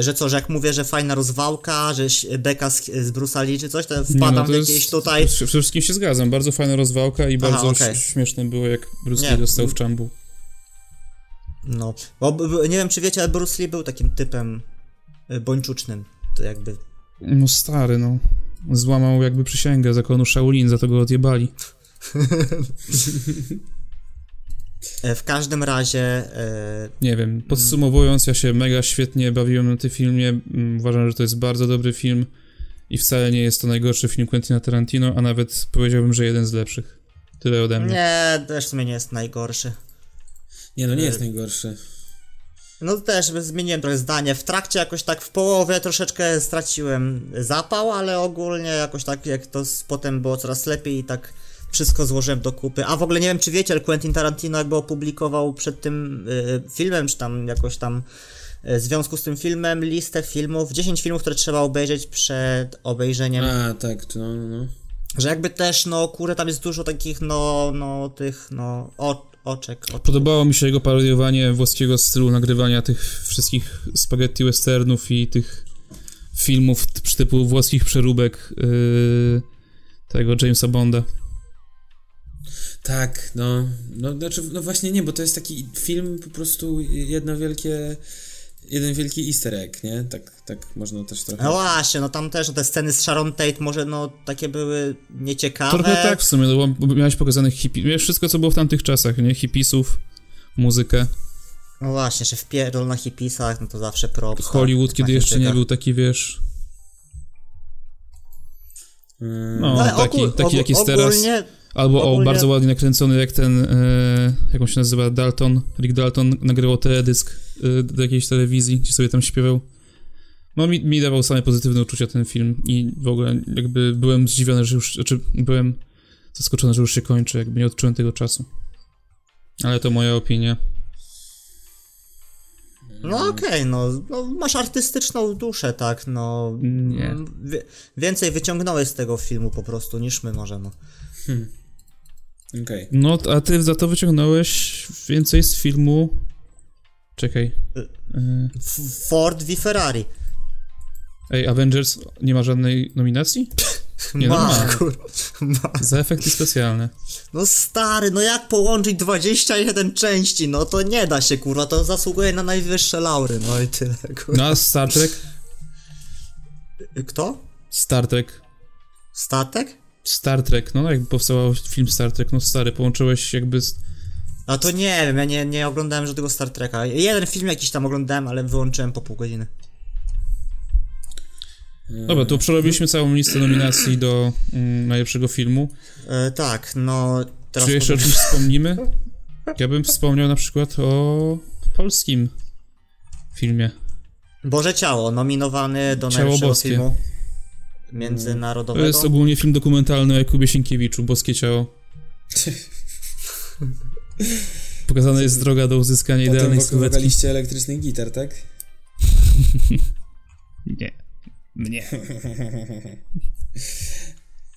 Że co, że jak mówię, że fajna rozwałka, że beka z, z Lee czy coś, to Nie, wpadam no, w to jakieś jest, tutaj... Przede wszystkim się zgadzam, bardzo fajna rozwałka i Aha, bardzo ś- śmieszne było, jak Bruce. Lee dostał w czambu. No. Bo, b- b- nie wiem, czy wiecie, ale Bruce Lee był takim typem y, bończucznym. To jakby... No stary, no. Złamał jakby przysięgę zakonu Shaolin, za to go odjebali. E, W każdym razie... E, Nie wiem, podsumowując, ja się mega świetnie bawiłem na tym filmie. Mm, Uważam, że to jest bardzo dobry film i wcale nie jest to najgorszy film Quentina Tarantino, a nawet powiedziałbym, że jeden z lepszych. Tyle ode mnie. nie, też w sumie nie jest najgorszy. Nie, no nie E, jest najgorszy. No też zmieniłem trochę zdanie. W trakcie jakoś tak w połowie troszeczkę straciłem zapał, ale ogólnie jakoś tak jak to potem było coraz lepiej i tak wszystko złożyłem do kupy. A w ogóle nie wiem czy wiecie, ale Quentin Tarantino jakby opublikował przed tym y, filmem, czy tam jakoś tam e, w związku z tym filmem listę filmów, 10 filmów, które trzeba obejrzeć przed obejrzeniem. A, tak, to no, no. Że jakby też, no kurde, tam jest dużo takich, no, no, tych, no, o, oczek. oczek. Podobało mi się jego parodiowanie włoskiego stylu nagrywania tych wszystkich spaghetti westernów i tych filmów typu włoskich przeróbek yy, tego Jamesa Bonda. Tak, no, no, znaczy, no właśnie nie, bo to jest taki film po prostu jedno wielkie, jeden wielki easter egg, nie? Tak, tak można też trochę... No właśnie, no tam też no, te sceny z Sharon Tate może, no, takie były nieciekawe. Trochę tak w sumie, no bo miałeś pokazanych hippie, miałeś wszystko co było w tamtych czasach, nie? Hippisów, muzykę. No właśnie, że wpierdol na hipisach, no to zawsze props. Hollywood, tak, kiedy na jeszcze nie był taki, wiesz... Mm, No, ale taki, ogól- taki jak jest teraz. ogólnie, Albo o, Ogólnie- bardzo ładnie nakręcony, jak ten, e, jak on się nazywa, Dalton, Rick Dalton nagrywał teledysk e, do jakiejś telewizji, gdzie sobie tam śpiewał. No mi, mi dawał same pozytywne uczucia ten film i w ogóle jakby byłem zdziwiony, że już, znaczy byłem zaskoczony, że już się kończy, jakby nie odczułem tego czasu. Ale to moja opinia. No okej, no, no masz artystyczną duszę, tak, no. Nie. Wie, więcej wyciągnąłeś z tego filmu po prostu niż my możemy. Okej. No, a ty za to wyciągnąłeś więcej z filmu... Czekaj. E, F- Ford v Ferrari. ej, Avengers nie ma żadnej nominacji? Nie, no ma, ma. kurwa. Ma. Za efekty specjalne. No stary, no jak połączyć 21 części? No to nie da się, kurwa, to zasługuje na najwyższe laury, no i tyle, kurwa. No a Star Trek? Kto? Star Trek. Statek? Star Trek, no jakby powstał film Star Trek, no stary, połączyłeś jakby... Z... A to nie wiem, ja nie, nie oglądałem żadnego Star Treka. Jeden film jakiś tam oglądałem, ale wyłączyłem po pół godziny. Dobra, to przerobiliśmy całą listę nominacji do mm, najlepszego filmu. E, tak, no teraz Czy jeszcze o czymś wspomnimy? Ja bym wspomniał na przykład o polskim filmie. Boże Ciało, nominowany do Ciało najlepszego boskie. filmu To międzynarodowego. jest ogólnie film dokumentalny o Jakubie Sienkiewiczu, Boskie Ciało. Pokazana jest droga do uzyskania Potem idealnej sylwetki. wokaliście elektrycznych gitar, tak? Nie. Mnie.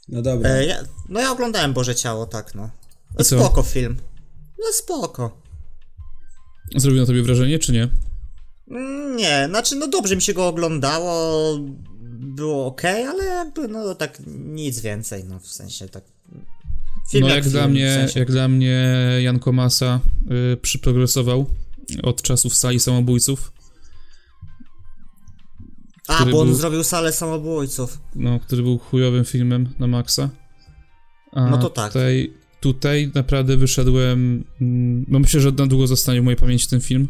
No dobra. E, ja, no ja oglądałem Boże Ciało, tak no. Co? Spoko film. No spoko. Zrobił na tobie wrażenie, czy nie? Mm, Nie, znaczy no dobrze mi się go oglądało, było ok, ale jakby no tak nic więcej, no w sensie tak... Film no jak, film, dla mnie, w sensie. jak dla mnie Jan Komasa y, przyprogresował od czasów sali samobójców, A, bo on był- zrobił salę samobójców. no, który był chujowym filmem na maksa. A No to tak. Tutaj, tutaj naprawdę wyszedłem. mm, No myślę, że na długo zostanie w mojej pamięci ten film.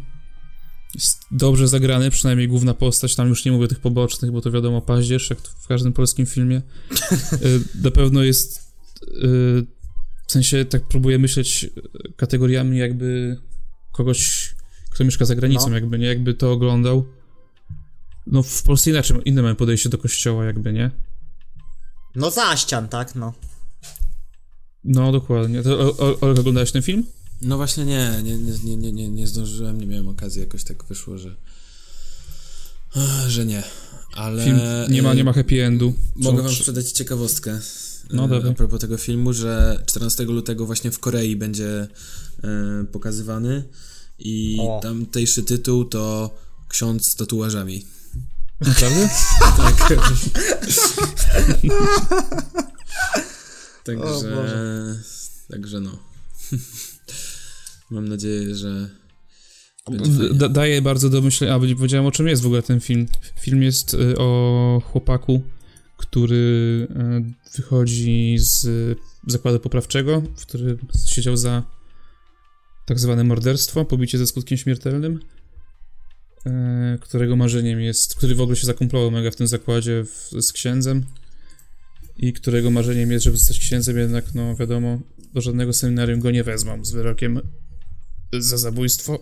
Jest dobrze zagrany, przynajmniej główna postać, tam już nie mówię tych pobocznych, bo to wiadomo, paździerz, jak w każdym polskim filmie. Y, na pewno jest. y, W sensie tak próbuję myśleć y, kategoriami jakby kogoś, kto mieszka za granicą, No. jakby nie, jakby to oglądał. No w Polsce inaczej, inne mamy podejście do kościoła, jakby nie. No zaścian, tak, no. No dokładnie. To, o, o, oglądałeś ten film? No właśnie nie, nie, nie, nie, nie, nie, zdążyłem, nie miałem okazji, jakoś tak wyszło, że... Że nie, ale... Film nie ma, y, nie ma happy endu. Mogę Co- wam sprzedać ciekawostkę. No e, dawaj. A propos tego filmu, że 14 lutego właśnie w Korei będzie e, pokazywany i O. tamtejszy tytuł to Ksiądz z tatuażami. Naprawdę? Tak. Także, także no. Mam nadzieję, że. Da, daje bardzo do myślenia. A, nie powiedziałem o czym jest w ogóle ten film. Film jest y, o chłopaku, który y, wychodzi z zakładu poprawczego, w którym siedział za tak zwane morderstwo, pobicie ze skutkiem śmiertelnym, y, którego marzeniem jest, który w ogóle się zakumplował mega w tym zakładzie w, z księdzem i którego marzeniem jest, żeby zostać księdzem, jednak no wiadomo, do żadnego seminarium go nie wezmą z wyrokiem za zabójstwo.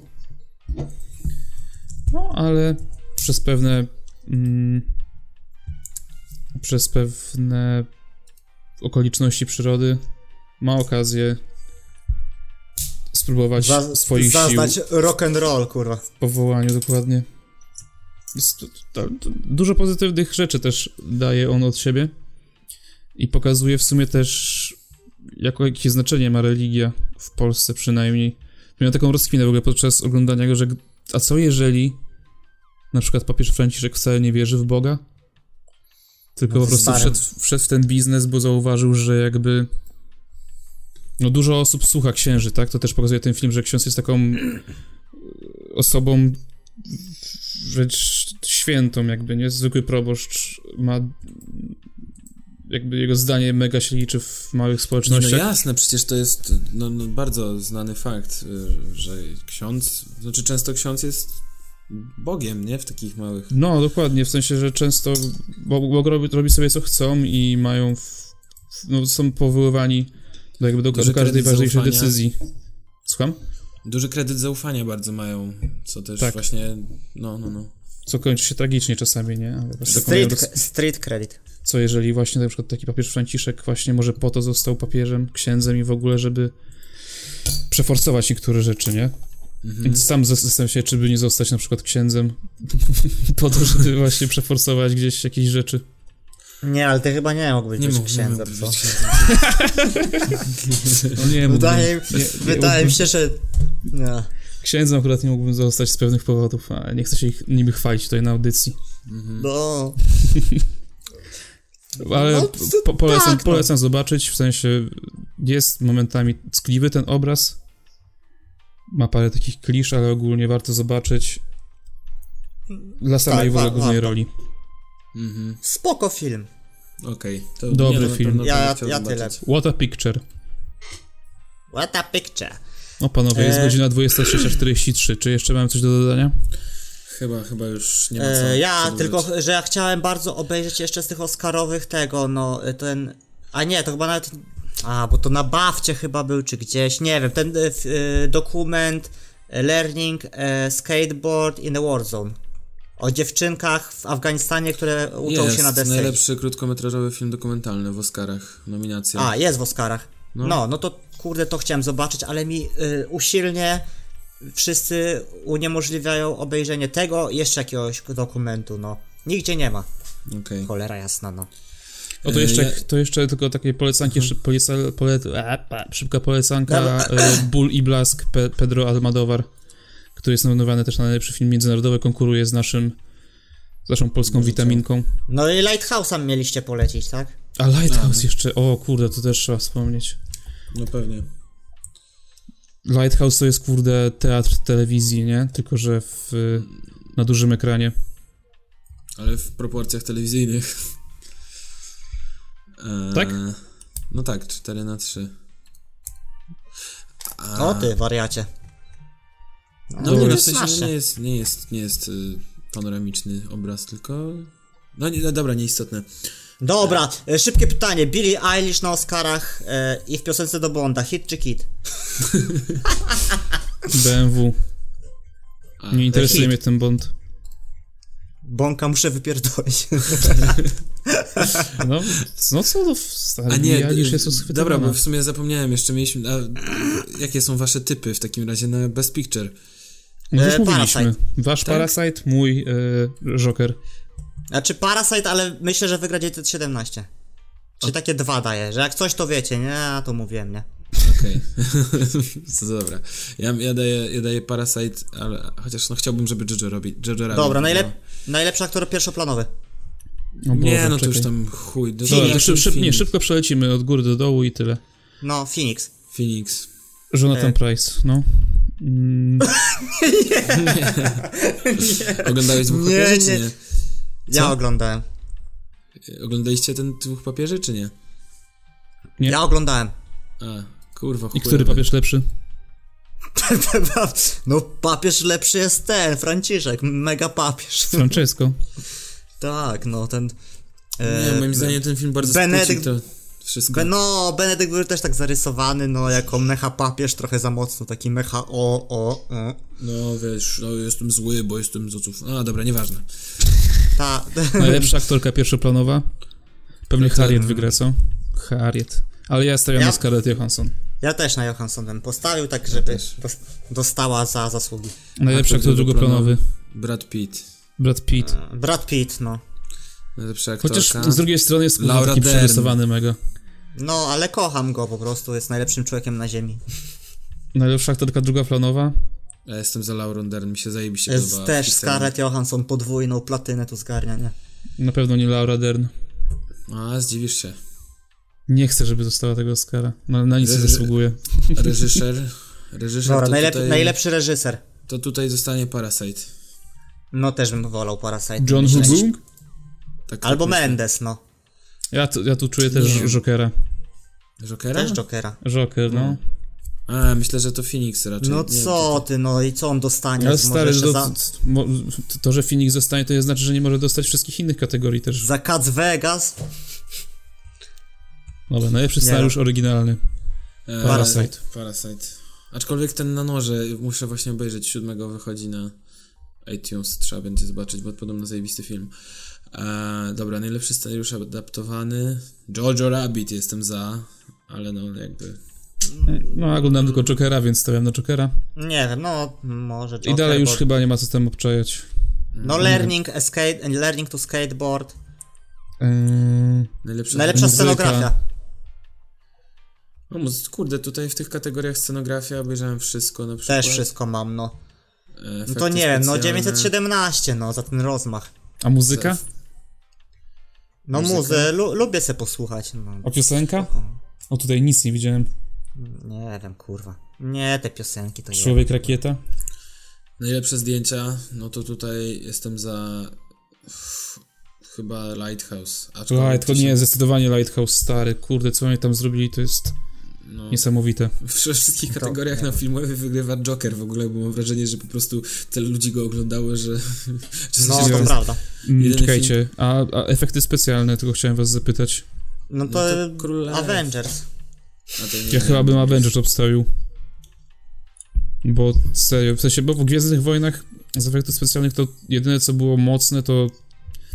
No, ale przez pewne. Mm, przez pewne okoliczności przyrody ma okazję spróbować Za, swoich sił zaznać rock and roll, kurwa. w powołaniu dokładnie. Jest, to, to, dużo pozytywnych rzeczy też daje on od siebie i pokazuje w sumie też jako jakie znaczenie ma religia w Polsce przynajmniej. Miałem taką rozkminę w ogóle podczas oglądania go, że a co jeżeli na przykład papież Franciszek wcale nie wierzy w Boga? Tylko No po prostu wszedł, wszedł w ten biznes, bo zauważył, że jakby no dużo osób słucha księży, tak? To też pokazuje ten film, że ksiądz jest taką osobą wręcz świętą jakby, nie? Zwykły proboszcz ma jakby jego zdanie mega się liczy w małych Nie, no społecznościach. jasne, przecież to jest no, no, bardzo znany fakt, y, że ksiądz, znaczy często ksiądz jest Bogiem, nie? W takich małych... No, dokładnie, w sensie, że często bo, bo robi, robi sobie co chcą i mają, w, w- no, są powoływani do, jakby do, do każdej ważniejszej decyzji. Słucham? Duży kredyt zaufania bardzo mają, co też Tak. właśnie, no, no, no. Co kończy się tragicznie czasami, nie? Street, roz- street credit. Co jeżeli właśnie na przykład taki papież Franciszek właśnie może po to został papieżem, księdzem i w ogóle, żeby przeforsować niektóre rzeczy, nie? Mhm. Więc sam zastanawiam się, czy by nie zostać na przykład księdzem po to, żeby właśnie przeforsować gdzieś jakieś rzeczy. Nie, ale ty chyba nie mógłbyś Nie być mógł, nie księdzem, mógł co? No nie, mógłbym- Wydaje, nie, nie wydaje mi się, że... No. Księdzem akurat nie mógłbym zostać z pewnych powodów, a nie chcę się ich niby chwalić tutaj na audycji. Mhm. no. Ale No, po, polecam, tak, no. polecam zobaczyć, w sensie jest momentami ckliwy ten obraz. Ma parę takich klisz, ale ogólnie warto zobaczyć. Dla samej Tak, w ogóle wa- głównej roli. Mhm. Spoko film. Okej. to Dobry nie, no, film. Ja- ja- zobaczyć. What a picture. What a picture. No panowie, jest E. godzina 23.43. Czy jeszcze mamy coś do dodania? Chyba, chyba już nie ma co E, ja tylko, że ja chciałem bardzo obejrzeć jeszcze z tych Oscarowych tego, no, e, ten... A nie, to chyba nawet... A, bo to na Bawcie chyba był, czy gdzieś, nie wiem, ten e, e, dokument e, Learning e, Skateboard in a Warzone. O dziewczynkach w Afganistanie, które uczą Jest się na desce. najlepszy krótkometrażowy film dokumentalny w Oscarach. Nominacja. A, jest w Oscarach. No. No, no, to kurde, to chciałem zobaczyć, ale mi y, usilnie wszyscy uniemożliwiają obejrzenie tego i jeszcze jakiegoś dokumentu, no. Nigdzie nie ma. Okej. Cholera jasna, no. O, to jeszcze, to jeszcze tylko takie polecanki, szyb, poleca, pole, szybka polecanka, Dobra. e, Ból i Blask, Pe, Pedro Almodovar, który jest nominowany też na najlepszy film międzynarodowy, konkuruje z naszym, z naszą polską co? witaminką. No i Lighthouse'a mieliście polecić, tak? A Lighthouse no. jeszcze, o kurde, to też trzeba wspomnieć. No pewnie. Lighthouse to jest, kurde, teatr telewizji, nie? Tylko, że w, na dużym ekranie. Ale w proporcjach telewizyjnych. Eee, Tak? No tak, 4 na 3. A, O ty, wariacie. No, To nie, no, w jest sensie nasze. no, nie jest, nie jest, nie jest y, panoramiczny obraz, tylko... No, nie, no dobra, nieistotne. Dobra, e, szybkie pytanie. Billie Eilish na Oscarach e, i w piosence do Bonda, hit czy kit? BMW. Nie interesuje hit. mnie ten Bond. Bąka muszę wypierdolić. No, no co to stary, A nie, Eilish jest dobra, bo w sumie zapomniałem, jeszcze mieliśmy... A, jakie są wasze typy w takim razie na Best Picture? No już E, mówiliśmy. Parasite. Wasz Tak? Parasite, mój e, Joker. Znaczy Parasite, ale myślę, że wygra 917. Czy takie dwa daje, że jak coś to wiecie, nie? A to mówiłem, nie? Okej. to dobra. Ja, ja, daję, ja daję Parasite, ale chociaż no chciałbym, żeby Jojo robi. Jojo robi. Dobra, no. najlep najlepszy aktor pierwszoplanowy. O Nie, Boże, no to już czekaj. tam chuj. Do, Dobra, Phoenix. to szyb, szyb, nie, szybko przelecimy od góry do dołu i tyle. No, Phoenix. Phoenix. Jonathan E. Price, no. Mm, Oglądałeś dwóch Nie, papieży, czy nie. nie? Ja Co? oglądałem. Oglądaliście ten dwóch papieży, czy nie? Nie. Ja oglądałem. A, kurwa, I chujowy. który papież lepszy? no, papież lepszy jest ten, Franciszek, mega papież. Francesco. tak, no, ten... Nie, e, moim zdaniem ten film bardzo Benedykt- spłucił to wszystko. Be, no, Benedykt był też tak zarysowany, no, jako mecha papież, trochę za mocno, taki mecha o, o, o. No wiesz, no jestem zły, bo jestem z oców. A, dobra, nieważne. Ta, Najlepsza aktorka pierwszoplanowa? Pewnie To ten- Harriet wygra, co? Harriet. Ale ja stawiam Ja- na Scarlett Johansson. ja też na Johansson bym postawił, tak żeby dos- dostała za zasługi. Najlepszy Aktor drugoplanowy. Brad Pitt. Brad Pitt. E, Brad Pitt, no. Najlepsza aktorka. Chociaż z drugiej strony jest Laura taki Dern. przerysowany mega. No, ale kocham go po prostu, jest najlepszym człowiekiem na ziemi. Najlepsza aktorka drugoplanowa. Ja jestem za Laurą Dern, mi się zajebiście Jest podoba. też. Scarlett Johansson podwójną platynę tu zgarnia, nie? Na pewno nie Laura Dern. A, zdziwisz się. Nie chcę, żeby dostała tego Oscara. Na, na nic nie Że- zasługuje. Reżyser. Reżyser Dobra, to, najlep tutaj, najlepszy reżyser. to tutaj zostanie Parasite. No też bym wolał Parasite. John. Hugo? Tak Albo myślę. Mendes, no. Ja tu, ja tu czuję też Nie. Jokera. Jokera? Też Jokera. Joker, no. A, myślę, że to Phoenix raczej. No Nie wiem, co ty, no i co on dostanie? Ale Może stary, jeszcze to, za, to, mo- to, że Phoenix zostanie, to nie znaczy, że nie może dostać wszystkich innych kategorii też. za Cats Vegas? Dobra, najlepszy Nie. scenariusz oryginalny. E, Parasite. Parasite. Aczkolwiek ten na noże, muszę właśnie obejrzeć, siódmego wychodzi na iTunes, trzeba będzie zobaczyć, bo podobno zajebisty film. E, dobra, najlepszy scenariusz adaptowany. Jojo Rabbit jestem za, ale no jakby... No, oglądam tylko Jokera, więc stawiam na Jokera. Nie wiem, no może Joker, I dalej już bo... chyba nie ma co tam obczajać. No learning, a skate, learning to skateboard. Eee, Najlepsza, Najlepsza scenografia. No, kurde, tutaj w tych kategoriach scenografia obejrzałem wszystko na przykład. Też wszystko mam, no. E, No efekty to nie wiem, no specjalne. 917, no, za ten rozmach. a muzyka? No Muzyka? muzę, lu lubię se posłuchać, no. A piosenka? O, tutaj nic nie widziałem. Nie wiem, kurwa. Nie, te piosenki to nie. Człowiek rakieta. Najlepsze zdjęcia, no to tutaj jestem za... Uff, Chyba Lighthouse. Aczkolwiek Light, to nie, zdecydowanie Lighthouse stary. Kurde, co oni tam zrobili, to jest No, niesamowite. w wszystkich kategoriach na filmowych wygrywa Joker w ogóle, bo mam wrażenie, że po prostu tyle ludzi go oglądało, że... że No, to to prawda. Mm, Czekajcie, a, a efekty specjalne, tylko chciałem was zapytać. No to, No to Król. Avengers. To nie Ja chyba bym Avengers obstawił. Bo serio, w sensie, bo w Gwiezdnych Wojnach z efektów specjalnych to jedyne co było mocne to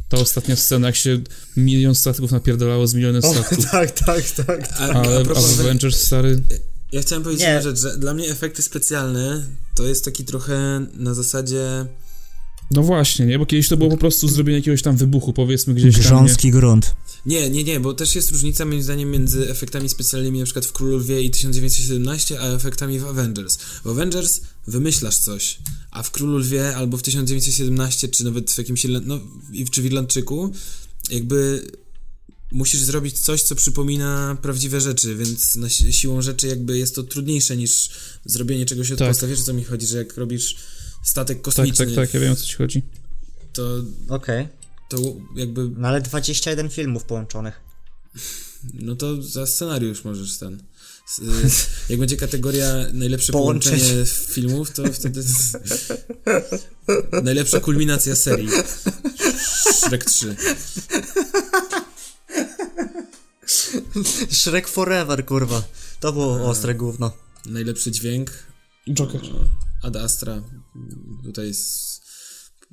ta ostatnia scena, jak się milion statków napierdalało z milionem statków. tak, tak, tak. A, Ale a propos Avengers stary... Ja chciałem powiedzieć jedną rzecz, że dla mnie efekty specjalne to jest taki trochę na zasadzie... No właśnie, nie? Bo kiedyś to było po prostu zrobienie jakiegoś tam wybuchu, powiedzmy gdzieś tam, nie? Grząski grunt. Nie, nie, nie, bo też jest różnica moim zdaniem między efektami specjalnymi na przykład w Królu Lwie i 1917, a efektami w Avengers. W Avengers wymyślasz coś, a w Królu Lwie albo w 1917, czy nawet w jakimś, Irland- no, i- czy w Irlandczyku, jakby musisz zrobić coś, co przypomina prawdziwe rzeczy, więc na si- siłą rzeczy jakby jest to trudniejsze niż zrobienie czegoś od Tak. podstaw. Wiesz o co mi chodzi, że jak robisz statek Tak, kosmiczny, tak, tak, ja wiem o co ci chodzi. to, Okej. to jakby No ale 21 filmów połączonych. No to za scenariusz możesz ten. Y, Jak będzie kategoria najlepsze Połączenie. połączenie filmów, to wtedy najlepsza kulminacja serii. Shrek 3. Shrek Forever, kurwa. To było ostre gówno. Najlepszy dźwięk. Joker. Ad Astra. Tutaj jest...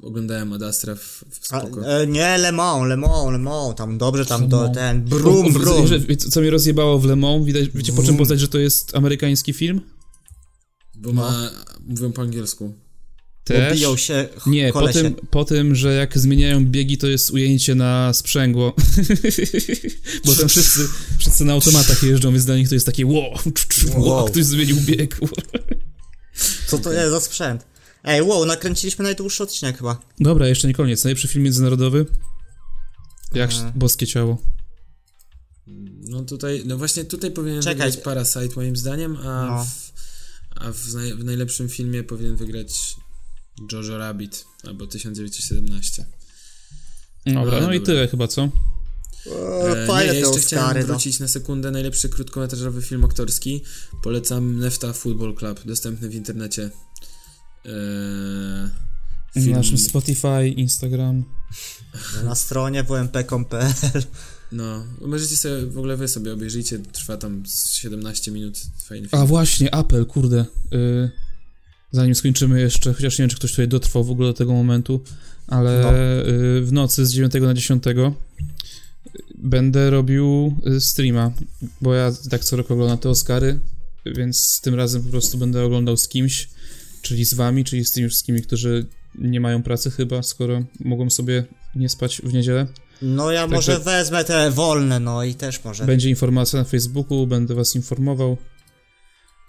Oglądałem Ad Astra w, w A, spoko. e, nie, Le Mans, Le Mans, Le Mans, tam dobrze, tam ten brum, O, o, brum. Co mnie rozjebało w Le Mans, widać, wiecie po czym poznać, że to jest amerykański film? Bo ma... Mówią po angielsku. Też. Biją się ch- Nie, po tym, po tym, że jak zmieniają biegi, to jest ujęcie na sprzęgło. Bo tam wszyscy, wszyscy na automatach jeżdżą, więc dla nich to jest takie wow, Wow. ktoś zmienił bieg. Co to jest za sprzęt? Ej, wow, nakręciliśmy najdłuższy odcinek chyba. Dobra, jeszcze nie koniec. Najlepszy film międzynarodowy? Jak Mhm. boskie ciało. No tutaj... No właśnie tutaj powinien Czekaj. wygrać Parasite moim zdaniem, a, No. w, a w, naj, w najlepszym filmie powinien wygrać Jojo Rabbit albo 1917. Dobra, no i dobra. tyle chyba, co? E, E, fajne nie, te jeszcze Oscary, chciałem no. wrócić na sekundę. Najlepszy krótkometrażowy film aktorski. Polecam Nefta Football Club, dostępny w internecie. E, Na film, naszym Spotify, Instagram. Na stronie wmp.pl no, możecie sobie, w ogóle wy sobie obejrzyjcie, trwa tam z 17 minut, fajny film. A właśnie, Apple, kurde. Y, zanim skończymy jeszcze, chociaż nie wiem, czy ktoś tutaj dotrwał w ogóle do tego momentu, ale No. y, w nocy z 9 na 10 będę robił y, streama, bo ja tak co roku oglądam te Oscary, więc tym razem po prostu będę oglądał z kimś, czyli z wami, czyli z tymi wszystkimi, którzy nie mają pracy chyba, skoro mogą sobie nie spać w niedzielę. No ja Także- może wezmę te wolne, no i też może. Będzie informacja na Facebooku, będę was informował.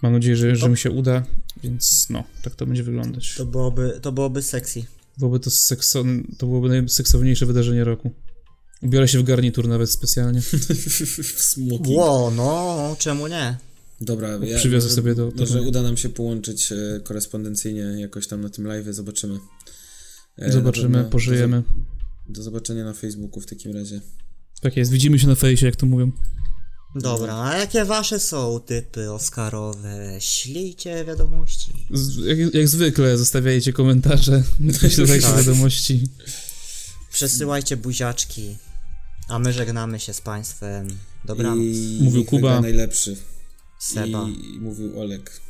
Mam nadzieję, że, że mi się uda, więc no, tak to będzie wyglądać. To byłoby, to byłoby sexy. Byłoby to, sekso, to byłoby najseksowniejsze wydarzenie roku. Ubiorę się w garnitur nawet specjalnie. w smoking. Ło, no, czemu nie? Dobra, ja, Przywiozę może, sobie do- do Może uda nam się połączyć e, korespondencyjnie jakoś tam na tym live, zobaczymy. E, Zobaczymy, pewno pożyjemy. Do, do zobaczenia na Facebooku w takim razie. Tak jest, widzimy się na fejsie, jak to mówią. Dobra, a jakie wasze są typy Oscarowe? Ślijcie wiadomości. Z, jak, jak zwykle zostawiajcie komentarze, wyśledzajcie Tak. wiadomości. Przesyłajcie buziaczki. A my żegnamy się z państwem. Dobranoc. I Mówił Kuba. najlepszy. Seba. I, I mówił Olek.